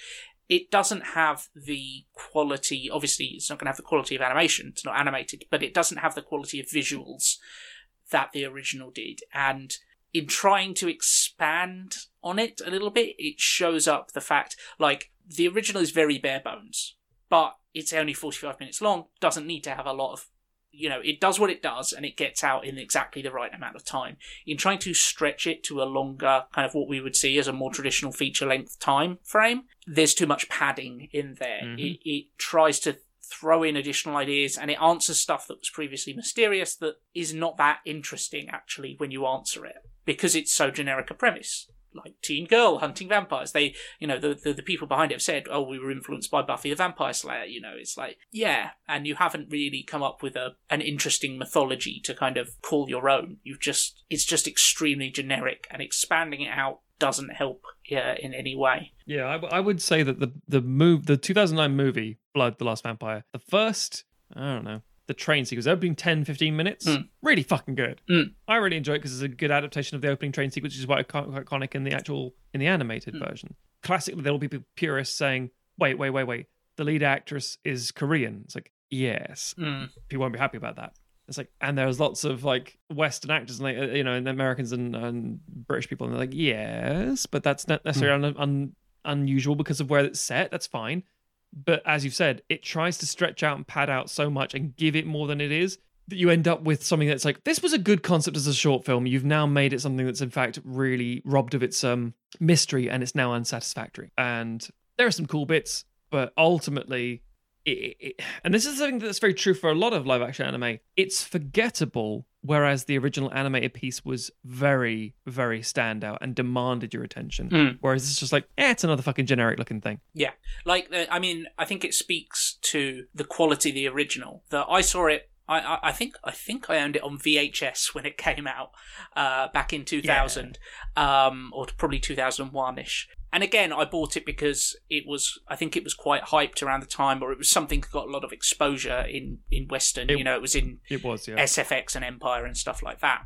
It doesn't have the quality. Obviously, it's not going to have the quality of animation. It's not animated, but it doesn't have the quality of visuals that the original did. And in trying to expand on it a little bit, it shows up the fact like the original is very bare bones, but it's only 45 minutes long, doesn't need to have a lot of you know, it does what it does and it gets out in exactly the right amount of time. In trying to stretch it to a longer, kind of what we would see as a more traditional feature length time frame, there's too much padding in there. Mhm. It, it tries to throw in additional ideas and it answers stuff that was previously mysterious that is not that interesting actually when you answer it because it's so generic a premise like teen girl hunting vampires. They you know the, the the people behind it have said oh we were influenced by buffy the vampire slayer you know it's like yeah and you haven't really come up with a an interesting mythology to kind of call your own. You've just it's just extremely generic and expanding it out doesn't help yeah, in any way. Yeah, I, w- I would say that the the move the 2009 movie Blood: The Last Vampire, the first I don't know the train sequence, opening 10, 15 minutes, Mm. really fucking good. Mm. I really enjoy it because it's a good adaptation of the opening train sequence, which is quite icon- quite iconic in the actual in the animated Mm. version. Classically, there'll be purists saying, "Wait, wait, wait, wait, the lead actress is Korean." It's like, yes, mm. people won't be happy about that. It's like, and there's lots of like Western actors, and like uh, you know, and Americans and, and British people, and they're like, yes, but that's not necessarily un, un, unusual because of where it's set. That's fine. But as you've said, it tries to stretch out and pad out so much and give it more than it is that you end up with something that's like this was a good concept as a short film. You've now made it something that's in fact really robbed of its um mystery and it's now unsatisfactory. And there are some cool bits, but ultimately it, it, and this is something that's very true for a lot of live action anime. It's forgettable, whereas the original animated piece was very, very standout and demanded your attention. Mm. Whereas it's just like, eh, it's another fucking generic looking thing. Yeah, like I mean, I think it speaks to the quality of the original. That I saw it. I, I, I think I think I owned it on VHS when it came out uh, back in 2000, um, or probably 2001 ish. And again, I bought it because it was. I think it was quite hyped around the time, or it was something that got a lot of exposure in in Western. It- you know, it was in It was, yeah. SFX and Empire and stuff like that.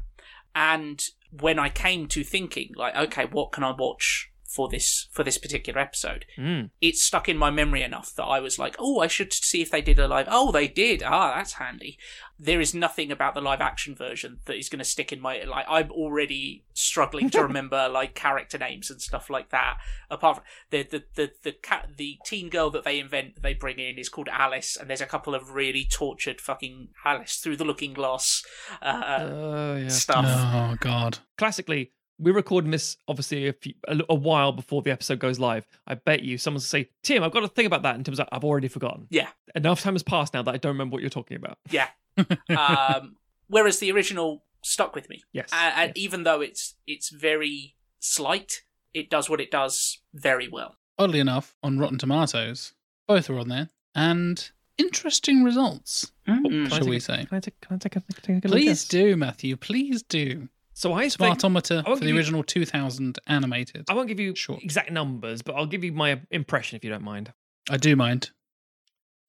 And when I came to thinking, like, okay, what can I watch for this for this particular episode? Mm. It stuck in my memory enough that I was like, oh, I should see if they did a live. Oh, they did. Ah, that's handy. There is nothing about the live action version that is going to stick in my like. I'm already struggling to remember like character names and stuff like that. Apart from the the the the cat the teen girl that they invent that they bring in is called Alice, and there's a couple of really tortured fucking Alice through the Looking Glass uh, Oh, yeah. stuff. Oh God. Classically, we're recording this obviously a, few, a, a while before the episode goes live. I bet you someone's say, Tim, I've got to think about that. And Tim's like, I've already forgotten. Yeah. Enough time has passed now that I don't remember what you're talking about. Yeah. um, whereas the original stuck with me. Yes. and, and yes. even though it's it's very slight, it does what it does very well. Oddly enough, on Rotten Tomatoes, both are on there, and interesting results. Mm. Can Shall we a- say? Can I take, can I take a, take a Please at- do, Matthew. Please do. So I think, Smartometer I for the give you- original 2000 animated. I won't give you Sure. exact numbers, but I'll give you my impression if you don't mind. I do mind.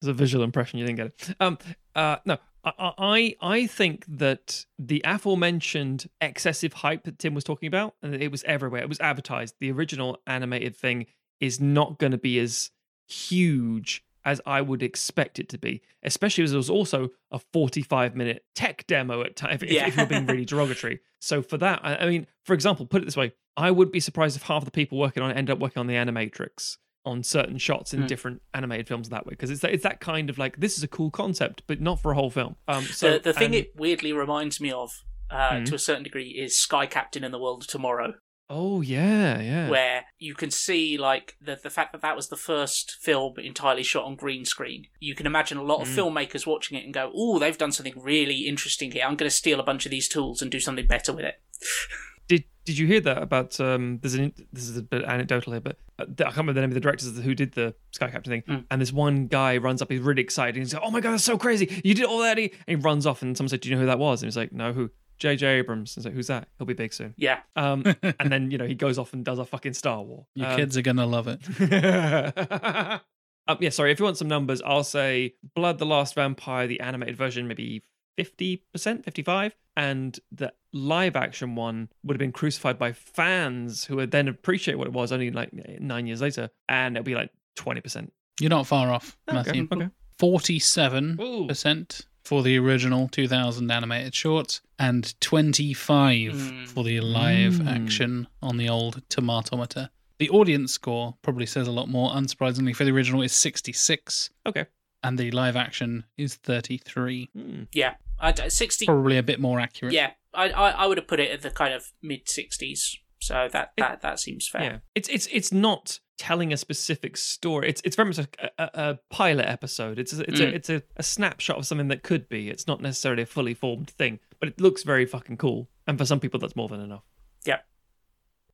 It's a visual impression. You didn't get it. Um, uh, no, I, I, I think that the aforementioned excessive hype that Tim was talking about, and it was everywhere. It was advertised. The original animated thing is not going to be as huge as I would expect it to be, especially as it was also a 45 minute tech demo at time. If, Yeah. if you're being really derogatory. So for that, I, I mean, for example, put it this way: I would be surprised if half the people working on it end up working on the Animatrix on certain shots in Hmm. different animated films that way because it's that, it's that kind of like this is a cool concept but not for a whole film um so the the thing it weirdly reminds me of, uh, Mhm. to a certain degree, is Sky Captain in the World of Tomorrow, oh yeah yeah where you can see like the the fact that that was the first film entirely shot on green screen. You can imagine a lot of Mm. filmmakers watching it and go, "Oh, they've done something really interesting here. I'm going to steal a bunch of these tools and do something better with it." did did you hear that about um there's an this is a bit anecdotal here but uh, I can't remember the name of the directors who did the Sky Captain thing Mm. and this one guy runs up he's really excited and he's like oh my god that's so crazy you did all that and he runs off and someone said do you know who that was and he's like no who J.J. Abrams and he's like who's that he'll be big soon Yeah, um and then you know he goes off and does a fucking Star War Your Um, kids are going to love it. um, yeah, sorry. If you want some numbers, I'll say Blood the Last Vampire, the animated version, maybe 50%, 55 and the live action one would have been crucified by fans who would then appreciate what it was only like nine years later, and it'll be like 20%. You're not far off, Okay, okay. 47% for the original 2000 animated shorts and 25 Mm. for the live Mm. action on the old tomatometer. The audience score probably says a lot more. Unsurprisingly, for the original is 66 Okay. and the live action is 33. Hmm. yeah. I, d- sixty. Probably a bit more accurate. Yeah, I, I I would have put it at the kind of mid sixties. So that that that seems fair. Yeah, it's it's it's not telling a specific story. It's it's very much a, a, a pilot episode. It's a, it's a Mm. it's a, a snapshot of something that could be. It's not necessarily a fully formed thing, but it looks very fucking cool. And for some people, that's more than enough. Yeah,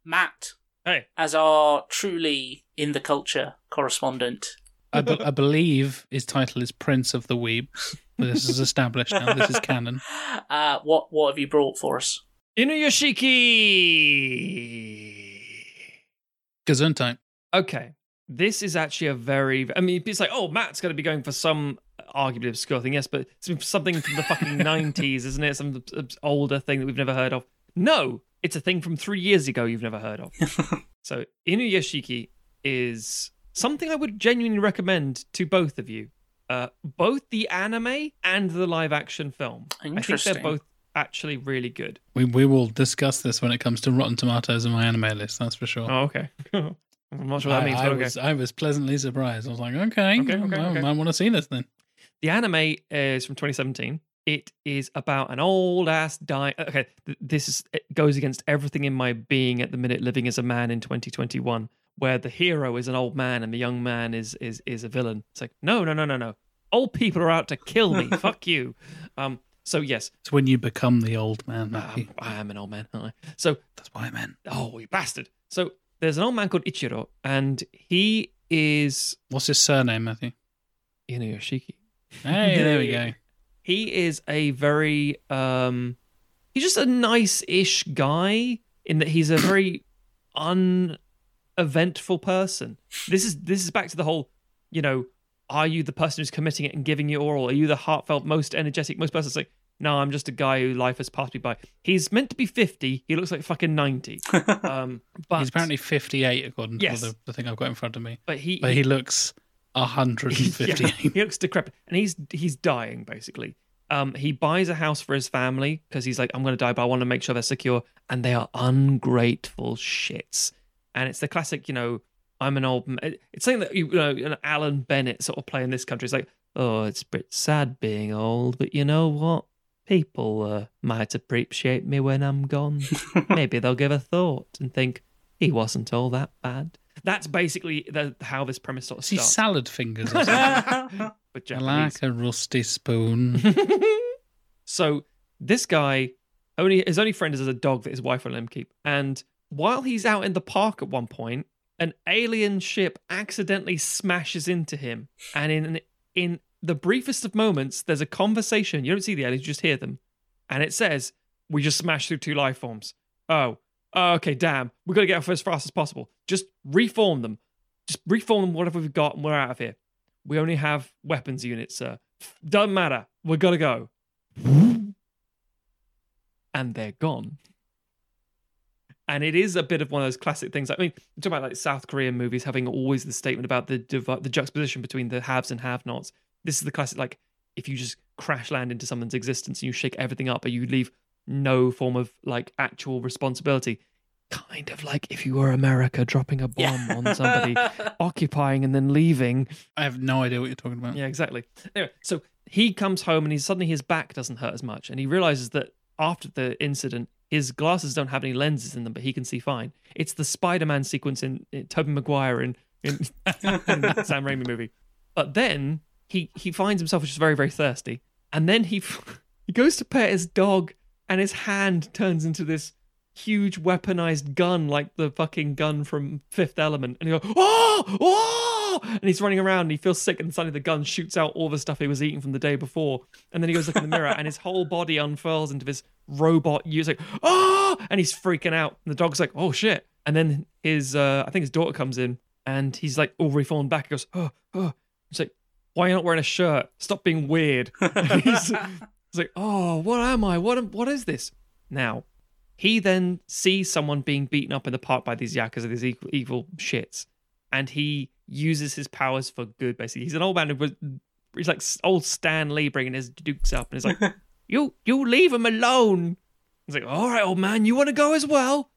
Matt, Hey, as our truly in the culture correspondent, I, be- I believe his title is Prince of the Weebs. This is established now. This is canon. uh, what what have you brought for us? Inuyashiki. Gesundheit. Okay, this is actually a very. I mean, it's like, oh, Matt's going to be going for some arguably obscure thing, yes, but it's something from the fucking nineties, isn't it? Some older thing that we've never heard of. No, it's a thing from three years ago you've never heard of. so Inuyashiki is something I would genuinely recommend to both of you. Uh, both the anime and the live action film. I think they're both actually really good. We, we will discuss this when it comes to Rotten Tomatoes and MyAnimeList, that's for sure. Oh, okay. I'm not sure what that I, means, I okay. was I was pleasantly surprised. I was like, okay, Okay, okay, well, okay. I want to see this then. The anime is from 2017. It is about an old ass dying. Okay, this is it goes against everything in my being at the minute, living as a man in 2021, where the hero is an old man and the young man is is is a villain. It's like no, no, no, no, no. Old people are out to kill me. Fuck you. Um. So yes, It's when you become the old man. um, I am an old man. I? So That's why, I meant. oh, you bastard. So there's an old man called Ichiro, and he is What's his surname, Matthew? Inuyashiki. Hey, there we go. he is a very um he's just a nice-ish guy in that he's a very uneventful person this is this is back to the whole you know are you the person who's committing it and giving you oral? are you the heartfelt most energetic most person it's like no i'm just a guy who life has passed me by he's meant to be 50 he looks like fucking 90 um but He's apparently 58, according Yes. to the, the thing I've got in front of me. but he, But he looks 158. Yeah, he looks decrepit, and he's he's dying basically. Um, he buys a house for his family because he's like, I'm going to die, but I want to make sure they're secure, and they are ungrateful shits. And it's the classic, you know, I'm an old. Man. It's something that you know, an Alan Bennett sort of play in this country. It's like, oh, it's a bit sad being old, but you know what? People uh, might appreciate me when I'm gone. Maybe they'll give a thought and think he wasn't all that bad. That's basically the, how this premise sort of See starts. salad fingers. or something? but I Japanese. like a rusty spoon. so this guy only his only friend is a dog that his wife will let him keep. And while he's out in the park at one point, an alien ship accidentally smashes into him. And in an in the briefest of moments, there's a conversation. You don't see the aliens, you just hear them. And it says, We just smashed through two life forms. Oh. oh okay, damn. We've got to get off as fast as possible. Just reform them. Just reform them, whatever we've got, and we're out of here. We only have weapons units, sir. Doesn't matter. We've got to go. And they're gone. And it is a bit of one of those classic things. I mean, talk about like South Korean movies having always the statement about the divi- the juxtaposition between the haves and have-nots. This is the classic, like if you just crash land into someone's existence and you shake everything up, but you leave no form of like actual responsibility. Kind of like if you were America dropping a bomb on somebody, occupying and then leaving. I have no idea what you're talking about. Yeah, exactly. Anyway, so he comes home and he's suddenly his back doesn't hurt as much, and he realizes that after the incident, his glasses don't have any lenses in them, but he can see fine. It's the Spider-Man sequence in, in Tobey Maguire in, in, in Sam Raimi movie. But then he he finds himself just very very thirsty, and then he he goes to pet his dog, and his hand turns into this huge weaponized gun like the fucking gun from Fifth Element, and he goes oh oh, and he's running around and he feels sick, and suddenly the gun shoots out all the stuff he was eating from the day before, and then he goes look in the mirror, and his whole body unfurls into this robot. He's like oh, and he's freaking out, and the dog's like oh shit, and then his uh, I think his daughter comes in, and he's like all reformed back. He goes oh oh, he's like why are you not wearing a shirt? Stop being weird. He's, he's like, oh, what am I? What am, what is this? Now, he then sees someone being beaten up in the park by these yakas, these evil, evil shits, and he uses his powers for good. Basically, he's an old man who was he's like old Stan Lee bringing his dukes up, and he's like, you you leave him alone. He's like, all right, old man, you want to go as well?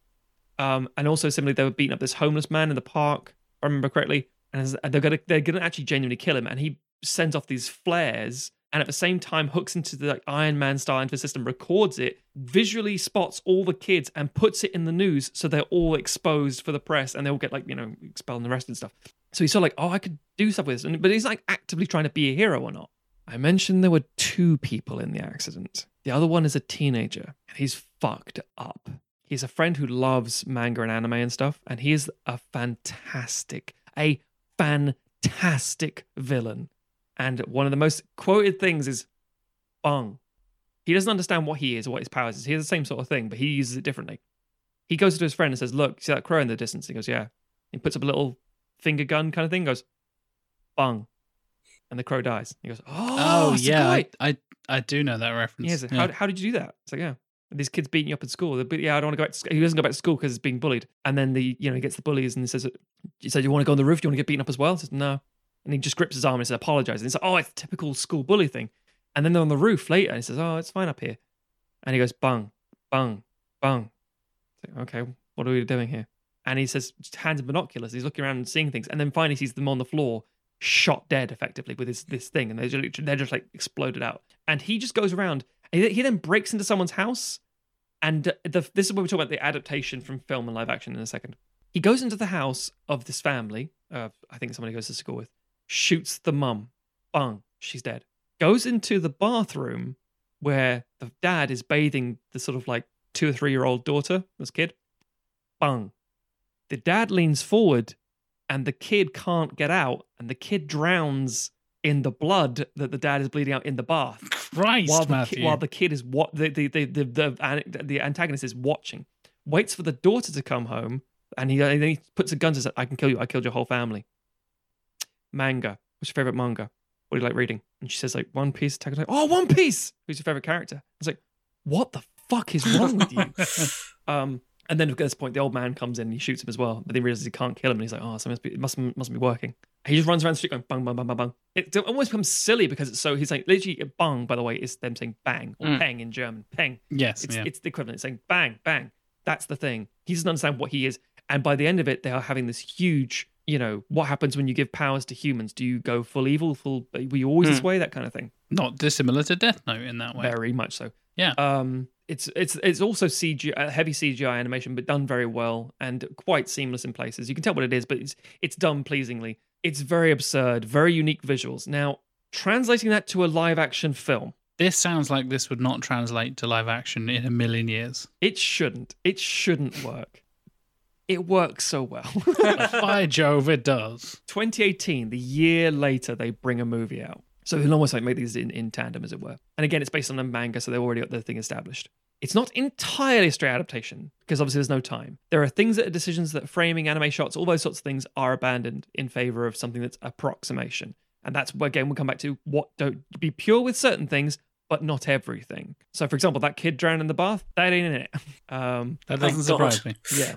Um, and also similarly, they were beating up this homeless man in the park. If I remember correctly, and they're gonna they're gonna actually genuinely kill him, and he sends off these flares. And at the same time, hooks into the like, Iron Man style the system, records it, visually spots all the kids, and puts it in the news so they're all exposed for the press, and they all get like you know expelled and arrested and stuff. So he's sort of like, oh, I could do stuff with this, and, but he's like actively trying to be a hero or not. I mentioned there were two people in the accident. The other one is a teenager, and he's fucked up. He's a friend who loves manga and anime and stuff, and he is a fantastic, a fantastic villain. And one of the most quoted things is bung. He doesn't understand what he is or what his powers is. He has the same sort of thing, but he uses it differently. He goes to his friend and says, Look, see that crow in the distance? He goes, Yeah. He puts up a little finger gun kind of thing, goes, bung. And the crow dies. He goes, Oh, Oh, yeah, I, I I do know that reference. Yeah, so Yeah. How, how did you do that? It's like, yeah. These kids beating you up at school. But yeah, I don't want to go back to school. He doesn't go back to school because he's being bullied. And then the, you know, he gets the bullies and he says, he said, you want to go on the roof? Do you want to get beaten up as well? He says, no. And he just grips his arm and says, apologize. And he's like, oh, it's a typical school bully thing. And then they're on the roof later and he says, oh, it's fine up here. And he goes, bung, bung, bung. It's like, okay, what are we doing here? and he says hands in binoculars. He's looking around and seeing things, and then finally sees them on the floor, shot dead effectively with this this thing, and they're just, they're just like exploded out. And he just goes around. And he, he then breaks into someone's house, and the, this is where we talk about the adaptation from film and live action in a second. He goes into the house of this family. Uh, I think somebody goes to school with. Shoots the mum. Bang, she's dead. Goes into the bathroom where the dad is bathing the sort of like two or three year old daughter, this kid. Bang. The dad leans forward and the kid can't get out, and the kid drowns in the blood that the dad is bleeding out in the bath. Christ, while the, Matthew. ki- while the kid is what the the, the the the the antagonist is watching, waits for the daughter to come home, and he, and he puts a gun to his. I can kill you. I killed your whole family. Manga. What's your favorite manga? What do you like reading? And she says like One Piece. Attack on Titan. Oh, One Piece. Who's your favorite character? I was like, what the fuck is wrong with you? um, and then at this point, the old man comes in and he shoots him as well. But then he realizes he can't kill him, and he's like, oh, so it must be, it must must be working. He just runs around the street going bang, bang, bang, bang, bang. It almost becomes silly because it's so. He's like literally bang. By the way, is them saying bang or Mm. peng in German. Peng. yes, It's yeah. it's the equivalent. It's saying bang, bang. That's the thing. He doesn't understand what he is. And by the end of it, they are having this huge, you know, what happens when you give powers to humans? Do you go full evil, full were you always this Hmm. way? That kind of thing. Not dissimilar to Death Note in that way. Very much so. Yeah. Um it's it's it's also CGI uh, heavy CGI animation, but done very well and quite seamless in places. You can tell what it is, but it's it's done pleasingly. It's very absurd, very unique visuals. Now, translating that to a live action film, This sounds like this would not translate to live action in a million years. it shouldn't. It shouldn't work. It works so well. By Jove, it does. 2018, the year later, they bring a movie out. So they'll almost like make these in, in tandem, as it were. And again, it's based on a manga, so they've already got their thing established. It's not entirely a straight adaptation because obviously there's no time. There are things that are decisions that framing, anime shots, all those sorts of things are abandoned in favor of something that's approximation. And that's where again we come back to what don't be pure with certain things, but not everything. So, for example, that kid drowned in the bath, that ain't in it. Um, That doesn't surprise me. yeah.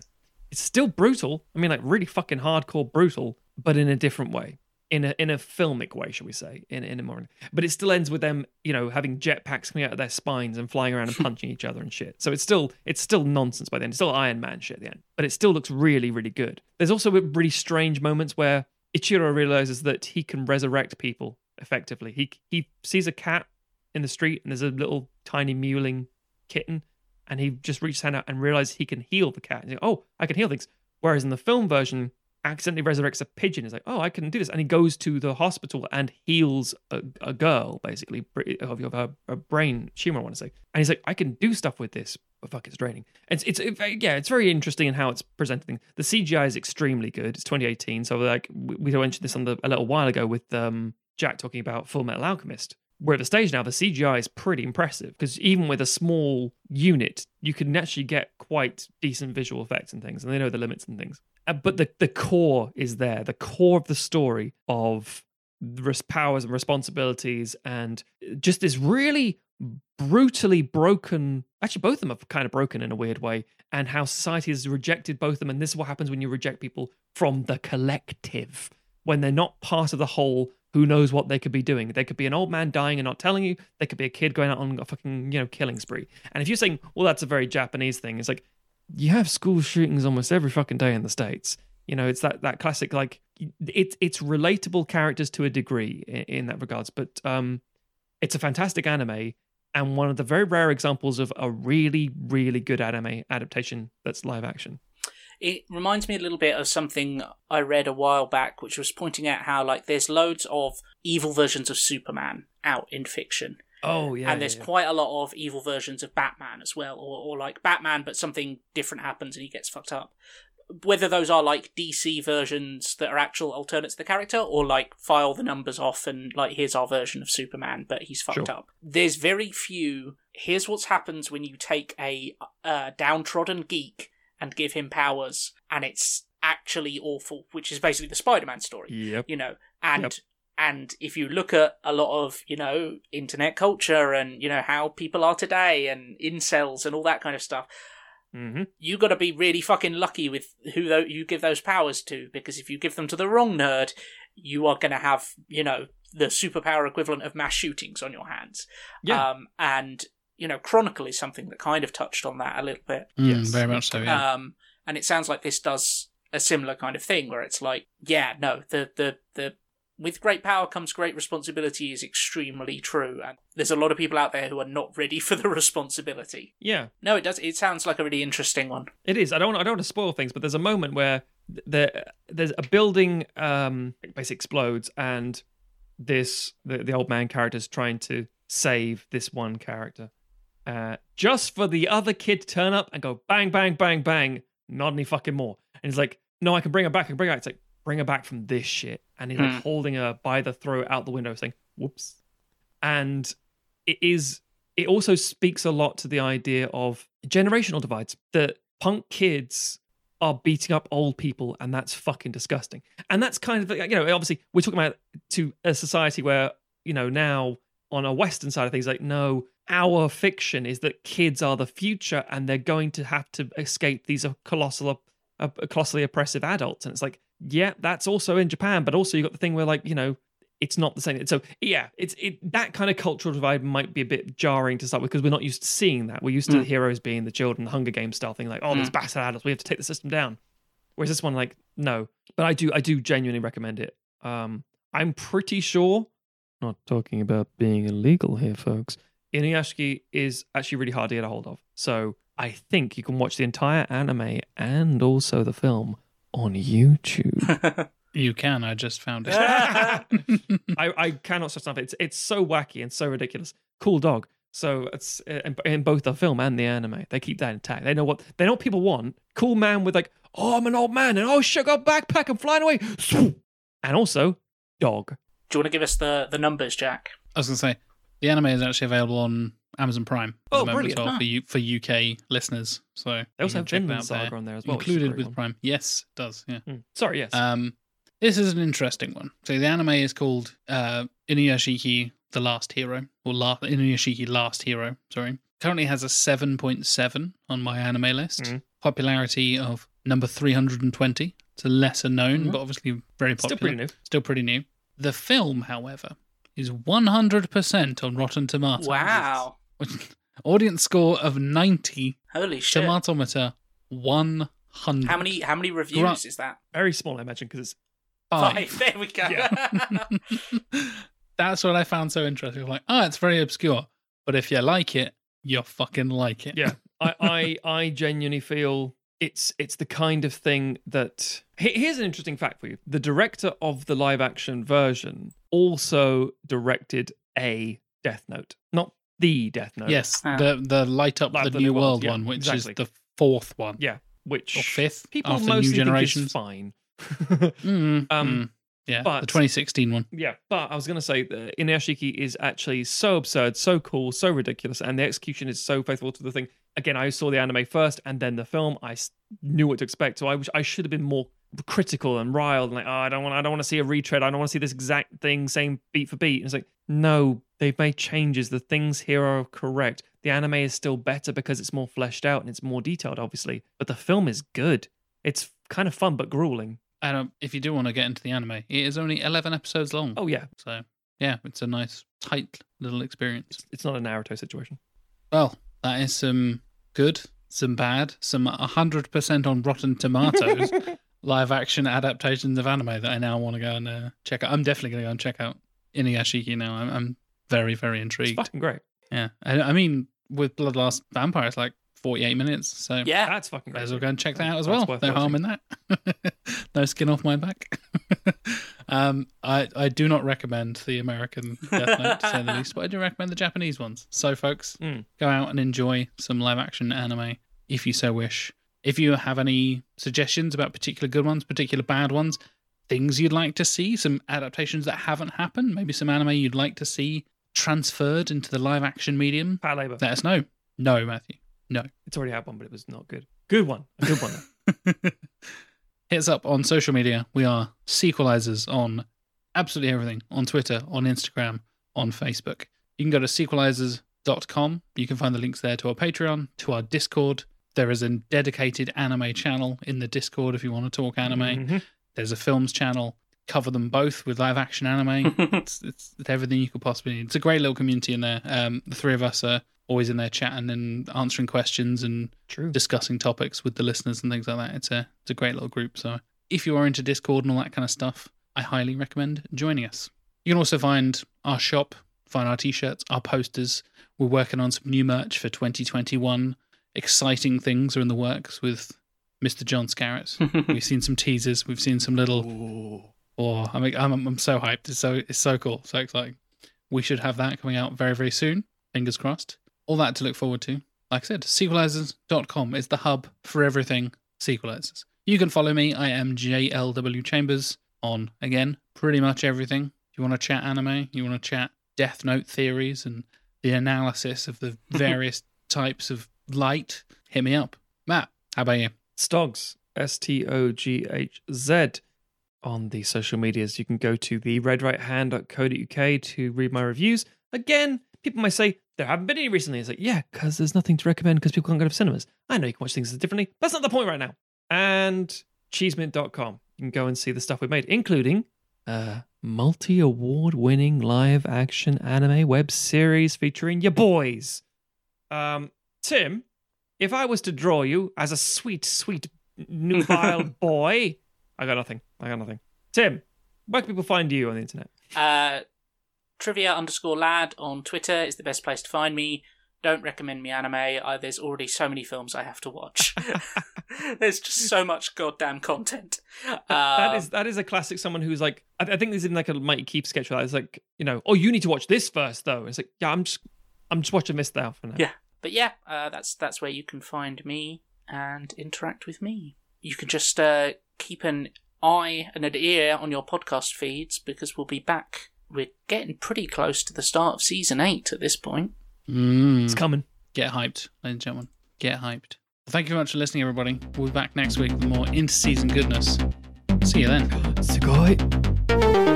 It's still brutal. I mean, like really fucking hardcore brutal, but in a different way. In a in a filmic way, shall we say? In in a more, but it still ends with them, you know, having jetpacks coming out of their spines and flying around and punching each other and shit. So it's still it's still nonsense by the end. It's still Iron Man shit at the end, but it still looks really really good. There's also really strange moments where Ichiro realizes that he can resurrect people effectively. He he sees a cat in the street and there's a little tiny mewling kitten and he just reaches his hand out and realizes he can heal the cat. He's like, oh, I can heal things. Whereas in the film version, accidentally resurrects a pigeon. He's like, oh, I can do this. And he goes to the hospital and heals a, a girl, basically, of her, her brain tumor, I want to say. And he's like, I can do stuff with this. But fuck, it's draining. It's, it's, it, yeah, it's very interesting in how it's presenting. The CGI is extremely good. It's 2018. So, like, we, we mentioned this on the, a little while ago with um, Jack talking about Full Metal Alchemist we're at the stage now the CGI is pretty impressive because even with a small unit, you can actually get quite decent visual effects and things, and they know the limits and things. Uh, but the the core is there, the core of the story of powers and responsibilities, and just this really brutally broken. Actually, both of them are kind of broken in a weird way, and how society has rejected both of them. And this is what happens when you reject people from the collective when they're not part of the whole who knows what they could be doing. They could be an old man dying and not telling you. They could be a kid going out on a fucking, you know, killing spree. And if you're saying, well, that's a very Japanese thing, it's like, you have school shootings almost every fucking day in the States. You know, it's that, that classic, like, it's it's relatable characters to a degree in, in that regards. But um, it's a fantastic anime and one of the very rare examples of a really, really good anime adaptation that's live action. It reminds me a little bit of something I read a while back, which was pointing out how like there's loads of evil versions of Superman out in fiction, Oh, yeah. and there's quite a lot of evil versions of Batman as well, or, or like Batman, but something different happens and he gets fucked up. Whether those are like DC versions that are actual alternates to the character, or like file the numbers off and like here's our version of Superman, but he's fucked Sure. up. There's very few. Here's what's happens when you take a uh, downtrodden geek and give him powers, and it's actually awful, which is basically the Spider-Man story Yep. you know and Yep. and if you look at a lot of you know internet culture and you know how people are today and incels and all that kind of stuff Mm-hmm. you got to be really fucking lucky with who you give those powers to because if you give them to the wrong nerd you are going to have you know the superpower equivalent of mass shootings on your hands Yeah. um and you know chronicle is something that kind of touched on that a little bit Mm, Yes. Very much so, yeah. um, And it sounds like this does a similar kind of thing where it's like, yeah, no, the the the with great power comes great responsibility is extremely true, and there's a lot of people out there who are not ready for the responsibility. Yeah, No, it does. It sounds like a really interesting one. it is. I don't. I don't want to spoil things, but there's a moment where th- there there's a building um basically explodes, and this the, the old man character is trying to save this one character, uh, just for the other kid to turn up and go bang bang bang bang, not any fucking more. And he's like, no, I can bring her back. I can bring her back. It's like bring her back from this shit, and he's like Hmm. holding her by the throat out the window, saying, "Whoops." And it is. It also speaks a lot to the idea of generational divides. That punk kids are beating up old people, and that's fucking disgusting. And that's kind of you know, obviously, we're talking about to a society where you know now on a Western side of things, like no, our fiction is that kids are the future, and they're going to have to escape these colossal, uh, colossally oppressive adults. And it's like, yeah, that's also in Japan, but also you got the thing where like you know it's not the same. So yeah, it's it that kind of cultural divide might be a bit jarring to start with because we're not used to seeing that. We're used to the heroes being the children, the Hunger Games style thing, like oh, these bastard adults, we have to take the system down. Whereas this one, like no, but I do I do genuinely recommend it. Um, I'm pretty sure, not talking about being illegal here, folks. Inuyashiki is actually really hard to get a hold of. So I think you can watch the entire anime and also the film on YouTube. You can. I just found it. I, I cannot stress enough. It's it's so wacky and so ridiculous. Cool dog. So it's in, in both the film and the anime. They keep that intact. They know what they know what people want. Cool man with like, oh, I'm an old man, and oh shit, got backpack, I'm flying away. And also, dog. Do you want to give us the the numbers, Jack? I was going to say the anime is actually available on Amazon Prime. at Oh, the moment as brilliant. well for you for UK listeners. So They also you have can check that Vinland out Saga there. on there as well. included with fun. Prime. Yes, it does. Yeah. Mm. Sorry, yes. Um, this is an interesting one. So the anime is called uh, Inuyashiki: The Last Hero, or La- Inuyashiki: Last Hero. Sorry, currently has a seven point seven on MyAnimeList. Mhm. Popularity of number three hundred and twenty. It's a lesser known, Mhm. but obviously very popular. Still pretty new. Still pretty new. The film, however, is one hundred percent on Rotten Tomatoes. Wow. Audience score of ninety. Holy shit. Tomatometer one hundred. How many how many reviews Gra- is that? Very small, I imagine, because it's Five. There we go. Yeah. That's what I found so interesting. I'm like, oh, it's very obscure, but if you like it, you fucking like it. yeah. I, I I genuinely feel it's it's the kind of thing that here's an interesting fact for you. The director of the live action version also directed a Death Note, not the Death Note. yes, Ah. the the light up Light the, Up the new New world, World, yeah, one, which exactly. is the fourth one yeah, which or fifth people after mostly new think is generations. fine. Mm, Um, mm. Yeah, but- the 2016 one. Yeah, but I was going to say that Inuyashiki is actually so absurd, so cool, so ridiculous, and the execution is so faithful to the thing. Again, I saw the anime first and then the film. I knew what to expect, so I wish I should have been more critical and riled, and like, oh, I don't want, I don't want to see a retread. I don't want to see this exact thing, same beat for beat. And it's like, no, they've made changes. The things here are correct. The anime is still better because it's more fleshed out and it's more detailed, obviously. But the film is good. It's kind of fun but grueling. And if you do want to get into the anime, it is only 11 episodes long. Oh yeah, So, yeah, it's a nice, tight little experience. it's not a Naruto situation. Well, that is some good, some bad, some 100% on Rotten Tomatoes live action adaptations of anime that I now want to go and uh, check out. I'm definitely going to go and check out Inuyashiki now. I'm, I'm very, very It's intrigued. fucking great. Yeah. I, I mean, with Bloodlust Vampire, it's like 48 minutes. So, yeah. That's fucking May great. as well go and check that out as That's well. worth No harm in that. no skin off my back. um, I, I do not recommend the American Death Note, to say the least, but I do recommend the Japanese ones. So, folks, Mm. go out and enjoy some live action anime if you so wish. If you have any suggestions about particular good ones, particular bad ones, things you'd like to see, some adaptations that haven't happened, maybe some anime you'd like to see transferred into the live action medium, Patlabor. let us know. No, Matthew. No. It's already had one, but it was not good. Good one. A good one. though. Hit us up on social media. We are sequelisers on absolutely everything on Twitter, on Instagram, on Facebook. You can go to sequelisers.com. You can find the links there to our Patreon, to our Discord. There is a dedicated anime channel in the Discord if you want to talk anime. Mhm. There's a films channel. Cover them both with live action anime. it's, it's everything you could possibly need. It's a great little community in there. Um, the three of us are always in there chatting and answering questions and True. discussing topics with the listeners and things like that. It's a it's a great little group. So if you are into Discord and all that kind of stuff, I highly recommend joining us. You can also find our shop, find our t-shirts, our posters. We're working on some new merch for 2021. Exciting things are in the works with Mr. John Scarrett. we've seen some teasers. We've seen some little. Oh, I'm, I'm I'm so hyped. It's so it's so cool, so exciting. We should have that coming out very very soon. Fingers crossed. All that to look forward to. Like I said, sequelisers.com is the hub for everything sequelisers. You can follow me. I am JLW Chambers on again pretty much everything. If you want to chat anime, you want to chat Death Note theories and the analysis of the various types of light, hit me up. Matt, how about you? Stogs, S T O G H Z, on the social medias. You can go to the red right redrighthand.co.uk to read my reviews. Again, people might say, there haven't been any recently. It's like, yeah, because there's nothing to recommend because people can't go to cinemas. I know you can watch things differently. That's not the point right now. And cheesemint.com. You can go and see the stuff we made, including a multi award winning live action anime web series featuring your boys. Um, Tim, if I was to draw you as a sweet, sweet nubile boy, I got nothing. I got nothing. Tim, where can people find you on the internet? Uh, trivia underscore lad on Twitter is the best place to find me. Don't recommend me anime. I, there's already so many films I have to watch. there's just so much goddamn content. that Um, is that is a classic. Someone who's like, I, I think there's in like a Mighty Keep sketch where it's like, you know, oh, you need to watch this first though. It's like, yeah, I'm just, I'm just watching this now for now. Yeah. But yeah, uh, that's that's where you can find me and interact with me. You can just uh, keep an eye and an ear on your podcast feeds because we'll be back. We're getting pretty close to the start of season eight at this point. Mm. It's coming. Get hyped, ladies and gentlemen. Get hyped. Well, thank you very much for listening, everybody. We'll be back next week with more inter-season goodness. See you then. Sugoi.